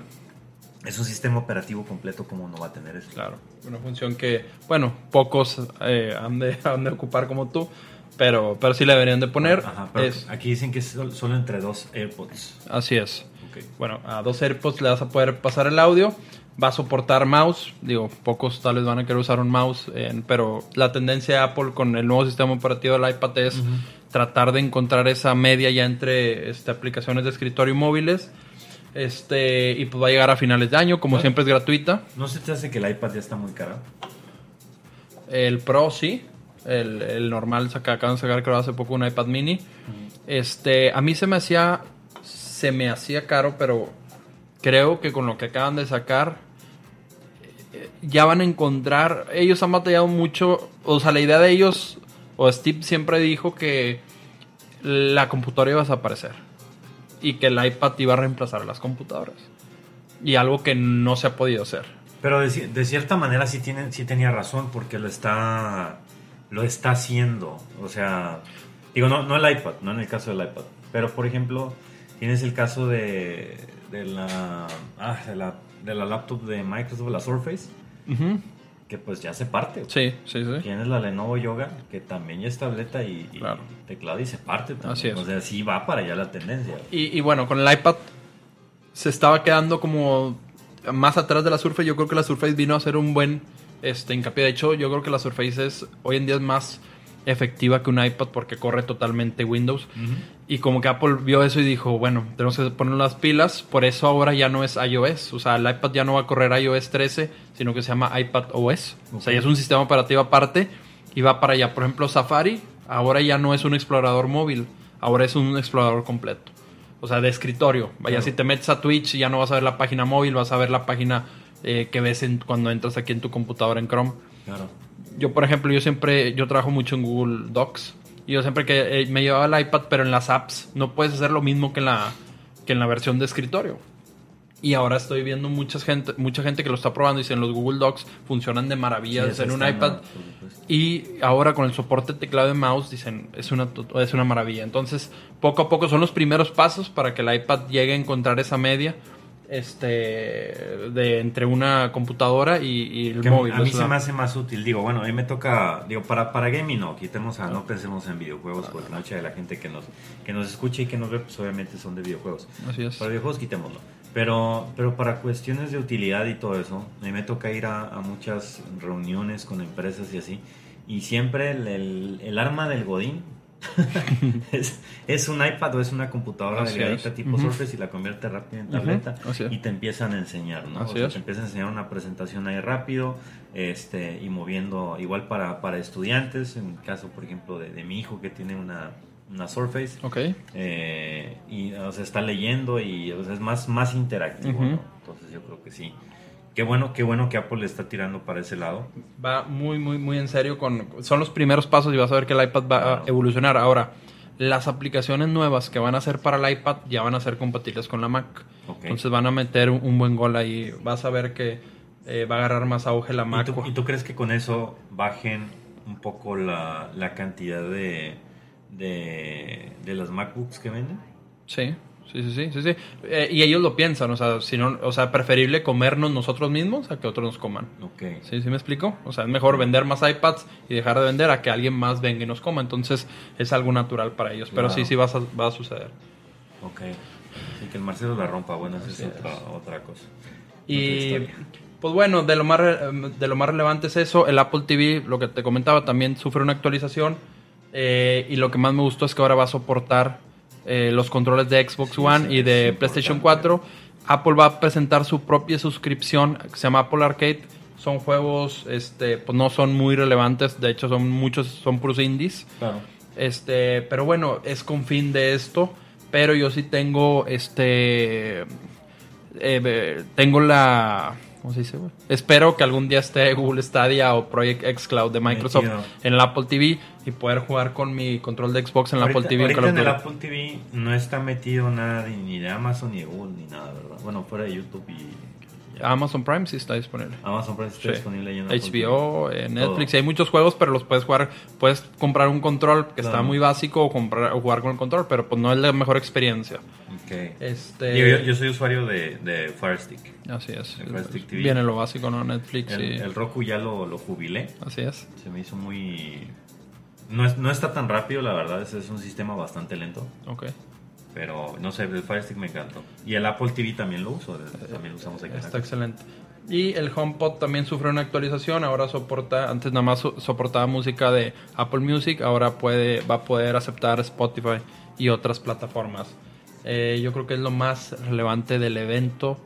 Speaker 1: es un sistema operativo completo como no va a tener eso.
Speaker 2: Claro. Una función que, bueno, pocos eh, han, de, han de ocupar como tú. Pero, pero sí le deberían de poner.
Speaker 1: Ajá, pero
Speaker 2: Es-
Speaker 1: aquí dicen que es sol- solo entre dos AirPods.
Speaker 2: así es.
Speaker 1: Ok.
Speaker 2: Bueno, a dos AirPods le vas a poder pasar el audio. Va a soportar mouse. Digo, pocos tal vez van a querer usar un mouse. eh, pero la tendencia de Apple con el nuevo sistema operativo del iPad es tratar de encontrar esa media ya entre este, aplicaciones de escritorio y móviles. Este, y pues va a llegar a finales de año. Como
Speaker 1: Ah.
Speaker 2: siempre es gratuita.
Speaker 1: ¿No se te hace que el iPad ya está muy caro?
Speaker 2: El Pro sí. El, el normal saca, acaban de sacar creo hace poco un iPad mini. Este, a mí se me hacía se me hacía caro, pero creo que con lo que acaban de sacar eh, ya van a encontrar, ellos han batallado mucho, o sea, la idea de ellos o Steve siempre dijo que la computadora iba a desaparecer y que el iPad iba a reemplazar a las computadoras. Y algo que no se ha podido hacer.
Speaker 1: Pero de, de cierta manera sí, tiene, sí tenía razón porque lo está, lo está haciendo. O sea, digo, no, no el iPad, no en el caso del iPad. Pero, por ejemplo, tienes el caso de, de, la, ah, de, la, de la laptop de Microsoft, la Surface, que pues ya se parte.
Speaker 2: Sí, sí, sí.
Speaker 1: Tienes la Lenovo Yoga, que también ya es tableta y, y
Speaker 2: Claro.
Speaker 1: teclado y se parte también.
Speaker 2: Así es.
Speaker 1: O sea, sí va para allá la tendencia.
Speaker 2: Y, y bueno, con el iPad se estaba quedando como más atrás de la Surface. Yo creo que la Surface vino a hacer un buen este, hincapié. De hecho, yo creo que la Surface es hoy en día es más efectiva que un iPad porque corre totalmente Windows. Y como que Apple vio eso y dijo, bueno, tenemos que poner las pilas. Por eso ahora ya no es iOS. O sea, el iPad ya no va a correr iOS 13, sino que se llama iPad OS. O sea, ya es un sistema operativo aparte y va para allá. Por ejemplo, Safari ahora ya no es un explorador móvil, ahora es un explorador completo. O sea, de escritorio. Vaya,
Speaker 1: Claro.
Speaker 2: si te metes a Twitch ya no vas a ver la página móvil, vas a ver la página eh, que ves en- cuando entras aquí en tu computadora en Chrome.
Speaker 1: Claro.
Speaker 2: yo por ejemplo yo siempre yo trabajo mucho en Google Docs. Y yo siempre que eh, me llevaba el iPad pero en las apps no puedes hacer lo mismo que en la que en la versión de escritorio. Y ahora estoy viendo mucha gente mucha gente que lo está probando y dicen los Google Docs funcionan de maravilla
Speaker 1: Sí,
Speaker 2: en un iPad y ahora con el soporte teclado de mouse dicen es una es una maravilla entonces poco a poco son los primeros pasos para que el iPad llegue a encontrar esa media este de entre una computadora y, y el
Speaker 1: Que
Speaker 2: móvil.
Speaker 1: a mí
Speaker 2: o sea,
Speaker 1: se me hace más útil. Digo, bueno, a mí me toca, digo, para, para gaming no, quitemos a, no pensemos en videojuegos, porque mucha de la gente que nos, que nos escucha y que nos ve, pues obviamente son de videojuegos.
Speaker 2: Así es.
Speaker 1: Para videojuegos quitémoslo. Pero, pero para cuestiones de utilidad y todo eso, a mí me toca ir a, a muchas reuniones con empresas y así. Y siempre el, el- el arma del Godín es, es un iPad o es una computadora
Speaker 2: Así
Speaker 1: delgadita
Speaker 2: es.
Speaker 1: tipo. Surface y la convierte rápido en tableta y te empiezan a enseñar, ¿no? O sea, te empiezan a enseñar una presentación ahí rápido este, y moviendo igual para, para estudiantes, en el caso, por ejemplo, de, de mi hijo que tiene una, una Surface.
Speaker 2: Ok.
Speaker 1: Eh, y o sea, está leyendo y o sea, es más, más interactivo. Entonces yo creo que sí. Qué bueno, qué bueno que Apple le está tirando para ese lado.
Speaker 2: Va muy, muy, muy en serio con... Son los primeros pasos y vas a ver que el iPad va
Speaker 1: Claro.
Speaker 2: a evolucionar. Ahora, las aplicaciones nuevas que van a hacer para el iPad ya van a ser compatibles con la Mac. Entonces van a meter un, un buen gol ahí. Vas a ver que eh, va a agarrar más auge la
Speaker 1: ¿Y
Speaker 2: Mac.
Speaker 1: tú, y tú crees que con eso bajen un poco la, la cantidad de, de, de las MacBooks que venden?
Speaker 2: Sí, sí, sí, sí, sí. sí. Eh, y ellos lo piensan, o sea, si no, o sea, preferible comernos nosotros mismos a que otros nos coman.
Speaker 1: Ok.
Speaker 2: ¿Sí, sí me explico? O sea, es mejor vender más iPads y dejar de vender a que alguien más venga y nos coma. Entonces es algo natural para ellos. Pero sí, sí va a, va a suceder.
Speaker 1: Ok. Y que el Marcelo la rompa, bueno, esa es otra, otra cosa.
Speaker 2: Y
Speaker 1: Otra
Speaker 2: pues bueno, de lo, más de lo más relevante es eso. El Apple TV, lo que te comentaba, también sufre una actualización. eh, y lo que más me gustó es que ahora va a soportar eh, los controles de Xbox One y de PlayStation
Speaker 1: importante.
Speaker 2: 4. Apple va a presentar su propia suscripción que se llama Apple Arcade. Son juegos, este, pues no son muy relevantes. De hecho, son muchos, son puros indies.
Speaker 1: Claro.
Speaker 2: Este, pero bueno, es con fin de esto. Pero yo sí tengo, este, eh, tengo la, ¿cómo se dice? güey? Espero que algún día esté Google Stadia o Project X Cloud de Microsoft
Speaker 1: Metido.
Speaker 2: en el Apple TV y poder jugar con mi control de Xbox en el
Speaker 1: ahorita,
Speaker 2: Apple TV.
Speaker 1: ahorita en el. Apple TV no está metido nada ni de Amazon ni de Google ni nada, ¿verdad? Bueno, fuera de YouTube y
Speaker 2: Amazon Prime sí está disponible.
Speaker 1: Amazon Prime está
Speaker 2: Sí.
Speaker 1: disponible ahí en
Speaker 2: HBO, eh, Netflix, hay muchos juegos, pero los puedes jugar, puedes comprar un control que está muy básico o comprar o jugar con el control, pero pues no es la mejor experiencia. Este,
Speaker 1: yo, yo soy usuario de, de Fire Stick.
Speaker 2: Así es.
Speaker 1: Fire Stick TV.
Speaker 2: Viene lo básico, ¿no? Netflix
Speaker 1: El,
Speaker 2: y...
Speaker 1: el Roku ya lo, lo jubilé.
Speaker 2: Así es.
Speaker 1: Se me hizo muy... No, es- no está tan rápido, la verdad. Es, es un sistema bastante lento.
Speaker 2: Ok.
Speaker 1: Pero no sé, el Fire Stick me encantó. Y el Apple TV también lo uso. También lo usamos aquí.
Speaker 2: Está excelente. Y el HomePod también sufre una actualización. Ahora soporta, antes nada más so- soportaba música de Apple Music. Ahora puede, va a poder aceptar Spotify y otras plataformas. Eh, yo creo que es lo más relevante del evento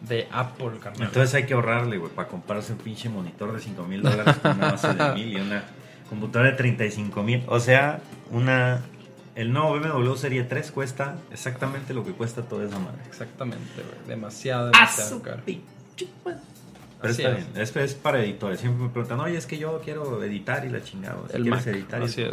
Speaker 2: de Apple, carnal.
Speaker 1: Entonces hay que ahorrarle, güey, para comprarse un pinche monitor de 5 mil dólares con una base de mil y una computadora de 35 mil. O sea, una... El nuevo BMW Serie 3 cuesta exactamente lo que cuesta toda esa madre.
Speaker 2: Exactamente, güey. Demasiado,
Speaker 1: ¡Ah,
Speaker 2: demasiado caro.
Speaker 1: Pero
Speaker 2: Así
Speaker 1: está
Speaker 2: es.
Speaker 1: bien, es, es para editores. Siempre me preguntan, oye, es que yo quiero editar y la chingada. Si
Speaker 2: El
Speaker 1: quieres
Speaker 2: Mac.
Speaker 1: editar, y
Speaker 2: Así es,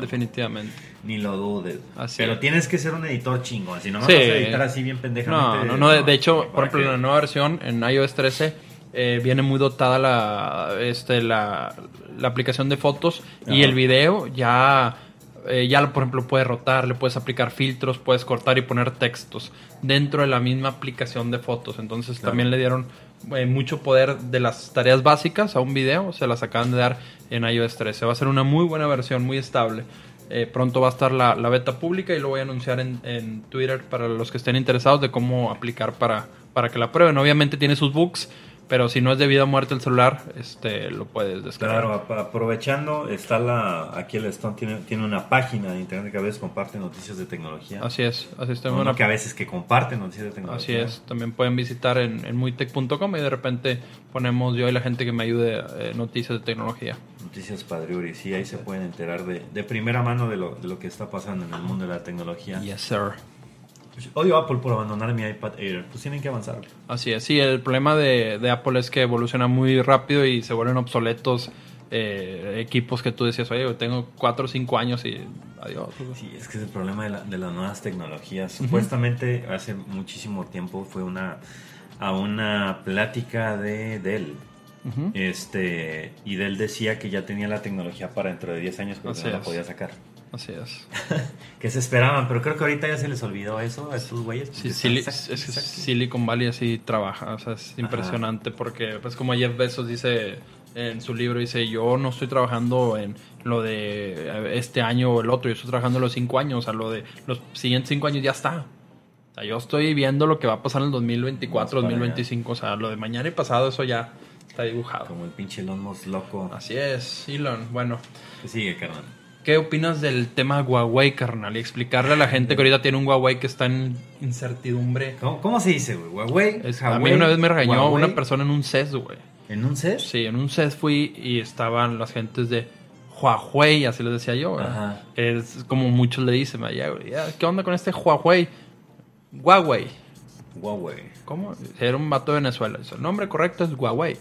Speaker 2: definitivamente.
Speaker 1: Ni lo dudes.
Speaker 2: Así
Speaker 1: Pero
Speaker 2: es.
Speaker 1: tienes que ser un editor chingón. Si no
Speaker 2: Sí.
Speaker 1: vas a editar así bien pendejamente.
Speaker 2: No, no, no. De, de hecho,
Speaker 1: ¿para
Speaker 2: por ejemplo, en la nueva versión, en iOS 13, eh, viene muy dotada la, este, la, la aplicación de fotos y el video ya, eh, ya, por ejemplo, puedes rotar, le puedes aplicar filtros, puedes cortar y poner textos dentro de la misma aplicación de fotos. Entonces,
Speaker 1: Claro.
Speaker 2: también le dieron eh, mucho poder de las tareas básicas a un video, se las acaban de dar en iOS 13. Va a ser una muy buena versión, muy estable. Eh, pronto va a estar la, la beta pública y lo voy a anunciar en, en Twitter para los que estén interesados de cómo aplicar para, para que la prueben. Obviamente tiene sus bugs, pero si no es de vida o muerte el celular, este, lo puedes descargar.
Speaker 1: Claro, ap- aprovechando, está la. Aquí el Stone tiene, tiene una página de internet que a veces comparte noticias de tecnología.
Speaker 2: Así es, así es. Tengo
Speaker 1: No,
Speaker 2: una-
Speaker 1: no que a veces que comparte noticias de
Speaker 2: Así
Speaker 1: tecnología.
Speaker 2: es, también pueden visitar en, en muytech.com y de repente ponemos yo y la gente que me ayude eh, noticias de tecnología.
Speaker 1: Noticias Padriuri, sí, ahí se pueden enterar de, de primera mano de lo, de lo que está pasando en el mundo de la tecnología.
Speaker 2: Yes, sir.
Speaker 1: Odio a Apple por abandonar mi iPad Air. Pues tienen que avanzar.
Speaker 2: Así es, sí, el problema de, de Apple es que evoluciona muy rápido y se vuelven obsoletos eh, equipos que tú decías, oye, tengo 4 o 5 años y adiós.
Speaker 1: Sí, es que es el problema de, la- de las nuevas tecnologías. Supuestamente hace muchísimo tiempo fue una a una plática de Dell. Este, y Dell decía que ya tenía la tecnología para dentro de 10 años, pero
Speaker 2: Así
Speaker 1: no la podía sacar.
Speaker 2: Así es.
Speaker 1: que se esperaban, pero creo que ahorita ya se les olvidó eso a estos güeyes.
Speaker 2: Sí, es que. Silicon Valley así trabaja, o sea, es impresionante porque, pues como Jeff Bezos dice en su libro, dice, yo no estoy trabajando en lo de eh, este año o el otro, yo estoy trabajando en los cinco años, o sea, lo de los siguientes cinco años ya está. O sea, yo estoy viendo lo que va a pasar en el 2024,
Speaker 1: Vamos para
Speaker 2: 2025, o sea, lo de mañana y pasado, eso ya está dibujado.
Speaker 1: Como el pinche Elon Musk loco.
Speaker 2: Así es, Elon. Bueno,
Speaker 1: Que sigue, carnal.
Speaker 2: ¿Qué opinas del tema Huawei, carnal? Y explicarle a la gente que ahorita tiene un Huawei que está en incertidumbre.
Speaker 1: ¿Cómo, cómo se dice, güey? ¿Huawei?
Speaker 2: Es- a mí una vez me regañó
Speaker 1: ¿Huawei?
Speaker 2: una persona en un CES, güey.
Speaker 1: ¿En un CES?
Speaker 2: Sí, en un CES fui y estaban las gentes de Huawei, así les decía yo. ¿verdad?
Speaker 1: Ajá.
Speaker 2: Es como muchos le dicen, allá, güey, "Ya, ¿qué onda con este Huawei? Huawei.
Speaker 1: Huawei.
Speaker 2: ¿Cómo? Era un vato de Venezuela. El nombre correcto es Huawei.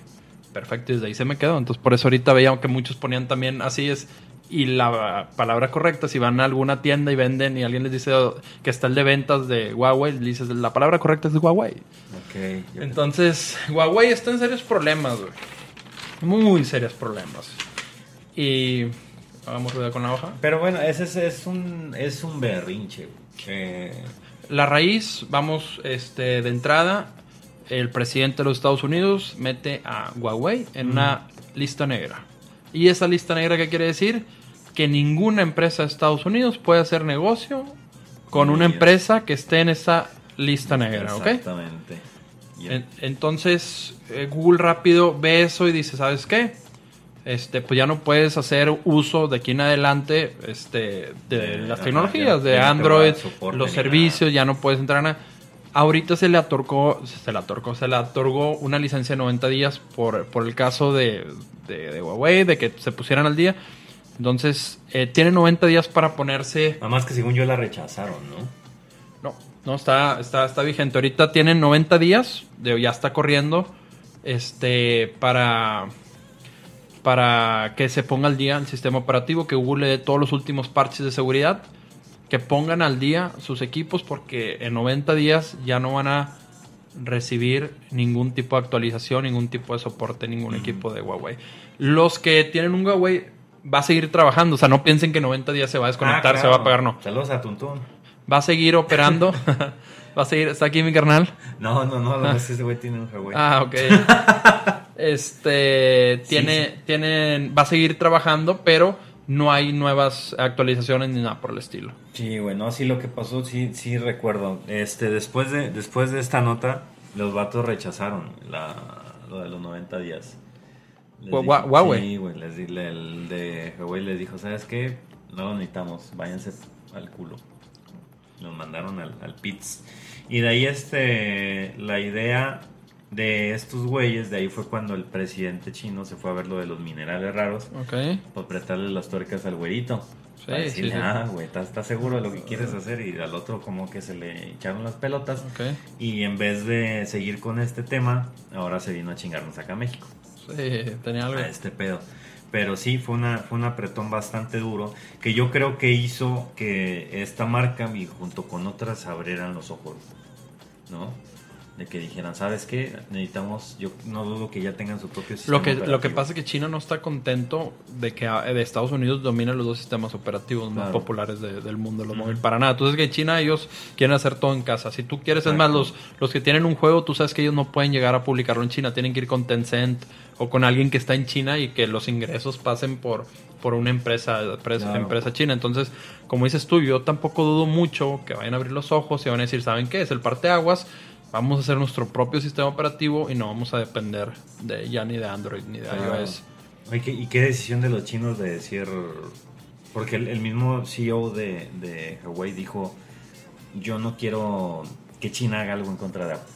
Speaker 2: Perfecto, y desde ahí se me quedó. Entonces, por eso ahorita veía que muchos ponían también así es. Y la palabra correcta, si van a alguna tienda y venden y alguien les dice oh, que está el de ventas de Huawei, le dices, la palabra correcta es Huawei.
Speaker 1: Ok. yo-
Speaker 2: Entonces, Huawei está en serios problemas, güey. Muy serios problemas. Y. Hagamos ruido con la hoja.
Speaker 1: Pero bueno, ese es, es un, es un berrinche, güey. Eh,
Speaker 2: La raíz, vamos, este, de entrada, el presidente de los Estados Unidos mete a Huawei en una lista negra. ¿Y esa lista negra qué quiere decir? Que ninguna empresa de Estados Unidos puede hacer negocio con una empresa que esté en esa lista negra, ¿ok?
Speaker 1: Exactamente.
Speaker 2: En- entonces, eh, Google rápido ve eso y dice, ¿sabes qué? Este, pues ya no puedes hacer uso de aquí en adelante este, de
Speaker 1: De-
Speaker 2: las tecnologías, de Android, los servicios, ya no puedes entrar a nada. Ahorita se le otorgó, se le otorgó, se le otorgó una licencia de 90 días por, por el caso de, de- de Huawei, de que se pusieran al día. Entonces, eh, tiene 90 días para ponerse
Speaker 1: Nada más que según yo la rechazaron, ¿no?
Speaker 2: no, no está, está, está vigente. Ahorita tienen 90 días, de, ya está corriendo, este, para, para que se ponga al día el sistema operativo, que Google le dé todos los últimos parches de seguridad, que pongan al día sus equipos, porque en 90 días ya no van a recibir ningún tipo de actualización, ningún tipo de soporte, ningún equipo de Huawei. Los que tienen un Huawei va a seguir trabajando, o sea, no piensen que en 90 días se va a desconectar,
Speaker 1: Ah,
Speaker 2: se va a apagar, no
Speaker 1: Saludos a Tuntún.
Speaker 2: va a seguir operando. va a seguir. ¿Está aquí mi carnal?
Speaker 1: No, no, no, no, ese güey tiene un Huawei.
Speaker 2: Ah, ok. Este tiene, tienen, va a seguir trabajando, pero no hay nuevas actualizaciones ni nada por el estilo.
Speaker 1: Sí, güey, no, sí lo que pasó, sí, sí recuerdo. Este, después de, después de esta nota, los vatos rechazaron la, lo de los 90 días. Les
Speaker 2: Hua-
Speaker 1: dijo-
Speaker 2: Huawei.
Speaker 1: Sí, güey, les le- el de Huawei les dijo, ¿sabes qué? No lo necesitamos, váyanse al culo. Nos mandaron al, al PITS. Y de ahí este, la idea de estos güeyes, de ahí fue cuando el presidente chino se fue a ver lo de los minerales raros.
Speaker 2: Ok.
Speaker 1: Para apretarle las tuercas al güerito.
Speaker 2: Sí,
Speaker 1: para decirle,
Speaker 2: sí, sí.
Speaker 1: ah, güey, ¿estás, estás seguro de lo que quieres hacer? Y al otro como que se le echaron las pelotas.
Speaker 2: Ok.
Speaker 1: Y en vez de seguir con este tema, ahora se vino a chingarnos acá a México.
Speaker 2: Sí, tenía algo.
Speaker 1: A este pedo. Pero sí, fue, una, fue un apretón bastante duro que yo creo que hizo que esta marca y junto con otras abrieran los ojos, ¿no? De que dijeran, ¿sabes qué? Necesitamos, yo no dudo que ya tengan su propio sistema
Speaker 2: Lo que, lo que
Speaker 1: operativo".
Speaker 2: pasa es que China no está contento de que ah, de Estados Unidos domina los dos sistemas operativos más populares de- del mundo, los
Speaker 1: Ujú.
Speaker 2: móviles. Para nada. Entonces que China ellos quieren hacer todo en casa. Si tú quieres, es más, los, los que tienen un juego, tú sabes que ellos no pueden llegar a publicarlo en China. Tienen que ir con Tencent o con alguien que está en China y que los ingresos pasen por, por una empresa, empresa,
Speaker 1: Claro.
Speaker 2: empresa china. Entonces, como dices tú, yo tampoco dudo mucho que vayan a abrir los ojos y van a decir, ¿saben qué? Es el parteaguas. Vamos a hacer nuestro propio sistema operativo y no vamos a depender de ya ni de Android ni de
Speaker 1: Claro.
Speaker 2: iOS.
Speaker 1: Oye, ¿qué- ¿Y qué decisión de los chinos de decir? Porque el, el mismo CEO de, de Huawei dijo: Yo no quiero que China haga algo en contra de Apple.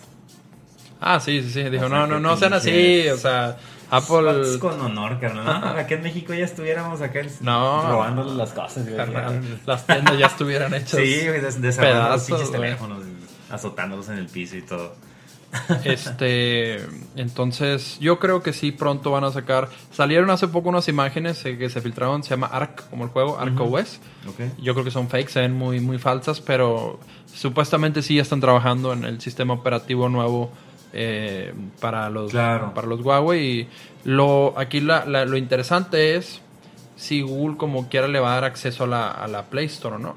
Speaker 2: Ah, sí, sí, sí. Dijo,
Speaker 1: O sea,
Speaker 2: no, no, no sean así. O sea, Apple...
Speaker 1: con honor, carnal. No, acá en México ya estuviéramos acá
Speaker 2: No.
Speaker 1: robándole las cosas.
Speaker 2: carnal, las tiendas ya estuvieran hechas.
Speaker 1: Sí, des- desarmando los
Speaker 2: pedazos,
Speaker 1: pinches teléfonos, azotándolos en el piso y todo.
Speaker 2: Este, entonces, yo creo que sí, pronto van a sacar. Salieron hace poco unas imágenes eh, que se filtraron, se llama Arc, como el juego, Arc
Speaker 1: Ujú.
Speaker 2: OS. Yo creo que son fakes, se ven muy, muy falsas, pero supuestamente sí ya están trabajando en el sistema operativo nuevo eh, para los
Speaker 1: Claro.
Speaker 2: para los Huawei. Y lo, aquí la- la- lo interesante es si Google como quiera le va a dar acceso a la, a la Play Store o no.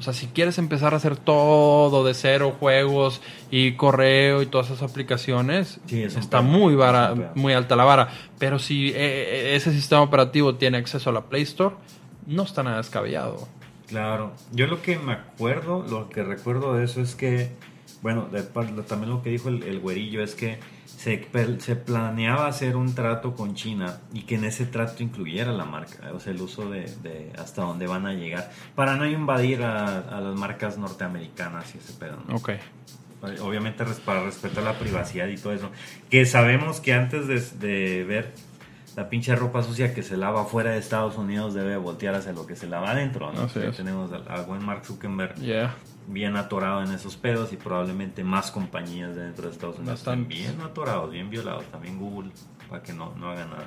Speaker 2: O sea, si quieres empezar a hacer todo de cero, juegos y correo y todas esas aplicaciones,
Speaker 1: Sí, es un
Speaker 2: está muy, vara- muy alta la vara. Pero si eh, eh, ese sistema operativo tiene acceso a la Play Store, no está nada descabellado.
Speaker 1: Claro, yo lo que me acuerdo, lo que recuerdo de eso es que, bueno, de también lo que dijo el, el güerillo es que se, se planeaba hacer un trato con China y que en ese trato incluyera la marca, o sea, el uso de, de hasta dónde van a llegar, para no invadir a, a las marcas norteamericanas y ese pedo, ¿no?
Speaker 2: Ok.
Speaker 1: Obviamente para respetar la privacidad y todo eso. Que sabemos que antes de, de ver la pinche ropa sucia que se lava fuera de Estados Unidos debe voltear hacia lo que se lava adentro. ¿no?
Speaker 2: Así es.
Speaker 1: tenemos al, al buen Mark Zuckerberg
Speaker 2: Yeah.
Speaker 1: Bien atorado en esos pedos y probablemente más compañías de dentro de Estados Unidos están bien atorados, bien violados. También Google para que no, no haga nada.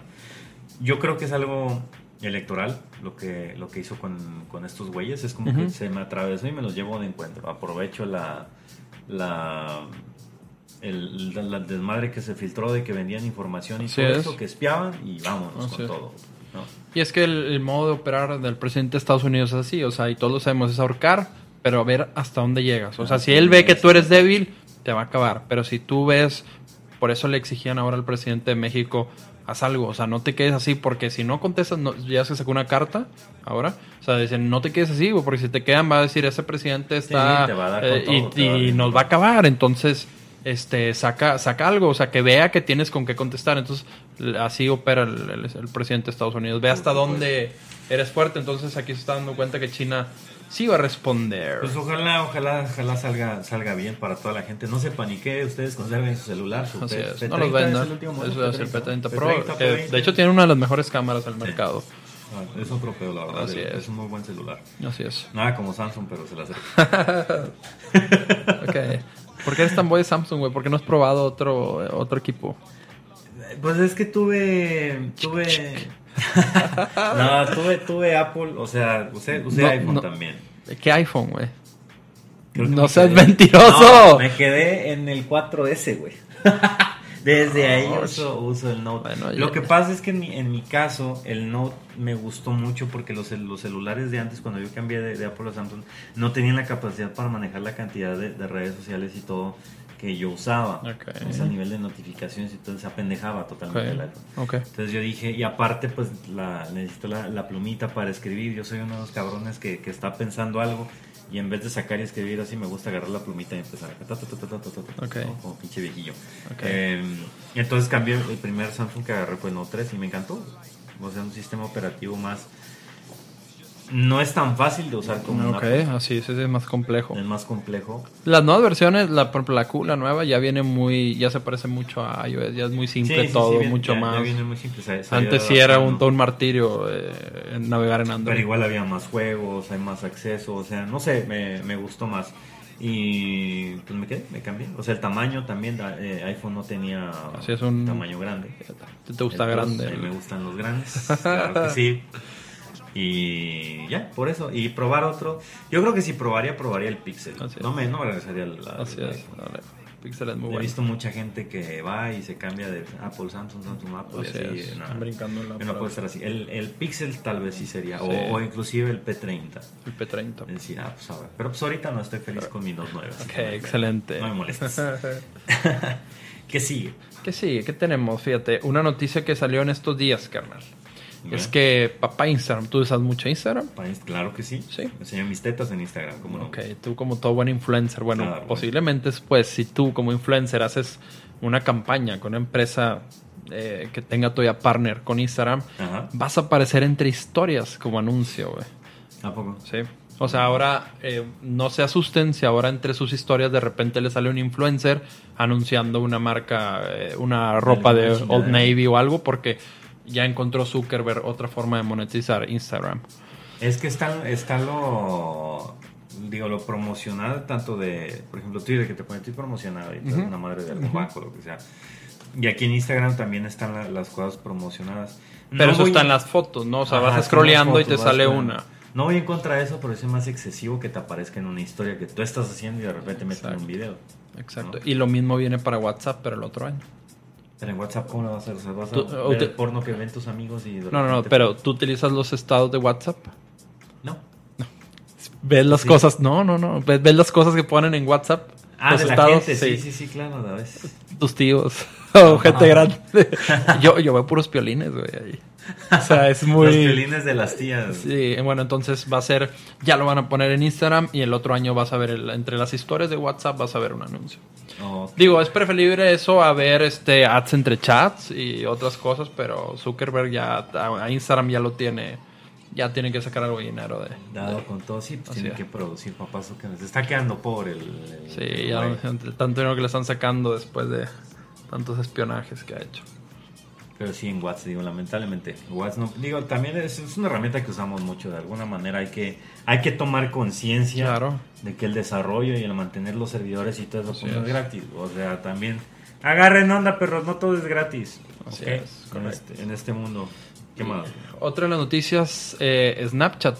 Speaker 1: Yo creo que es algo electoral lo que, lo que hizo con, con estos güeyes. Es como
Speaker 2: Ujú.
Speaker 1: que se me atravesó y me los llevo de encuentro. Aprovecho la, la, el, la- la desmadre que se filtró de que vendían información y
Speaker 2: Así
Speaker 1: todo
Speaker 2: es.
Speaker 1: eso, que espiaban y vámonos
Speaker 2: Así
Speaker 1: con
Speaker 2: es.
Speaker 1: todo. ¿no?
Speaker 2: Y es que el, el modo de operar del presidente de Estados Unidos es así, o sea, y todos lo sabemos, es ahorcar, pero a ver hasta dónde llegas. O sea, si él ve que tú eres débil, te va a acabar. Pero si tú ves, por eso le exigían ahora al presidente de México, haz algo, o sea, no te quedes así, porque si no contestas, no- ya se sacó una carta ahora, o sea, dicen, no te quedes así, porque si te quedan va a decir, ese presidente está... eh, y
Speaker 1: todo,
Speaker 2: y nos va a acabar, entonces este saca saca algo, o sea, que vea que tienes con qué contestar. Entonces, así opera el, el- el presidente de Estados Unidos. Ve hasta dónde eres fuerte. Entonces, aquí se está dando cuenta que China sí va a responder.
Speaker 1: Pues ojalá, ojalá, ojalá salga, salga bien para toda la gente. No se panique, ustedes conserven su celular, su
Speaker 2: Así
Speaker 1: P-
Speaker 2: es,
Speaker 1: P30
Speaker 2: no los
Speaker 1: es
Speaker 2: vendan.
Speaker 1: el último
Speaker 2: Eso
Speaker 1: modelo,
Speaker 2: es el
Speaker 1: P30,
Speaker 2: P30 Pro.
Speaker 1: P30,
Speaker 2: que,
Speaker 1: P20.
Speaker 2: de hecho, tiene una de las mejores cámaras del mercado.
Speaker 1: Ah, es otro pedo, la verdad.
Speaker 2: Así
Speaker 1: es.
Speaker 2: es.
Speaker 1: un muy buen celular.
Speaker 2: Así es.
Speaker 1: Nada como Samsung, pero se la hace.
Speaker 2: Ok. ¿Por qué eres tan boy de Samsung, güey? ¿Por qué no has probado otro, otro equipo?
Speaker 1: Pues es que tuve. Tuve. no, tuve, tuve Apple, o sea, usé, usé
Speaker 2: No,
Speaker 1: iPhone
Speaker 2: no.
Speaker 1: también.
Speaker 2: ¿Qué iPhone, güey? No
Speaker 1: me
Speaker 2: seas
Speaker 1: quedé-
Speaker 2: mentiroso.
Speaker 1: No, me quedé en el 4S, güey. Desde ahí uso, uso el Note.
Speaker 2: Bueno,
Speaker 1: Lo que pasa es que en mi, en mi caso, el Note me gustó mucho porque los, los celulares de antes, cuando yo cambié de, de Apple a Samsung, no tenían la capacidad para manejar la cantidad de, de redes sociales y todo que yo usaba. Okay. Entonces, a nivel de notificaciones y todo, se apendejaba totalmente okay. el iPhone.
Speaker 2: Okay.
Speaker 1: Entonces yo dije, y aparte, pues la, necesito la, la, plumita para escribir. Yo soy uno de los cabrones que, que, está pensando algo y en vez de sacar y escribir así, me gusta agarrar la plumita y empezar a. Ta, ta, ta, ¿no? Como pinche viejillo. Eh, entonces cambié el primer Samsung que agarré, pues no 3 y me encantó. O sea, un sistema operativo más no es tan fácil de usar como un
Speaker 2: Ok,
Speaker 1: Apple,
Speaker 2: así es, es más complejo.
Speaker 1: es más complejo.
Speaker 2: Las nuevas versiones, la, por ejemplo, la Q, la nueva, ya viene muy, ya se parece mucho a iOS, ya es muy simple
Speaker 1: Sí,
Speaker 2: todo,
Speaker 1: sí, bien-
Speaker 2: mucho
Speaker 1: ya- ya
Speaker 2: más.
Speaker 1: viene muy simple, se- se ha ido
Speaker 2: Antes sí era un, todo un martirio eh, navegar en Android.
Speaker 1: Pero igual había más juegos, hay más acceso, o sea, no sé, me, me gustó más. Y pues me quedé, me cambié. O sea, el tamaño también, eh, iPhone no tenía
Speaker 2: Así es un-
Speaker 1: tamaño grande.
Speaker 2: ¿Te, gusta grande?
Speaker 1: Mí me gustan los grandes, claro que sí. Y ya, por eso. Y probar otro. Yo creo que si probaría, probaría el Pixel. No me, no me regresaría al, al
Speaker 2: Así es.
Speaker 1: iPhone.
Speaker 2: Dale. Pixel es muy
Speaker 1: He
Speaker 2: bueno.
Speaker 1: visto mucha gente que va y se cambia de Apple, Samsung, Samsung, Apple. y
Speaker 2: Así
Speaker 1: no,
Speaker 2: están brincando en la
Speaker 1: no puede ser así. El, el Pixel tal vez sí sería. o-
Speaker 2: Sí.
Speaker 1: O, inclusive el P30.
Speaker 2: El P30.
Speaker 1: Es decir, ah, pues ahora. Pero pues ahorita no estoy feliz con mi Note 9. así
Speaker 2: Ok,
Speaker 1: que no me-
Speaker 2: excelente.
Speaker 1: No me molestes. ¿Qué sigue?
Speaker 2: ¿Qué sigue? ¿Qué tenemos? Fíjate, una noticia que salió en estos días, carnal. Es que papá Instagram, ¿tú usas mucho Instagram?
Speaker 1: Claro que sí.
Speaker 2: Sí.
Speaker 1: Me enseño mis tetas en Instagram, ¿cómo no?
Speaker 2: Ok, tú como todo buen influencer, bueno,
Speaker 1: Claro.
Speaker 2: posiblemente después, si tú como influencer haces una campaña con una empresa eh, que tenga todavía partner con Instagram,
Speaker 1: Ajá.
Speaker 2: vas a aparecer entre historias como anuncio, güey.
Speaker 1: ¿A poco?
Speaker 2: Sí. O sea, ahora eh, no se asusten si ahora entre sus historias de repente le sale un influencer anunciando una marca, eh, una ropa de Old. Navy o algo, porque ya encontró Zuckerberg otra forma de monetizar Instagram.
Speaker 1: Es que está, está lo. Digo, lo promocional tanto de. Por ejemplo, Twitter, que te pone estoy promocionado y te
Speaker 2: Ujú.
Speaker 1: una madre de algún banco, lo que sea. Y aquí en Instagram también están la- las cosas promocionadas.
Speaker 2: Pero
Speaker 1: No
Speaker 2: eso
Speaker 1: voy-
Speaker 2: está en las fotos, ¿no? O sea,
Speaker 1: Ajá,
Speaker 2: vas scrolleando y te sale una.
Speaker 1: No voy en contra de eso, pero es más excesivo que te aparezca en una historia que tú estás haciendo y de repente meten
Speaker 2: Exacto.
Speaker 1: un video.
Speaker 2: Exacto.
Speaker 1: ¿no?
Speaker 2: Y lo mismo viene para WhatsApp, pero el otro año.
Speaker 1: Pero en WhatsApp, ¿cómo lo vas a sea, vas a
Speaker 2: Tú-
Speaker 1: ver
Speaker 2: o te-
Speaker 1: el porno que ven tus amigos y...
Speaker 2: No, no, no, pero tú utilizas los estados de WhatsApp.
Speaker 1: No.
Speaker 2: Ves las
Speaker 1: Sí.
Speaker 2: cosas, no, no, no, ves, ves las cosas que ponen en WhatsApp.
Speaker 1: Ah,
Speaker 2: los
Speaker 1: de la
Speaker 2: estados,
Speaker 1: gente, sí, sí, sí, claro, a veces.
Speaker 2: tus tíos o gente grande. yo, yo veo puros piolines, güey, ahí. O sea, es muy...
Speaker 1: Los violines de las tías.
Speaker 2: Sí, bueno, entonces va a ser, ya lo van a poner en Instagram y el otro año vas a ver, el- entre las historias de WhatsApp vas a ver un anuncio.
Speaker 1: Oh,
Speaker 2: Digo, es preferible eso a ver este ads entre chats y otras cosas, pero Zuckerberg ya, a Instagram ya lo tiene, ya tiene que sacar algo de dinero de...
Speaker 1: dado con todo, sí, pues
Speaker 2: Así
Speaker 1: tiene
Speaker 2: es.
Speaker 1: que producir, papá, eso que se está quedando pobre el... el-
Speaker 2: Sí,
Speaker 1: el
Speaker 2: ya entre tanto dinero que le están sacando después de tantos espionajes que ha hecho.
Speaker 1: Pero sí en WhatsApp, digo, lamentablemente. WhatsApp no, digo, también es, es una herramienta que usamos mucho. De alguna manera hay que, hay que tomar conciencia
Speaker 2: Claro.
Speaker 1: de que el desarrollo y el mantener los servidores y todo eso pues, no es gratis. O sea, también agarren onda, perros, no todo es gratis.
Speaker 2: Así es,
Speaker 1: en, este, en este mundo. ¿Qué más?
Speaker 2: Otra de las noticias, eh, Snapchat.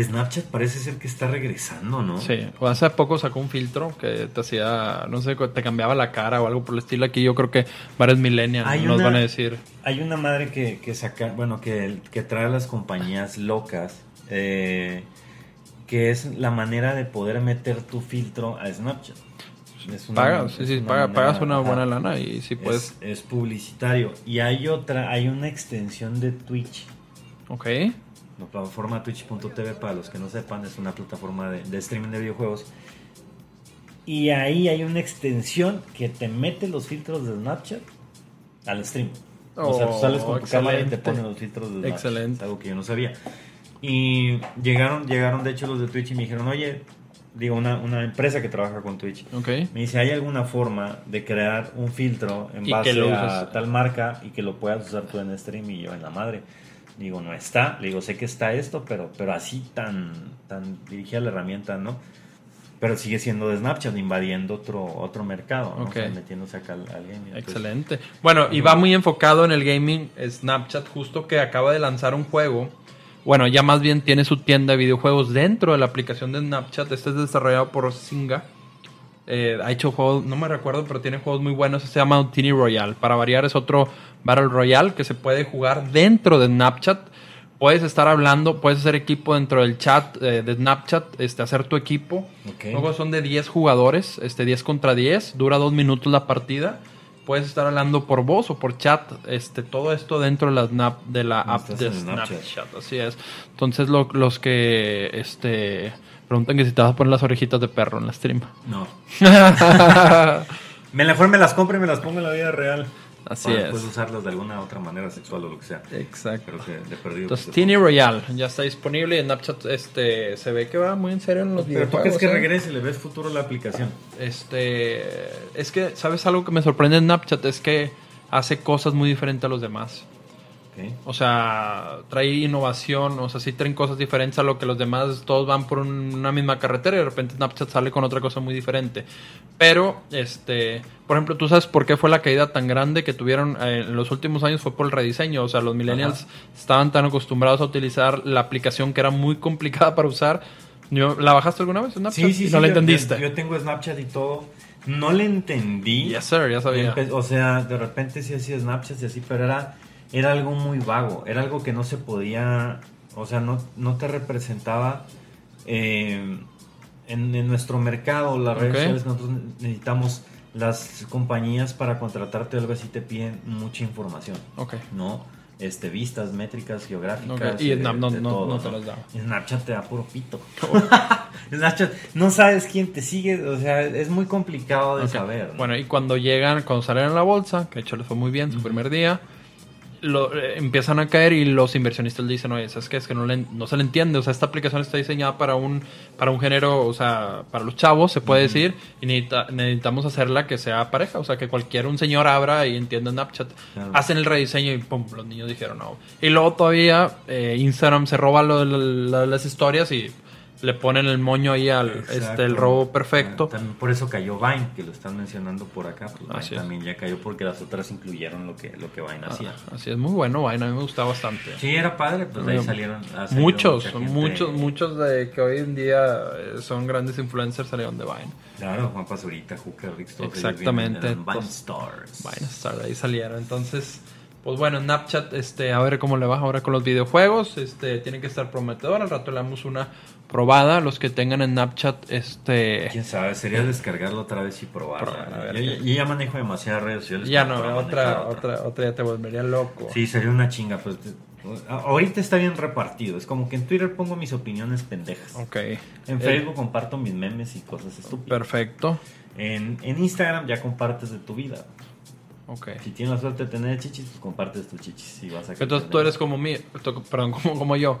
Speaker 1: Snapchat parece ser que está regresando, ¿no?
Speaker 2: Sí, o hace poco sacó un filtro que te hacía, no sé, te cambiaba la cara o algo por el estilo. Aquí yo creo que varios millennials
Speaker 1: Hay
Speaker 2: nos
Speaker 1: una-
Speaker 2: van a decir.
Speaker 1: Hay una madre que, que saca, bueno, que, que trae a las compañías locas, eh, que es la manera de poder meter tu filtro a Snapchat. Es una-
Speaker 2: Pagas, sí, sí, paga- pagas una buena lana y sí puedes.
Speaker 1: Es, es publicitario. Y hay otra, hay una extensión de Twitch.
Speaker 2: Ok,
Speaker 1: La plataforma twitch.tv, para los que no sepan, es una plataforma de, de streaming de videojuegos. Y ahí hay una extensión que te mete los filtros de Snapchat al stream. o sea, tú
Speaker 2: Oh,
Speaker 1: sales con tu cámara y te ponen los filtros de Snapchat.
Speaker 2: Excelente.
Speaker 1: Es algo que yo no sabía. Y llegaron, llegaron de hecho los de Twitch y me dijeron, oye, digo, una, una empresa que trabaja con Twitch.
Speaker 2: ok.
Speaker 1: Me dice, ¿hay alguna forma de crear un filtro en base
Speaker 2: lo
Speaker 1: a tal marca y que lo puedas usar tú en stream y yo en la madre? Digo, no está. Le digo, sé que está esto, pero, pero así tan, tan dirigida la herramienta, ¿no? Pero sigue siendo de Snapchat, invadiendo otro, otro mercado, ¿no? O sea,
Speaker 2: Ok.
Speaker 1: metiéndose acá al, al gaming. Entonces,
Speaker 2: Excelente. Bueno, y va muy enfocado en el gaming Snapchat, justo que acaba de lanzar un juego. Bueno, ya más bien tiene su tienda de videojuegos dentro de la aplicación de Snapchat. Este es desarrollado por Singa. Eh, ha hecho juegos, no me recuerdo, pero tiene juegos muy buenos. Se llama Tiny Royale. Para variar, es otro Battle Royale que se puede jugar dentro de Snapchat. Puedes estar hablando, puedes hacer equipo dentro del chat eh, de Snapchat, este, hacer tu equipo.
Speaker 1: Ok.
Speaker 2: Luego son de 10 jugadores, este 10 contra 10, dura dos minutos la partida. Puedes estar hablando por voz o por chat, este todo esto dentro de la, snap, de la app de Snapchat.
Speaker 1: Snapchat.
Speaker 2: así es. Entonces lo- los que este preguntan que si te vas a poner las orejitas de perro en la stream.
Speaker 1: No. Me mejor me las compro y me las pongo en la vida real.
Speaker 2: Así
Speaker 1: Para
Speaker 2: es.
Speaker 1: después usarlas de alguna otra manera sexual o lo que sea.
Speaker 2: Exacto.
Speaker 1: Pero que de perdido.
Speaker 2: Entonces,
Speaker 1: pues,
Speaker 2: Tiny Royale ya está disponible y Snapchat este se ve que va muy en serio en los
Speaker 1: Pero tú crees que
Speaker 2: ¿eh?
Speaker 1: regrese y le ves futuro a la aplicación.
Speaker 2: Este, es que, ¿sabes algo que me sorprende en Snapchat? Es que hace cosas muy diferentes a los demás. O sea, trae innovación, o sea, sí traen cosas diferentes a lo que los demás, todos van por un- una misma carretera y de repente Snapchat sale con otra cosa muy diferente. Pero, este, por ejemplo, ¿tú sabes por qué fue la caída tan grande que tuvieron eh, en los últimos años? Fue por el rediseño, o sea, los millennials estaban tan acostumbrados a utilizar la aplicación que era muy complicada para usar. Yo- ¿La bajaste alguna vez Snapchat?
Speaker 1: Sí, sí, sí.
Speaker 2: no la
Speaker 1: yo-
Speaker 2: entendiste.
Speaker 1: Yo, yo tengo Snapchat y todo. No le entendí.
Speaker 2: Yes, sir, ya sabía.
Speaker 1: O sea, de repente sí hacía Snapchat y así, pero era, era algo muy vago. Era algo que no se podía. O sea, no, no te representaba. eh, en, en nuestro mercado, las redes sociales, nosotros necesitamos las compañías para contratarte o algo así te piden mucha información.
Speaker 2: Ok.
Speaker 1: ¿no? Este, vistas, métricas, geográficas.
Speaker 2: Ok, y
Speaker 1: de-
Speaker 2: Snap no-
Speaker 1: de
Speaker 2: no-
Speaker 1: todo,
Speaker 2: no te las daba.
Speaker 1: Snapchat te da puro pito. Snapchat, no sabes quién te sigue, o sea, es muy complicado de saber. ¿no?
Speaker 2: Bueno, y cuando llegan, cuando salen a la bolsa, que de hecho les fue muy bien su primer día, lo, eh, empiezan a caer y los inversionistas le dicen, oye, ¿sabes qué? Es que no, le- no se le entiende, o sea, esta aplicación está diseñada para un, para un género, o sea, para los chavos, se puede decir, y necesita- necesitamos hacerla que sea pareja, o sea, que cualquier un señor abra y entienda Snapchat.
Speaker 1: Claro.
Speaker 2: Hacen el rediseño y pum, los niños dijeron no. Y luego todavía eh, Instagram se roba lo la- las historias y le ponen el moño ahí al este el robo perfecto.
Speaker 1: Ah, También por eso cayó Vine, que lo están mencionando por acá. Pues Vine
Speaker 2: Así es.
Speaker 1: también ya cayó porque las otras incluyeron lo que, lo que Vine hacía.
Speaker 2: Ah, así es muy bueno, vaina, a mí me gusta bastante.
Speaker 1: Sí, era padre, pues de ahí salieron.
Speaker 2: Muchos, muchos, muchos de que hoy en día eh, son grandes influencers salieron de Vine.
Speaker 1: Claro, Juan Pazurita, Hooker, Rix, todos ellos
Speaker 2: Exactamente,
Speaker 1: vienen Vine Stars.
Speaker 2: Vine Star, de ahí salieron. Entonces, pues bueno, Snapchat, este, a ver cómo le va ahora con los videojuegos. Este, tiene que estar prometedor. Al rato le damos una probada. Los que tengan Snapchat, este.
Speaker 1: Quién sabe, sería descargarlo otra vez y probarla.
Speaker 2: Probar,
Speaker 1: yo, ya manejo demasiadas redes sociales.
Speaker 2: Ya no, otra, otra, otra ya te volvería loco.
Speaker 1: Sí, sería una chinga. Pues, ahorita está bien repartido. Es como que en Twitter pongo mis opiniones pendejas.
Speaker 2: Ok.
Speaker 1: En
Speaker 2: Eh,
Speaker 1: Facebook comparto mis memes y cosas estúpidas.
Speaker 2: Perfecto.
Speaker 1: En, en Instagram ya compartes de tu vida. Si tienes la suerte de tener chichis, pues compartes tus chichis. Y vas a
Speaker 2: Entonces tú eres como mí, perdón, como, como yo.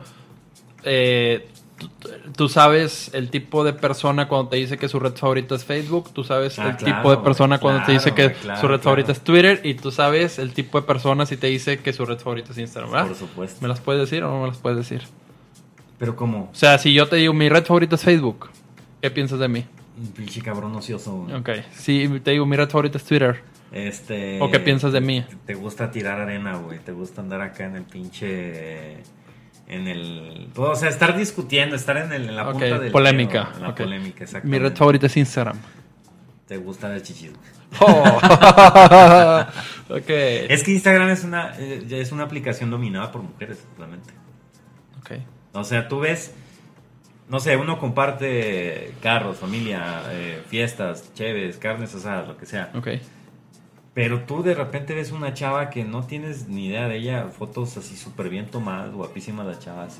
Speaker 2: Eh, tú, tú sabes el tipo de persona cuando te dice que su red favorita es Facebook, tú sabes
Speaker 1: Ah,
Speaker 2: el
Speaker 1: claro,
Speaker 2: tipo de persona cuando te dice que
Speaker 1: claro,
Speaker 2: su red favorita es Twitter y tú sabes el tipo de persona si te dice que su red favorita es Instagram, ¿verdad?
Speaker 1: Por supuesto.
Speaker 2: ¿Me las puedes decir o no me las puedes decir?
Speaker 1: Pero como
Speaker 2: O sea, si yo te digo mi red favorita es Facebook, ¿qué piensas de mí?
Speaker 1: un pinche cabrón ocioso.
Speaker 2: Ok. Si te digo mi red favorita es Twitter,
Speaker 1: Este.
Speaker 2: ¿O qué piensas de mí?
Speaker 1: Te gusta tirar arena, güey. Te gusta andar acá en el pinche. En el. O sea, estar discutiendo, estar en, el, en la punta del.
Speaker 2: polémica,
Speaker 1: en la
Speaker 2: ok.
Speaker 1: polémica,
Speaker 2: mi red favorita es Instagram.
Speaker 1: Te gusta el chichis.
Speaker 2: Oh. ok.
Speaker 1: Es que Instagram es una, eh, es una aplicación dominada por mujeres, realmente.
Speaker 2: Ok.
Speaker 1: O sea, tú ves. No sé, uno comparte carros, familia, eh, fiestas, cheves, carnes asadas, lo que sea.
Speaker 2: Ok.
Speaker 1: Pero tú de repente ves una chava que no tienes ni idea de ella, fotos así súper bien tomadas, guapísimas las chavas,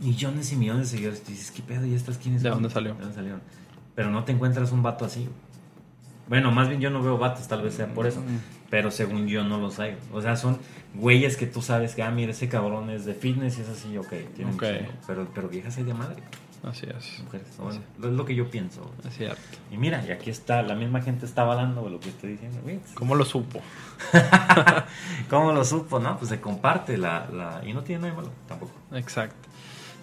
Speaker 1: millones y millones de seguidores, y dices, ¿qué pedo? ¿Y estas quiénes
Speaker 2: ¿De dónde salió?
Speaker 1: ¿De dónde salieron? Pero no te encuentras un vato así. Bueno, más bien yo no veo vatos, tal vez sea por eso. Pero según yo no los hay. O sea, son güeyes que tú sabes que, ah, mira, ese cabrón es de fitness y es así, ok. tiene un
Speaker 2: Ok.
Speaker 1: chingo. Pero, pero viejas hay de madre,
Speaker 2: Así es.
Speaker 1: mujeres. Bueno, es lo que yo pienso.
Speaker 2: Es cierto.
Speaker 1: Y mira, y aquí está, la misma gente está avalando lo que estoy diciendo. güey.
Speaker 2: ¿Cómo lo supo?
Speaker 1: ¿Cómo lo supo? No, pues se comparte la, la... Y no tiene nada de malo, tampoco.
Speaker 2: Exacto.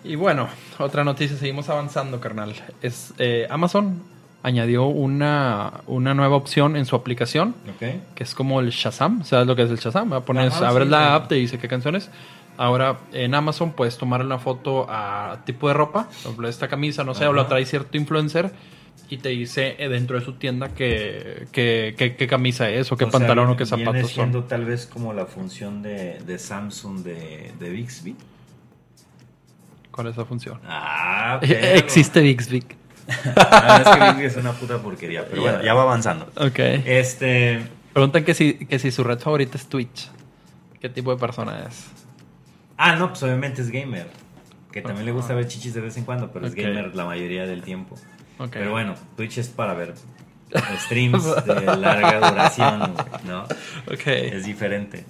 Speaker 2: Y bueno, otra noticia, seguimos avanzando, carnal. Es eh, Amazon añadió una, una nueva opción en su aplicación,
Speaker 1: Ok.
Speaker 2: que es como el Shazam. ¿Sabes lo que es el Shazam? Pones,
Speaker 1: Ajá,
Speaker 2: abres
Speaker 1: sí,
Speaker 2: la
Speaker 1: sí.
Speaker 2: app, te dice qué canciones. Ahora en Amazon puedes tomar una foto a tipo de ropa, por ejemplo, esta camisa, no sé, o la trae cierto influencer y te dice eh, dentro de su tienda qué, qué camisa es o qué
Speaker 1: O sea,
Speaker 2: pantalón o qué
Speaker 1: viene
Speaker 2: zapatos
Speaker 1: siendo
Speaker 2: son.
Speaker 1: tal vez como la función de, de Samsung de, de Bixby.
Speaker 2: ¿Cuál es la función?
Speaker 1: Ah, perro.
Speaker 2: Existe Bixby.
Speaker 1: Ah, es que Bixby es una puta porquería, pero bueno, ya va avanzando.
Speaker 2: Ok.
Speaker 1: Este...
Speaker 2: Preguntan que si, que si su red favorita es Twitch. ¿Qué tipo de persona es?
Speaker 1: Ah, no, pues obviamente es gamer. Que también le gusta ver chichis de vez en cuando, pero es gamer la mayoría del tiempo. Pero bueno, Twitch es para ver streams de larga duración, ¿no?
Speaker 2: Ok.
Speaker 1: Es diferente.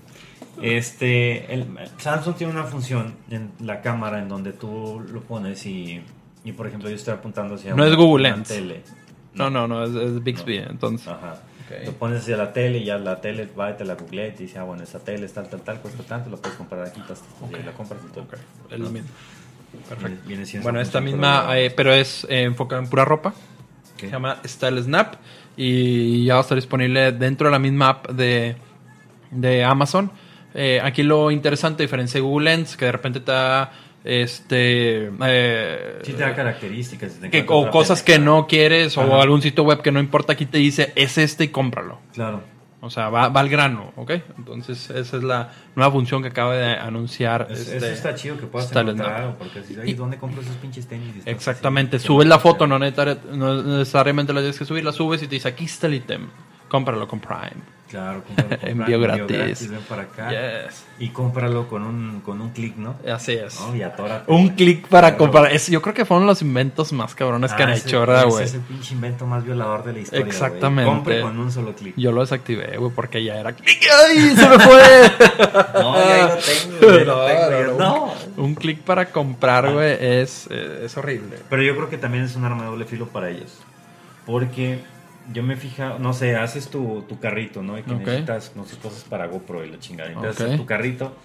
Speaker 1: Este, el, Samsung tiene una función en la cámara en donde tú lo pones y, y por ejemplo, yo estoy apuntando hacia
Speaker 2: No
Speaker 1: una-
Speaker 2: es Google Lens.
Speaker 1: tele.
Speaker 2: No, no, no, es, es Bixby,
Speaker 1: No.
Speaker 2: entonces.
Speaker 1: Ajá.
Speaker 2: Ok.
Speaker 1: Lo pones hacia la tele y ya la tele va y te la googlea y te dice, ah, bueno, esa tele es tal, tal, tal, cuesta tanto, la puedes comprar aquí, tas, tas, tas, y la compras y todo.
Speaker 2: Ok, es lo mismo.
Speaker 1: Viene- viene siendo
Speaker 2: Bueno, esta misma,
Speaker 1: pero-
Speaker 2: eh, pero es eh, enfocada en pura ropa. Se llama Style Snap y ya va a estar disponible dentro de la misma app de, de Amazon. Eh, aquí lo interesante, a diferencia de Google Lens, que de repente te da este eh,
Speaker 1: Sí te da características. te
Speaker 2: que- o cosas que no quieres o algún sitio web que no importa, aquí te dice es este y cómpralo.
Speaker 1: Claro.
Speaker 2: O sea, va, va al grano, ¿ok? Entonces, esa es la nueva función que acaba de anunciar.
Speaker 1: Es-
Speaker 2: este,
Speaker 1: eso está chido que puedas encontrar porque si, ay, ¿dónde compro esos pinches tenis?
Speaker 2: Exactamente,
Speaker 1: así,
Speaker 2: subes la foto, no necesariamente la tienes que subir, la subes y te dice aquí está el ítem, cómpralo con Prime.
Speaker 1: Claro,
Speaker 2: Envío gratis.
Speaker 1: Ven para acá.
Speaker 2: Yes.
Speaker 1: Y cómpralo con un, con un clic, ¿no?
Speaker 2: Así es.
Speaker 1: ¿No? Y atórate.
Speaker 2: Un clic para
Speaker 1: Claro.
Speaker 2: comprar. Es, yo creo que fueron los inventos más cabrones que
Speaker 1: Ah,
Speaker 2: han
Speaker 1: ese-
Speaker 2: hecho, ¿verdad,
Speaker 1: ese
Speaker 2: güey?
Speaker 1: es el pinche invento más violador de la historia.
Speaker 2: Exactamente.
Speaker 1: Compre con un solo clic.
Speaker 2: Yo lo desactivé, güey, porque ya era. ¡Ay! ¡Se me fue!
Speaker 1: No, ya lo tengo, ya lo tengo,
Speaker 2: no, no. Un clic para comprar, güey, es, eh, es horrible.
Speaker 1: Pero yo creo que también es un arma de doble filo para ellos. Porque yo me fija, no sé, haces tu, tu carrito, ¿no? Y que
Speaker 2: Ok.
Speaker 1: necesitas, no sé, cosas para GoPro y la chingada. Entonces
Speaker 2: Ok.
Speaker 1: haces tu carrito,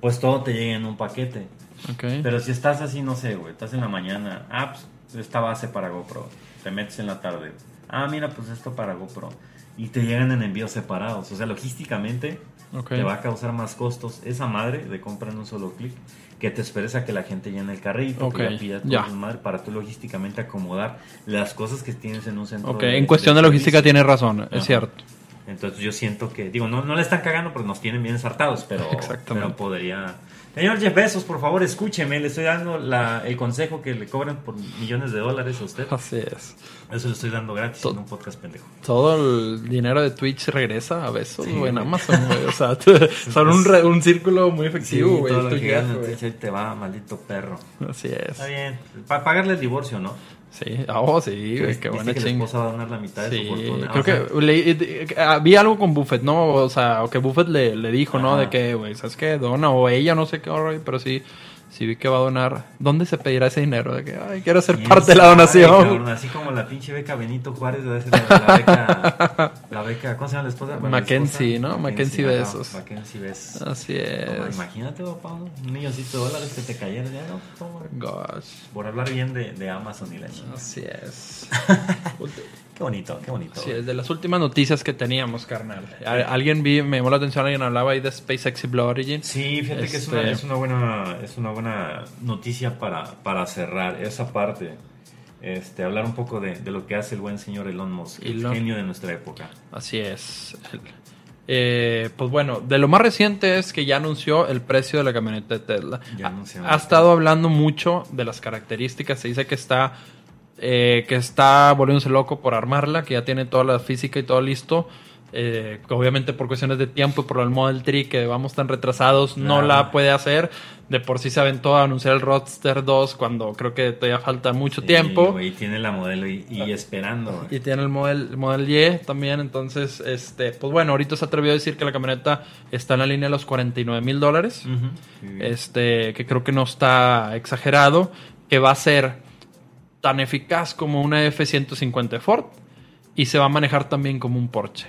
Speaker 1: pues todo te llega en un paquete.
Speaker 2: Ok.
Speaker 1: Pero si estás así, no sé, güey, estás en la mañana, ah, pues esta base para GoPro. Te metes en la tarde. Ah, mira, pues esto para GoPro. Y te llegan en envíos separados. O sea, logísticamente te va a causar más costos esa madre de compra en un solo clic que te esperes a que la gente llene el carrito,
Speaker 2: Ok,
Speaker 1: que ya pida todo
Speaker 2: ya.
Speaker 1: madre para tú logísticamente acomodar las cosas que tienes en un centro.
Speaker 2: Ok, en cuestión de logística
Speaker 1: servicio.
Speaker 2: tienes razón, es cierto.
Speaker 1: Entonces yo siento que, digo, no, no le están cagando porque nos tienen bien ensartados, pero, pero podría... Señor Jeff Bezos, por favor, escúcheme, le estoy dando la- el consejo que le cobran por millones de dólares a usted.
Speaker 2: Así es.
Speaker 1: Eso lo estoy dando gratis
Speaker 2: To-
Speaker 1: en un podcast pendejo.
Speaker 2: Todo el dinero de Twitch regresa a besos,
Speaker 1: Sí,
Speaker 2: en. Amazon, güey. O sea, son un, re- un círculo muy efectivo, güey.
Speaker 1: todo lo que ganas, ahí te va, maldito perro.
Speaker 2: Así es.
Speaker 1: Está bien, para pagarle el divorcio, ¿no?
Speaker 2: Sí, oh, sí, güey, qué buena
Speaker 1: que
Speaker 2: chinga.
Speaker 1: va a donar la mitad de
Speaker 2: Sí,
Speaker 1: su fortuna.
Speaker 2: creo
Speaker 1: O sea,
Speaker 2: que leí- eh, eh, vi algo con Buffett, ¿no? O sea, o que Buffett le, le dijo, ¿no? De que, güey, ¿sabes qué? Dona, o ella, no sé qué, pero sí, sí vi que va a donar. ¿Dónde se pedirá ese dinero? De que, ay, quiero ser parte de la
Speaker 1: sabe,
Speaker 2: donación.
Speaker 1: cabrón, así como la pinche beca Benito Juárez la, la beca, la beca, ¿cómo se llama la esposa? Bueno, la
Speaker 2: Mackenzie,
Speaker 1: esposa,
Speaker 2: ¿no? Mackenzie
Speaker 1: ajá,
Speaker 2: Bezos.
Speaker 1: Mackenzie Bezos.
Speaker 2: Así
Speaker 1: Toma,
Speaker 2: es.
Speaker 1: imagínate, papá, un milloncito de dólares que te cayera ya, ¿no? Toma.
Speaker 2: Gosh.
Speaker 1: Por hablar bien de, de Amazon y la China.
Speaker 2: Así es.
Speaker 1: Qué bonito, qué bonito.
Speaker 2: Así es, de las últimas noticias que teníamos, carnal. Alguien vi, me llamó la atención, alguien hablaba ahí de SpaceX y Blue Origin.
Speaker 1: Sí, fíjate que es
Speaker 2: Este-
Speaker 1: una, es una buena es una buena noticia para, para cerrar esa parte. Este, hablar un poco de, de lo que hace el buen señor Elon Musk,
Speaker 2: Elon.
Speaker 1: el genio de nuestra época.
Speaker 2: Así es. Eh, pues bueno, de lo más reciente es que ya anunció el precio de la camioneta de Tesla.
Speaker 1: Ya
Speaker 2: Ha-
Speaker 1: anunció.
Speaker 2: ha, estado hablando mucho de las características. Se dice que está eh, que está volviéndose loco por armarla, que ya tiene toda la física y todo listo. Eh, obviamente por cuestiones de tiempo y por el Model 3 que vamos tan retrasados no la puede hacer. De por sí se aventó a anunciar el Roadster 2 cuando creo que todavía falta mucho
Speaker 1: Sí,
Speaker 2: tiempo.
Speaker 1: güey, tiene la modelo y,
Speaker 2: Ah.
Speaker 1: y esperando.
Speaker 2: Y tiene el Model, el Model Y también, entonces, este, pues bueno, ahorita se atrevió a decir que la camioneta está en la línea de los 49 mil dólares, este, que creo que no está exagerado, que va a ser tan eficaz como una F-150 de Ford y se va a manejar también como un Porsche.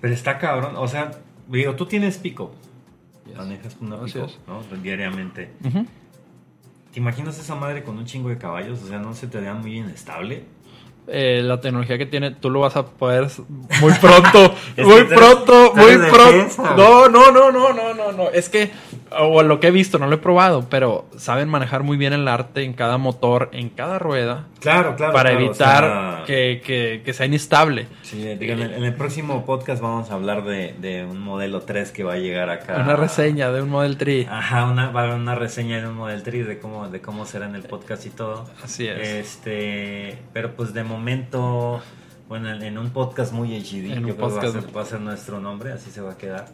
Speaker 1: Pero está cabrón, o sea, digo, tú tienes pico. Manejas una pico. Diariamente. ¿Te imaginas esa madre con un chingo de caballos? O sea, ¿no se te vea muy inestable?
Speaker 2: Eh, la tecnología que tiene, tú lo vas a poder muy pronto, muy pronto, muy pronto. No, no, no, no, no, no, no. Es que, o lo que he visto, no lo he probado, pero saben manejar muy bien el arte en cada motor, en cada rueda,
Speaker 1: Claro, claro.
Speaker 2: para
Speaker 1: claro, o
Speaker 2: evitar
Speaker 1: sea,
Speaker 2: que, que, que sea inestable.
Speaker 1: Sí, digo, en, el, en el próximo podcast vamos a hablar de, de un modelo 3 que va a llegar acá.
Speaker 2: Una reseña de un Model 3.
Speaker 1: Ajá, una, va a haber una reseña de un Model 3 de cómo, de cómo será en el podcast y todo.
Speaker 2: Así es.
Speaker 1: Este, pero pues de momento, bueno, en, un podcast muy HD,
Speaker 2: En un
Speaker 1: que va a,
Speaker 2: podcast-
Speaker 1: ser, va a ser nuestro nombre, así se va a quedar.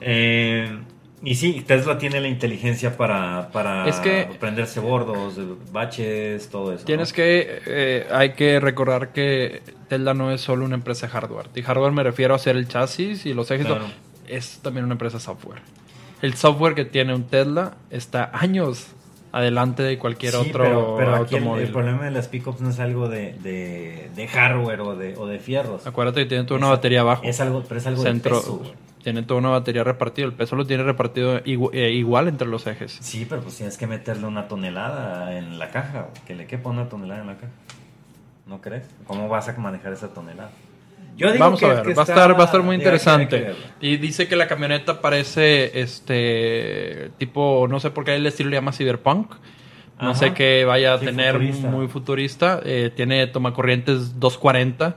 Speaker 1: Eh, y sí, Tesla tiene la inteligencia para, para
Speaker 2: Es que-
Speaker 1: prenderse bordos, baches, todo eso.
Speaker 2: Tienes
Speaker 1: ¿no?
Speaker 2: que, eh, hay que recordar que Tesla no es solo una empresa de hardware. Y hardware me refiero a hacer el chasis y los ejes.
Speaker 1: Claro.
Speaker 2: Es también una empresa de software. El software que tiene un Tesla está años adelante de cualquier
Speaker 1: Sí,
Speaker 2: otro
Speaker 1: pero, pero aquí el,
Speaker 2: automóvil.
Speaker 1: el problema de las pickups no es algo de, de, de hardware o de, o de fierros.
Speaker 2: Acuérdate que tiene toda una
Speaker 1: Es-
Speaker 2: batería abajo.
Speaker 1: Es algo, pero es algo
Speaker 2: centro,
Speaker 1: de peso. güey.
Speaker 2: tiene toda una batería repartida. El peso lo tiene repartido igu- eh, igual entre los ejes.
Speaker 1: Sí, pero pues tienes que meterle una tonelada en la caja, que le quepa una tonelada en la caja. ¿No crees? ¿Cómo vas a manejar esa tonelada? Yo digo
Speaker 2: Vamos
Speaker 1: que-
Speaker 2: a ver,
Speaker 1: que
Speaker 2: va, a estar, va a estar muy interesante. Y dice que la camioneta parece este tipo, no sé por qué el estilo le llama cyberpunk. No
Speaker 1: Ajá.
Speaker 2: sé qué vaya a
Speaker 1: Sí,
Speaker 2: tener
Speaker 1: futurista.
Speaker 2: muy futurista. Eh, tiene tomacorrientes 240.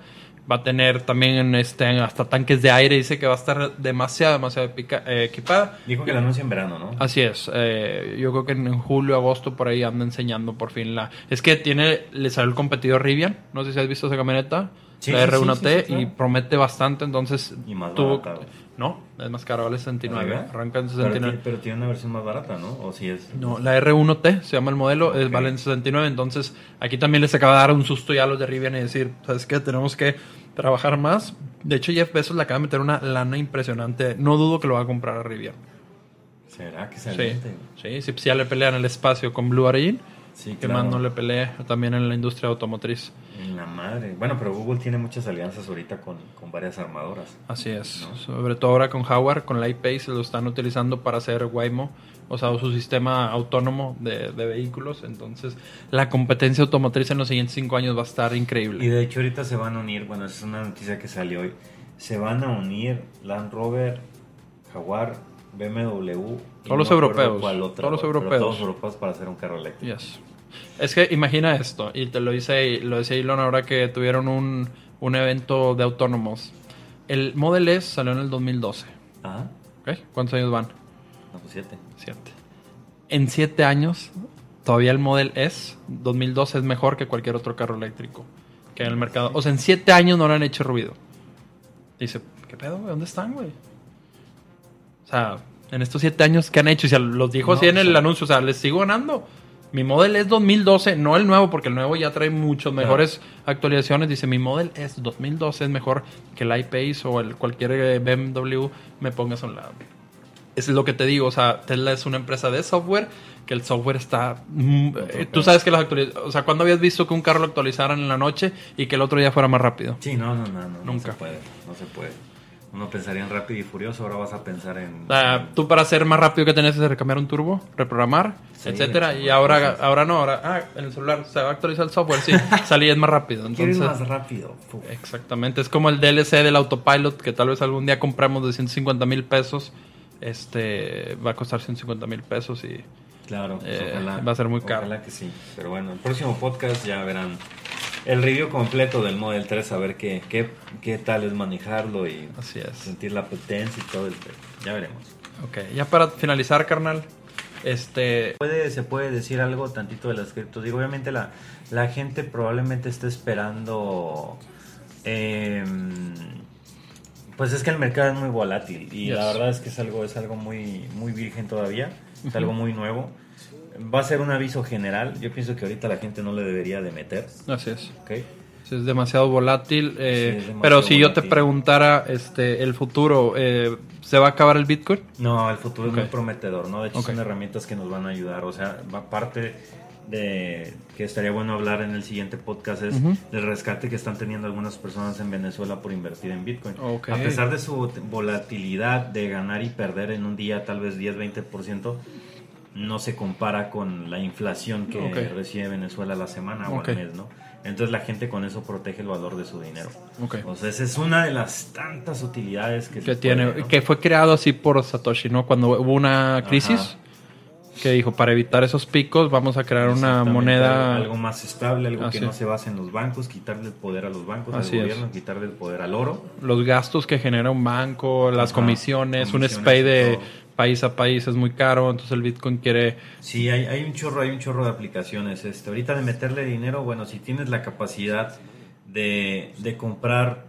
Speaker 2: Va a tener también este, hasta tanques de aire. Dice que va a estar demasiado, demasiado epica- eh, equipada.
Speaker 1: Dijo que la anuncia en verano, ¿no?
Speaker 2: Así es. eh, yo creo que en julio, agosto, por ahí anda enseñando por fin la... Es que tiene, le salió el competidor Rivian. No sé si has visto esa camioneta.
Speaker 1: Sí,
Speaker 2: la
Speaker 1: sí, sí,
Speaker 2: R1T
Speaker 1: sí, sí, claro.
Speaker 2: y promete bastante, entonces...
Speaker 1: Y más
Speaker 2: tuvo-
Speaker 1: barata, güey.
Speaker 2: No, es más caro, vale 69.
Speaker 1: ¿Verdad?
Speaker 2: Arranca en
Speaker 1: Pero,
Speaker 2: 69.
Speaker 1: tiene- pero tiene una versión más barata, ¿no? O si es...
Speaker 2: No, la R1T se llama el modelo, es, vale en 69. Entonces, aquí también les acaba de dar un susto ya a los de Rivian y decir, ¿sabes qué? Tenemos que trabajar más. De hecho, Jeff Bezos le acaba de meter una lana impresionante. No dudo que lo va a comprar a Rivian.
Speaker 1: ¿Será que
Speaker 2: Sí,
Speaker 1: se
Speaker 2: sí, sí, pues ya le pelean el espacio con Blue Origin.
Speaker 1: Sí,
Speaker 2: Que
Speaker 1: claro.
Speaker 2: más no le pelee también en la industria automotriz.
Speaker 1: La madre. Bueno, pero Google tiene muchas alianzas ahorita con, con varias armadoras.
Speaker 2: Así es.
Speaker 1: ¿No?
Speaker 2: Sobre todo ahora con Howard, con la iPace, lo están utilizando para hacer Waymo, o sea, su sistema autónomo de, de vehículos. Entonces, la competencia automotriz en los siguientes cinco años va a estar increíble.
Speaker 1: Y de hecho ahorita se van a unir, bueno, esa es una noticia que salió hoy, se van a unir Land Rover, Jaguar, BMW.
Speaker 2: Todos los
Speaker 1: no
Speaker 2: europeos,
Speaker 1: otra,
Speaker 2: todos los europeos.
Speaker 1: Todos los europeos para hacer un carro eléctrico.
Speaker 2: Yes. Es que imagina esto, y te lo dice, lo decía Elon ahora que tuvieron un, un evento de autónomos. El Model S salió en el 2012.
Speaker 1: Ajá.
Speaker 2: ¿ok? ¿Cuántos años van?
Speaker 1: No, pues siete.
Speaker 2: Siete. En siete años, todavía el Model S 2012 es mejor que cualquier otro carro eléctrico que hay en el mercado. O sea, en siete años no le han hecho ruido. Dice, ¿qué pedo, güey? ¿Dónde están, güey? O sea, en estos siete años, ¿qué han hecho? Y se los dijo
Speaker 1: No,
Speaker 2: así en
Speaker 1: o
Speaker 2: el
Speaker 1: sea-
Speaker 2: anuncio. O sea, les sigo ganando. Mi Model S 2012, no el nuevo, porque el nuevo ya trae muchas mejores actualizaciones. Dice, mi Model S 2012 es mejor que el iPace o el cualquier eh, BMW me pongas a un lado. Es lo que te digo, o sea, Tesla es una empresa de software, que el software está... mm, eh, tú sabes que las actualizaciones... O sea, ¿cuándo habías visto que un carro lo actualizaran en la noche y que el otro día fuera más rápido?
Speaker 1: Sí, no, no, no, no, no
Speaker 2: Nunca.
Speaker 1: se puede, no se puede. Uno pensaría en Rápido y Furioso, ahora vas a pensar en...
Speaker 2: Ah, tú para ser más rápido que tenías que recambiar un turbo, reprogramar,
Speaker 1: Sí,
Speaker 2: etcétera, y ahora,
Speaker 1: cosas.
Speaker 2: ahora no, ahora ah, en el celular se va a actualizar el software, sí, salí es más rápido. Entonces,
Speaker 1: más rápido.
Speaker 2: Exactamente, es como el DLC del autopilot que tal vez algún día compramos de 150 mil pesos, este va a costar 150 mil pesos y
Speaker 1: Claro, pues
Speaker 2: Eh,
Speaker 1: ojalá.
Speaker 2: va a ser muy caro.
Speaker 1: Ojalá que sí. Pero bueno, el próximo podcast ya verán el review completo del Model 3, a ver qué, qué, qué tal es manejarlo y
Speaker 2: así es.
Speaker 1: sentir la potencia y todo el. Ya veremos.
Speaker 2: Ok, ya para finalizar, carnal, este,
Speaker 1: Puede, se puede decir algo tantito de las criptos. Digo, obviamente la, la gente probablemente esté esperando. eh, pues es que el mercado es muy volátil y
Speaker 2: Yes.
Speaker 1: la verdad es que es algo, es algo muy, muy virgen todavía, es algo muy nuevo. Va a ser un aviso general. Yo pienso que ahorita la gente no le debería de meter.
Speaker 2: así es.
Speaker 1: ¿ok?
Speaker 2: Sí, Es demasiado volátil. eh,
Speaker 1: Sí, es demasiado
Speaker 2: pero si yo te preguntara este, el futuro, eh, ¿se va a acabar el Bitcoin?
Speaker 1: No, el futuro es muy prometedor, ¿no? De hecho,
Speaker 2: Ok.
Speaker 1: son herramientas que nos van a ayudar. O sea, va parte de que estaría bueno hablar en el siguiente podcast es
Speaker 2: Ujú.
Speaker 1: del rescate que están teniendo algunas personas en Venezuela por invertir en Bitcoin.
Speaker 2: Ok.
Speaker 1: A pesar de su volatilidad de ganar y perder en un día tal vez 10-20%, no se compara con la inflación que
Speaker 2: Ok.
Speaker 1: recibe Venezuela la semana o
Speaker 2: Ok.
Speaker 1: al mes, ¿no? Entonces la gente con eso protege el valor de su dinero.
Speaker 2: Ok.
Speaker 1: O sea, esa es una de las tantas utilidades que,
Speaker 2: que
Speaker 1: se
Speaker 2: tiene
Speaker 1: puede, ¿no?
Speaker 2: que fue creado así por Satoshi no cuando hubo una crisis
Speaker 1: Ajá.
Speaker 2: que dijo para evitar esos picos vamos a crear una moneda
Speaker 1: algo más estable, algo
Speaker 2: Así
Speaker 1: que no
Speaker 2: es.
Speaker 1: se base en los bancos, quitarle el poder a los bancos,
Speaker 2: Así
Speaker 1: al
Speaker 2: es.
Speaker 1: gobierno, quitarle el poder al oro.
Speaker 2: los gastos que genera un banco las
Speaker 1: Ajá,
Speaker 2: comisiones, un SPAY de
Speaker 1: todo.
Speaker 2: País a país es muy caro entonces el Bitcoin quiere
Speaker 1: Sí, hay, hay un chorro, hay un chorro de aplicaciones. Este, ahorita de meterle dinero, bueno, si tienes la capacidad de, de comprar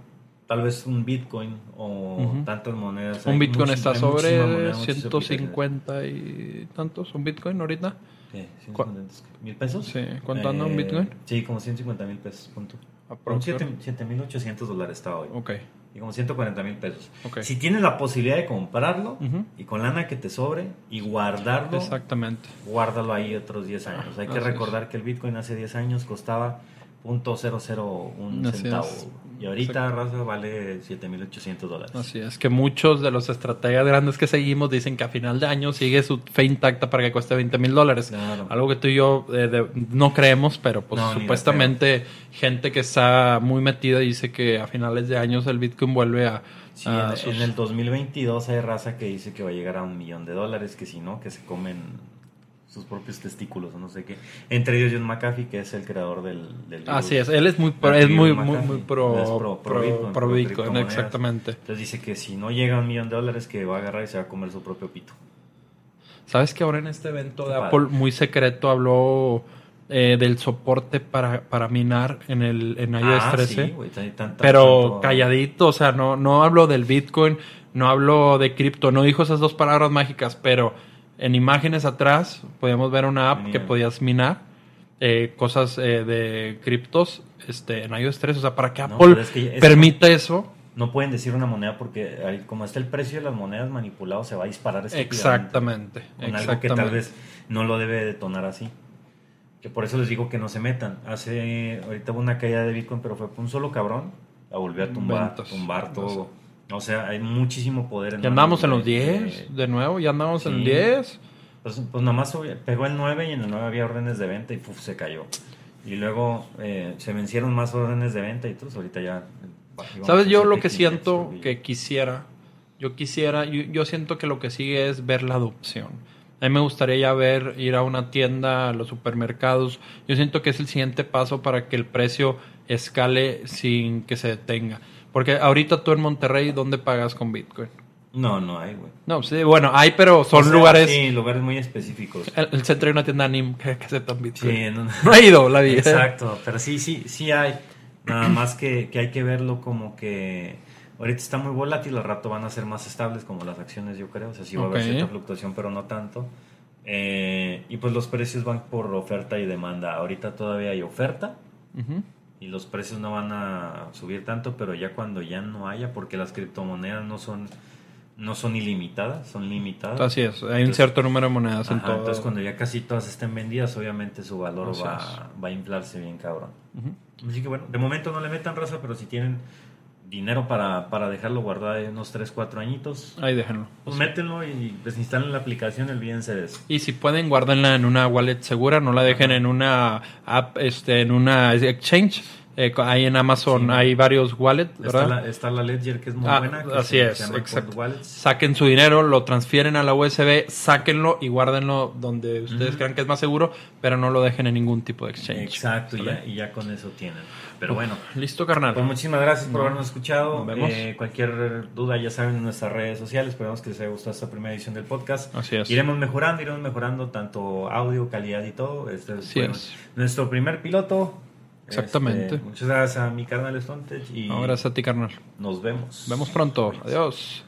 Speaker 1: tal vez un Bitcoin o
Speaker 2: Ujú.
Speaker 1: tantas monedas.
Speaker 2: un
Speaker 1: hay
Speaker 2: Bitcoin
Speaker 1: muchi-
Speaker 2: está sobre
Speaker 1: moneda, muchas
Speaker 2: 150 y tantos un Bitcoin ahorita.
Speaker 1: ¿Qué? ¿150 ¿Mil pesos?
Speaker 2: Sí, ¿cuánto anda un
Speaker 1: Eh,
Speaker 2: Bitcoin?
Speaker 1: Sí, como 150 mil pesos, punto.
Speaker 2: Aprox,
Speaker 1: 7.800 dólares está hoy.
Speaker 2: ok
Speaker 1: Y como 140 mil pesos.
Speaker 2: Ok.
Speaker 1: Si tienes la posibilidad de comprarlo y con lana que te sobre y guardarlo,
Speaker 2: exactamente
Speaker 1: guárdalo ahí otros 10 años. Hay que recordar que el Bitcoin hace 10 años costaba .001
Speaker 2: Así
Speaker 1: centavo.
Speaker 2: es.
Speaker 1: Y ahorita, raza, vale 7.800 dólares.
Speaker 2: Así es que muchos de los estrategas grandes que seguimos dicen que a final de año sigue su fe intacta para que cueste 20 mil dólares.
Speaker 1: Claro.
Speaker 2: Algo que tú y yo eh, de- no creemos, pero pues
Speaker 1: No,
Speaker 2: supuestamente gente que está muy metida dice que a finales de años el Bitcoin vuelve a...
Speaker 1: Sí,
Speaker 2: a
Speaker 1: en,
Speaker 2: sus-
Speaker 1: en el 2022 hay raza que dice que va a llegar a un millón de dólares, que si no, que se comen sus propios testículos o no sé qué. Entre ellos John McAfee, que es el creador del... del virus.
Speaker 2: Así es, él es muy, pro- es muy, muy,
Speaker 1: McAfee.
Speaker 2: muy pro,
Speaker 1: Es pro- Bitcoin,
Speaker 2: pro exactamente.
Speaker 1: Entonces dice que si no llega a un millón de dólares, que va a agarrar y se va a comer su propio pito.
Speaker 2: ¿Sabes que ahora en este evento de Apple muy secreto habló eh, del soporte para, para minar en el en iOS
Speaker 1: Ah,
Speaker 2: 13?
Speaker 1: sí, tan- tan-
Speaker 2: pero
Speaker 1: tanto-
Speaker 2: calladito, o sea, no, no hablo del Bitcoin, no hablo de cripto, no dijo esas dos palabras mágicas, pero en imágenes atrás podíamos ver una app que podías minar eh, cosas eh, de criptos este, en iOS 13, o sea, para que
Speaker 1: No,
Speaker 2: Apple
Speaker 1: pero es que es-
Speaker 2: permita eso.
Speaker 1: No pueden decir una moneda porque como está el precio de las monedas manipuladas, se va a disparar
Speaker 2: Exactamente,
Speaker 1: Con algo que
Speaker 2: exactamente.
Speaker 1: tal vez no lo debe detonar así. Que por eso les digo que no se metan. Hace, ahorita hubo una caída de Bitcoin, pero fue por un solo cabrón. La volvió a tumbar, tumbar todo. O sea, hay muchísimo poder en
Speaker 2: Ya andamos en los 10,
Speaker 1: de-
Speaker 2: nuevo, ya andamos en el
Speaker 1: Sí.
Speaker 2: 10.
Speaker 1: Pues, pues nomás pegó el 9 y en el 9 había órdenes de venta y puf, se cayó. Y luego eh, se vencieron más órdenes de venta y todo. Ahorita ya. íbamos
Speaker 2: ¿Sabes yo lo
Speaker 1: 7.500
Speaker 2: que siento que quisiera? Yo quisiera, yo, yo siento que lo que sigue es ver la adopción. A mí me gustaría ya ver, ir a una tienda, a los supermercados. Yo siento que es el siguiente paso para que el precio escale sin que se detenga. Porque ahorita tú en Monterrey, ¿dónde pagas con Bitcoin?
Speaker 1: No, no hay, güey.
Speaker 2: No, sí, bueno, hay, pero son
Speaker 1: O sea,
Speaker 2: lugares...
Speaker 1: Sí, lugares muy específicos.
Speaker 2: El, el centro de una tienda NIM que, aceptan Bitcoin.
Speaker 1: Sí, no,
Speaker 2: No he ido, la vida.
Speaker 1: Exacto, pero sí, sí, sí hay. Nada más que, que hay que verlo como que ahorita está muy volátil, al rato van a ser más estables como las acciones, yo creo. O sea, sí va a haber cierta fluctuación, pero no tanto. Eh, y pues los precios van por oferta y demanda. Ahorita todavía hay oferta. Y los precios no van a subir tanto, pero ya cuando ya no haya, porque las criptomonedas no son no son ilimitadas, son limitadas.
Speaker 2: Así es, hay un cierto número de monedas en todo.
Speaker 1: Entonces cuando ya casi todas estén vendidas, obviamente su valor va, va a inflarse bien cabrón. Así que bueno, de momento no le metan raza, pero si tienen dinero para, para dejarlo guardado unos 3, 4 añitos,
Speaker 2: Ahí déjenlo.
Speaker 1: pues métenlo y desinstalen la aplicación, olvídense de eso.
Speaker 2: Y si pueden, guárdenla en una wallet segura, no la dejen en una app, este, en una exchange. Eh, en Amazon
Speaker 1: Sí.
Speaker 2: hay varios wallets,
Speaker 1: Está
Speaker 2: ¿verdad?
Speaker 1: la, está la Ledger que es muy
Speaker 2: Ah,
Speaker 1: buena. que
Speaker 2: así
Speaker 1: se-
Speaker 2: es,
Speaker 1: se
Speaker 2: exacto. Saquen su dinero, lo transfieren a la USB, sáquenlo y guárdenlo donde ustedes crean que es más seguro, pero no lo dejen en ningún tipo de exchange.
Speaker 1: Exacto, y ya, y ya con eso tienen. Pero bueno,
Speaker 2: Listo, carnal.
Speaker 1: pues muchísimas gracias por habernos escuchado.
Speaker 2: Nos vemos.
Speaker 1: Eh, cualquier duda ya saben en nuestras redes sociales. Esperamos que les haya gustado esta primera edición del podcast.
Speaker 2: Así es.
Speaker 1: Iremos mejorando, iremos mejorando tanto audio, calidad y todo. Este
Speaker 2: Así es.
Speaker 1: nuestro primer piloto.
Speaker 2: Exactamente.
Speaker 1: Este, muchas gracias a mi canal Stontech y
Speaker 2: No, gracias a ti, carnal.
Speaker 1: nos vemos.
Speaker 2: Vemos pronto. Adiós.